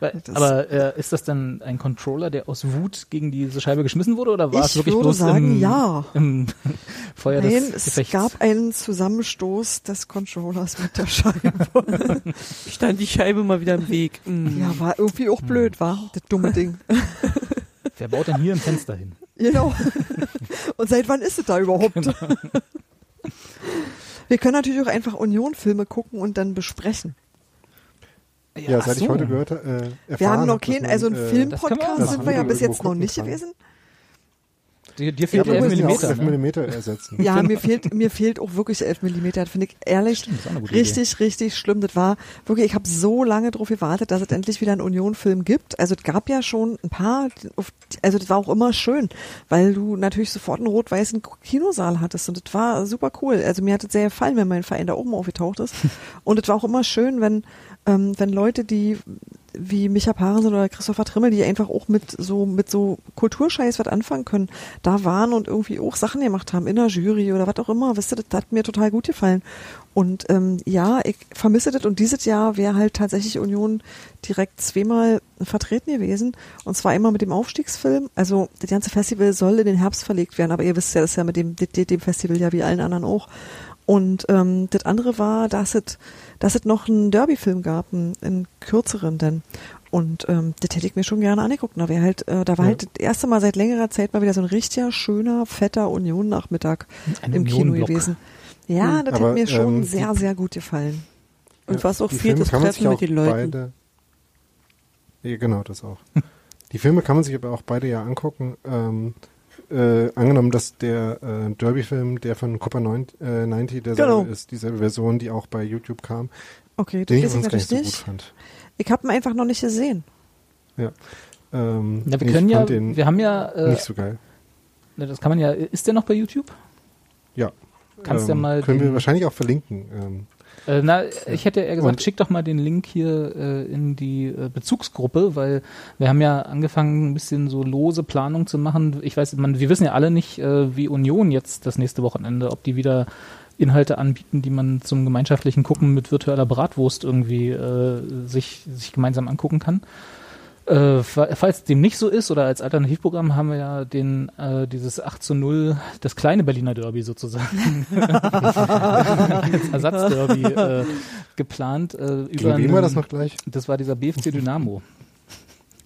Speaker 1: Weil-
Speaker 3: Das-
Speaker 1: Aber äh, ist das dann ein Controller, der aus Wut gegen diese Scheibe geschmissen wurde oder war es
Speaker 3: Ich
Speaker 1: wirklich
Speaker 3: würde
Speaker 1: bloß
Speaker 3: sagen,
Speaker 1: im,
Speaker 3: ja.
Speaker 1: im <laughs> Feuer
Speaker 3: Nein,
Speaker 1: des
Speaker 3: es
Speaker 1: Gefechts?
Speaker 3: gab einen Zusammenstoß des Controllers mit der Scheibe. <laughs>
Speaker 4: Stand die Scheibe mal wieder im Weg. Mm.
Speaker 3: ja, war irgendwie auch blöd, war das dumme Ding. <laughs>
Speaker 1: Wer baut denn hier ein Fenster hin?
Speaker 3: Genau. Und seit wann ist es da überhaupt? Wir können natürlich auch einfach Union-Filme gucken und dann besprechen.
Speaker 2: Ja,
Speaker 1: ach
Speaker 2: seit
Speaker 1: so.
Speaker 2: ich heute gehört habe, äh,
Speaker 3: Wir haben noch keinen, also ein
Speaker 2: äh,
Speaker 3: Filmpodcast sind wir ja bis jetzt noch nicht
Speaker 2: gucken
Speaker 3: gewesen.
Speaker 1: Dir, dir fehlt
Speaker 3: Ja,
Speaker 1: der
Speaker 3: aber
Speaker 1: 11
Speaker 3: wir müssen
Speaker 1: mm.
Speaker 3: ja
Speaker 2: auch 11
Speaker 1: Ne?
Speaker 2: Millimeter ersetzen.
Speaker 3: Ja, mir fehlt, mir fehlt auch wirklich 11 Millimeter. Das finde ich ehrlich
Speaker 1: Stimmt, eine gute
Speaker 3: richtig, richtig schlimm. Das war wirklich, ich habe so lange darauf gewartet, dass es endlich wieder einen Union-Film gibt. Also es gab ja schon ein paar, also das war auch immer schön, weil du natürlich sofort einen rot-weißen Kinosaal hattest und das war super cool. Also mir hat es sehr gefallen, wenn mein Verein da oben aufgetaucht ist. <laughs> Und es war auch immer schön, wenn, ähm, wenn Leute, die wie Micha Parensen oder Christopher Trimmel, die einfach auch mit so mit so Kulturscheiß was anfangen können, da waren und irgendwie auch Sachen gemacht haben in der Jury oder was auch immer. Wisst ihr, das hat mir total gut gefallen. Und ähm, ja, ich vermisse das und dieses Jahr wäre halt tatsächlich Union direkt zweimal vertreten gewesen und zwar einmal mit dem Aufstiegsfilm. Also das ganze Festival soll in den Herbst verlegt werden, aber ihr wisst ja, das ist ja mit dem, dem, dem Festival ja wie allen anderen auch. Und ähm, das andere war, dass es, dass es noch einen Derby-Film gab, einen, einen kürzeren denn. Und ähm, das hätte ich mir schon gerne angeguckt. Da wäre halt, äh, da war
Speaker 2: Ja.
Speaker 3: halt das erste Mal seit längerer Zeit mal wieder so ein richtiger, schöner, fetter Union-Nachmittag im Kino gewesen. Ja, das
Speaker 2: Aber,
Speaker 3: hat mir schon
Speaker 2: ähm,
Speaker 3: sehr, sehr gut gefallen.
Speaker 4: Und was auch
Speaker 2: man sich
Speaker 4: Treffen mit den Leuten.
Speaker 2: Beide, ja, genau, das auch. <laughs> die Filme kann man sich aber auch beide ja angucken. Ähm, äh, angenommen, dass der äh, Derby-Film, der von Copper 90, äh, 90 derselbe
Speaker 3: Genau.
Speaker 2: ist, dieselbe Version, die auch bei YouTube kam,
Speaker 3: Okay, das
Speaker 2: den ich übrigens gar nicht so gut fand.
Speaker 3: Ich habe ihn einfach noch nicht gesehen.
Speaker 2: Ja. Ähm,
Speaker 1: Ja, wir können ja, wir haben ja, äh,
Speaker 2: nicht so geil.
Speaker 1: das kann man ja, ist der noch bei YouTube?
Speaker 2: Ja.
Speaker 1: Kannst ja
Speaker 2: Ähm,
Speaker 1: mal
Speaker 2: Können wir wahrscheinlich auch verlinken. Ähm,
Speaker 1: Äh, na, ich hätte eher gesagt,
Speaker 2: Und-
Speaker 1: schick doch mal den Link hier äh, in die äh, Bezugsgruppe, weil wir haben ja angefangen, ein bisschen so lose Planung zu machen. Ich weiß, man, wir wissen ja alle nicht, äh, wie Union jetzt das nächste Wochenende, ob die wieder Inhalte anbieten, die man zum gemeinschaftlichen Gucken mit virtueller Bratwurst irgendwie äh, sich, sich gemeinsam angucken kann. Äh, fa- falls dem nicht so ist oder als Alternativprogramm haben wir ja den äh, dieses 8 zu 0, das kleine Berliner Derby sozusagen <laughs> als Ersatzderby äh, geplant. Äh, über
Speaker 2: gegen war das noch gleich?
Speaker 1: Das war dieser BFC Dynamo.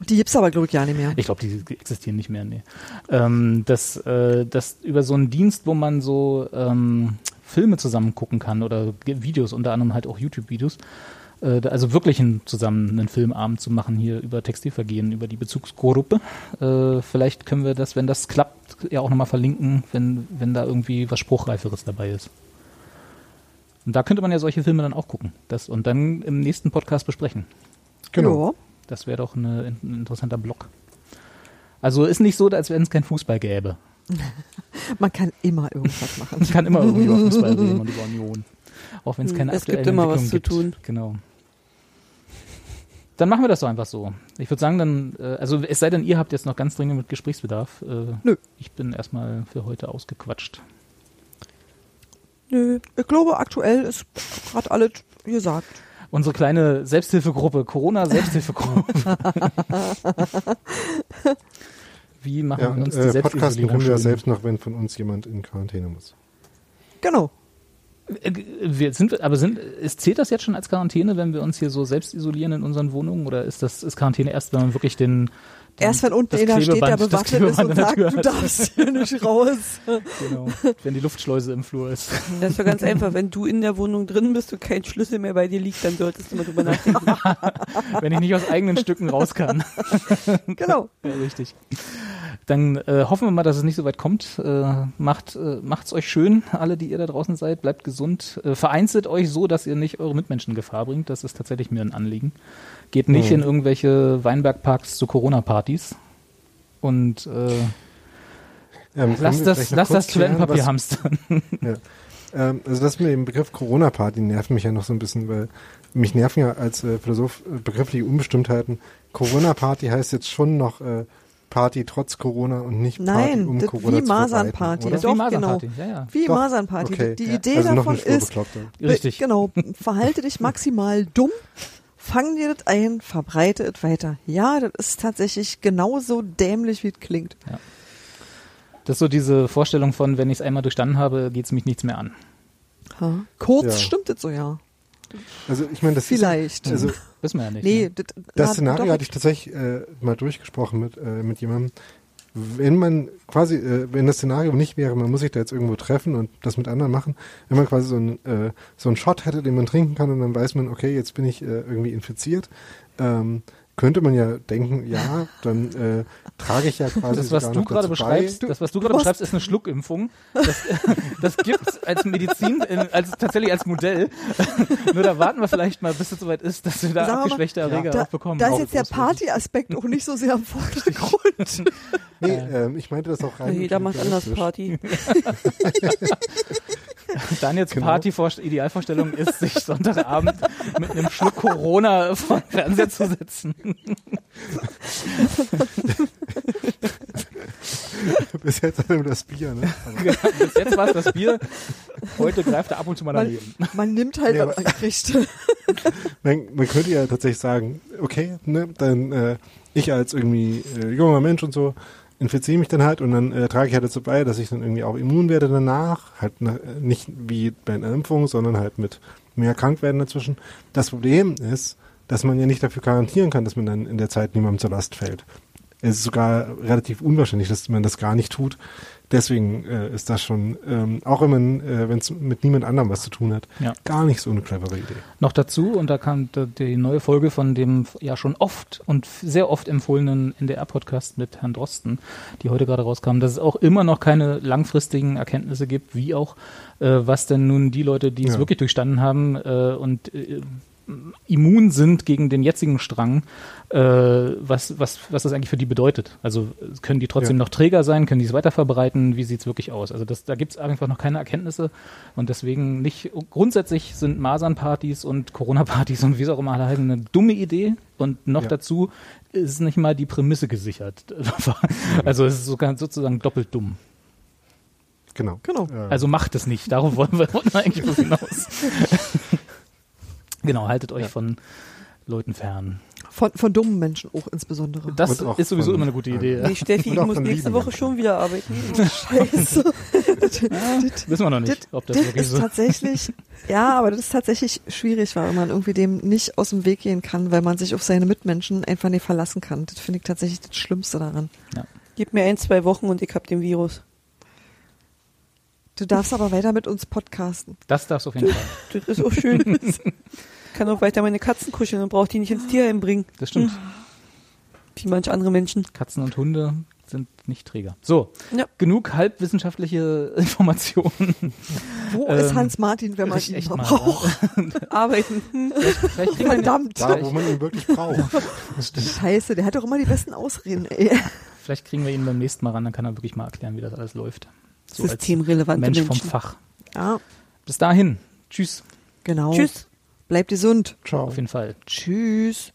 Speaker 3: Die gibt's aber, glaube ich, ja nicht mehr.
Speaker 1: Ich glaube, die existieren nicht mehr, nee. Ähm, das, äh, das über so einen Dienst, wo man so ähm, Filme zusammen gucken kann oder Videos, unter anderem halt auch YouTube-Videos. Äh, also wirklich einen, zusammen einen Filmabend zu machen hier über Textilvergehen, über die Bezugsgruppe. Äh, vielleicht können wir das, wenn das klappt, ja auch nochmal verlinken, wenn, wenn da irgendwie was Spruchreiferes dabei ist. Und da könnte man ja solche Filme dann auch gucken. Das, und dann im nächsten Podcast besprechen.
Speaker 2: Genau.
Speaker 3: Ja.
Speaker 1: Das wäre doch eine, ein interessanter Block. Also ist nicht so, als wenn es kein Fußball gäbe. <laughs>
Speaker 3: Man kann immer irgendwas machen.
Speaker 1: Ich kann immer irgendwie über Fußball reden und über Union. Auch wenn es
Speaker 4: Hm,
Speaker 1: keine
Speaker 4: es gibt
Speaker 1: aktuellen
Speaker 4: immer was zu
Speaker 1: gibt. Genau. Dann machen wir das doch einfach so. Ich würde sagen, dann, äh, also es sei denn, ihr habt jetzt noch ganz dringend mit Gesprächsbedarf. Äh,
Speaker 3: Nö.
Speaker 1: Ich bin erstmal für heute ausgequatscht.
Speaker 3: Nö. Ich glaube, aktuell ist gerade alles gesagt.
Speaker 1: Unsere kleine Selbsthilfegruppe, Corona-Selbsthilfegruppe. <laughs> Wie machen
Speaker 2: Ja,
Speaker 1: wir uns die
Speaker 2: äh, Podcasten können wir selbst noch, wenn von uns jemand in Quarantäne muss.
Speaker 3: Genau.
Speaker 1: Äh, Wir sind, aber sind, ist, zählt das jetzt schon als Quarantäne, wenn wir uns hier so selbst isolieren in unseren Wohnungen? Oder ist das ist Quarantäne erst, wenn man wirklich den, den
Speaker 3: Erst wenn unten einer steht, der bewaffnet ist und sagt, du darfst hier nicht raus.
Speaker 1: Genau, wenn die Luftschleuse im Flur ist.
Speaker 4: Das ist doch ganz einfach. Wenn du in der Wohnung drin bist und kein Schlüssel mehr bei dir liegt, dann solltest du mal drüber nachdenken. <laughs>
Speaker 1: wenn ich nicht aus eigenen Stücken raus kann.
Speaker 3: Genau.
Speaker 1: Ja, richtig. Dann äh, hoffen wir mal, dass es nicht so weit kommt. Äh, macht äh, macht's euch schön, alle, die ihr da draußen seid. Bleibt gesund. Äh, vereinzelt euch so, dass ihr nicht eure Mitmenschen in Gefahr bringt. Das ist tatsächlich mir ein Anliegen. Geht nicht
Speaker 2: Mhm.
Speaker 1: in irgendwelche Weinbergparks zu Corona-Partys. Und äh,
Speaker 2: Ähm, wir
Speaker 1: das,
Speaker 2: kurz
Speaker 1: das Toilettenpapier hamstern. <laughs>
Speaker 2: was- Ähm, also das mit dem Begriff Corona-Party nervt mich ja noch so ein bisschen, weil mich nerven ja als äh, Philosoph äh, begriffliche Unbestimmtheiten. Corona-Party heißt jetzt schon noch äh, Party trotz Corona und nicht Party
Speaker 3: Nein,
Speaker 2: um
Speaker 3: das
Speaker 2: Corona
Speaker 3: wie
Speaker 2: zu
Speaker 3: Masernparty. Doch,
Speaker 1: wie
Speaker 3: genau.
Speaker 1: Masernparty. Ja, ja.
Speaker 3: Wie
Speaker 2: Doch,
Speaker 3: Masernparty.
Speaker 2: okay.
Speaker 3: Die
Speaker 2: Ja.
Speaker 3: Idee
Speaker 2: also
Speaker 3: davon ist.
Speaker 1: Richtig.
Speaker 3: Be- Genau, verhalte dich maximal dumm, fang dir das ein, verbreite es weiter. Ja, das ist tatsächlich genauso dämlich, wie es klingt.
Speaker 1: Das ist so diese Vorstellung von, wenn ich es einmal durchstanden habe, geht's mich nichts mehr an.
Speaker 3: Ha? Kurz
Speaker 2: Ja.
Speaker 3: stimmt es so, ja.
Speaker 2: Also ich meine, das
Speaker 3: Vielleicht.
Speaker 2: ist, also
Speaker 1: Wissen wir ja nicht.
Speaker 3: nee,
Speaker 1: ne?
Speaker 3: das,
Speaker 2: Das
Speaker 3: na,
Speaker 2: Szenario
Speaker 3: doch,
Speaker 2: hatte ich tatsächlich äh, mal durchgesprochen mit, äh, mit jemandem. Wenn man quasi, äh, wenn das Szenario nicht wäre, man muss sich da jetzt irgendwo treffen und das mit anderen machen, wenn man quasi so einen äh, so einen Shot hätte, den man trinken kann und dann weiß man, okay, jetzt bin ich äh, irgendwie infiziert, ähm, könnte man ja denken, ja, dann äh, trage ich ja quasi
Speaker 1: Das, was du gerade beschreibst,
Speaker 2: bei.
Speaker 1: das, was du gerade beschreibst, ist eine Schluckimpfung. Das, <laughs> das gibt's als Medizin, in, als, tatsächlich als Modell. <laughs> Nur da warten wir vielleicht mal, bis es soweit ist, dass wir da
Speaker 3: Sagen wir mal,
Speaker 1: abgeschwächte Erreger
Speaker 3: da,
Speaker 1: auch bekommen.
Speaker 3: da ist jetzt der Party-Aspekt auch nicht so sehr im Vordergrund. <laughs>
Speaker 2: Nee, ähm, ich meinte das auch rein.
Speaker 4: Jeder macht anders. Party.
Speaker 1: Daniels
Speaker 2: Genau.
Speaker 1: Party-Idealvorstellung ist, sich Sonntagabend mit einem Schluck Corona vor den Fernseher zu setzen. <laughs>
Speaker 2: Bis jetzt hat er das Bier, ne? <laughs>
Speaker 1: Bis jetzt war es das Bier. Heute greift er ab und zu mal
Speaker 3: Man,
Speaker 1: daneben.
Speaker 3: man nimmt halt,
Speaker 2: Ja,
Speaker 3: was
Speaker 2: aber- <laughs>
Speaker 3: man kriegt.
Speaker 2: man, man könnte ja tatsächlich sagen, okay, ne, dann äh, ich als irgendwie äh, junger Mensch und so infiziere mich dann halt und dann äh, trage ich halt dazu bei, dass ich dann irgendwie auch immun werde danach, halt na, nicht wie bei einer Impfung, sondern halt mit mehr Krankwerden dazwischen. Das Problem ist, dass man ja nicht dafür garantieren kann, dass man dann in der Zeit niemandem zur Last fällt. Es ist sogar relativ unwahrscheinlich, dass man das gar nicht tut. Deswegen äh, ist das schon, ähm, auch wenn man, äh, wenn es mit niemand anderem was zu tun hat,
Speaker 1: Ja.
Speaker 2: gar nicht so eine clevere Idee.
Speaker 1: Noch dazu, und da kam die neue Folge von dem ja schon oft und sehr oft empfohlenen NDR-Podcast mit Herrn Drosten, die heute gerade rauskam, dass es auch immer noch keine langfristigen Erkenntnisse gibt, wie auch, äh, was denn nun die Leute, die es
Speaker 2: Ja.
Speaker 1: wirklich durchstanden haben äh, und äh, immun sind gegen den jetzigen Strang, äh, was, was, was das eigentlich für die bedeutet. Also können die trotzdem
Speaker 2: Ja.
Speaker 1: noch Träger sein, können die es weiter verbreiten, wie sieht's wirklich aus? Also das, da gibt's einfach noch keine Erkenntnisse und deswegen nicht, grundsätzlich sind Masernpartys und Corona-Partys und wie es auch immer alle heißen, eine dumme Idee und noch
Speaker 2: Ja.
Speaker 1: dazu ist nicht mal die Prämisse gesichert. <laughs> also es ist sogar sozusagen doppelt dumm.
Speaker 2: Genau.
Speaker 3: Genau.
Speaker 1: Also macht es nicht. Darauf wollen wir, wollten wir eigentlich hinaus. <laughs> genau, haltet euch
Speaker 2: Ja.
Speaker 1: von Leuten fern.
Speaker 3: Von, von dummen Menschen auch insbesondere.
Speaker 1: Das
Speaker 2: auch
Speaker 1: ist sowieso
Speaker 2: von-
Speaker 1: immer eine gute Idee. Ja.
Speaker 4: Nee, Steffi, ich muss nächste
Speaker 2: lieben
Speaker 4: Woche
Speaker 2: Menschen.
Speaker 4: schon wieder arbeiten. <laughs>
Speaker 3: Scheiße. <laughs>
Speaker 1: Wissen wir noch nicht, ob das
Speaker 3: das
Speaker 1: wirklich
Speaker 3: ist
Speaker 1: so
Speaker 3: tatsächlich, ja, aber das ist tatsächlich schwierig, weil man irgendwie dem nicht aus dem Weg gehen kann, weil man sich auf seine Mitmenschen einfach nicht verlassen kann. Das finde ich tatsächlich das Schlimmste daran.
Speaker 4: Gib mir ein, zwei Wochen und ich hab den Virus.
Speaker 3: Du darfst aber weiter mit uns podcasten.
Speaker 1: Das darfst du auf jeden Fall.
Speaker 4: Das ist auch schön. <laughs> Ich kann auch weiter meine Katzen kuscheln und brauche die nicht ins Tierheim bringen,
Speaker 1: Das stimmt.
Speaker 4: wie manche andere Menschen.
Speaker 1: Katzen und Hunde sind nicht Träger. So,
Speaker 4: Ja.
Speaker 1: genug halbwissenschaftliche <laughs> Informationen.
Speaker 3: Wo
Speaker 1: Ähm,
Speaker 3: ist Hans Martin, wenn man ihn braucht? <laughs>
Speaker 4: Arbeiten. Hm.
Speaker 1: Vielleicht, vielleicht, kriegen wir, ihn-
Speaker 3: Verdammt.
Speaker 2: da, wo man ihn wirklich braucht. <laughs>
Speaker 3: Scheiße, der hat doch immer die besten Ausreden, ey.
Speaker 1: vielleicht kriegen wir ihn beim nächsten Mal ran, dann kann er wirklich mal erklären, wie das alles läuft. So als
Speaker 4: Systemrelevante
Speaker 1: Mensch vom
Speaker 4: Menschen.
Speaker 1: Fach.
Speaker 3: Ja,
Speaker 1: Bis dahin. Tschüss.
Speaker 3: genau.
Speaker 4: Tschüss.
Speaker 3: Bleibt gesund.
Speaker 2: Ciao.
Speaker 1: Auf jeden Fall.
Speaker 3: Tschüss.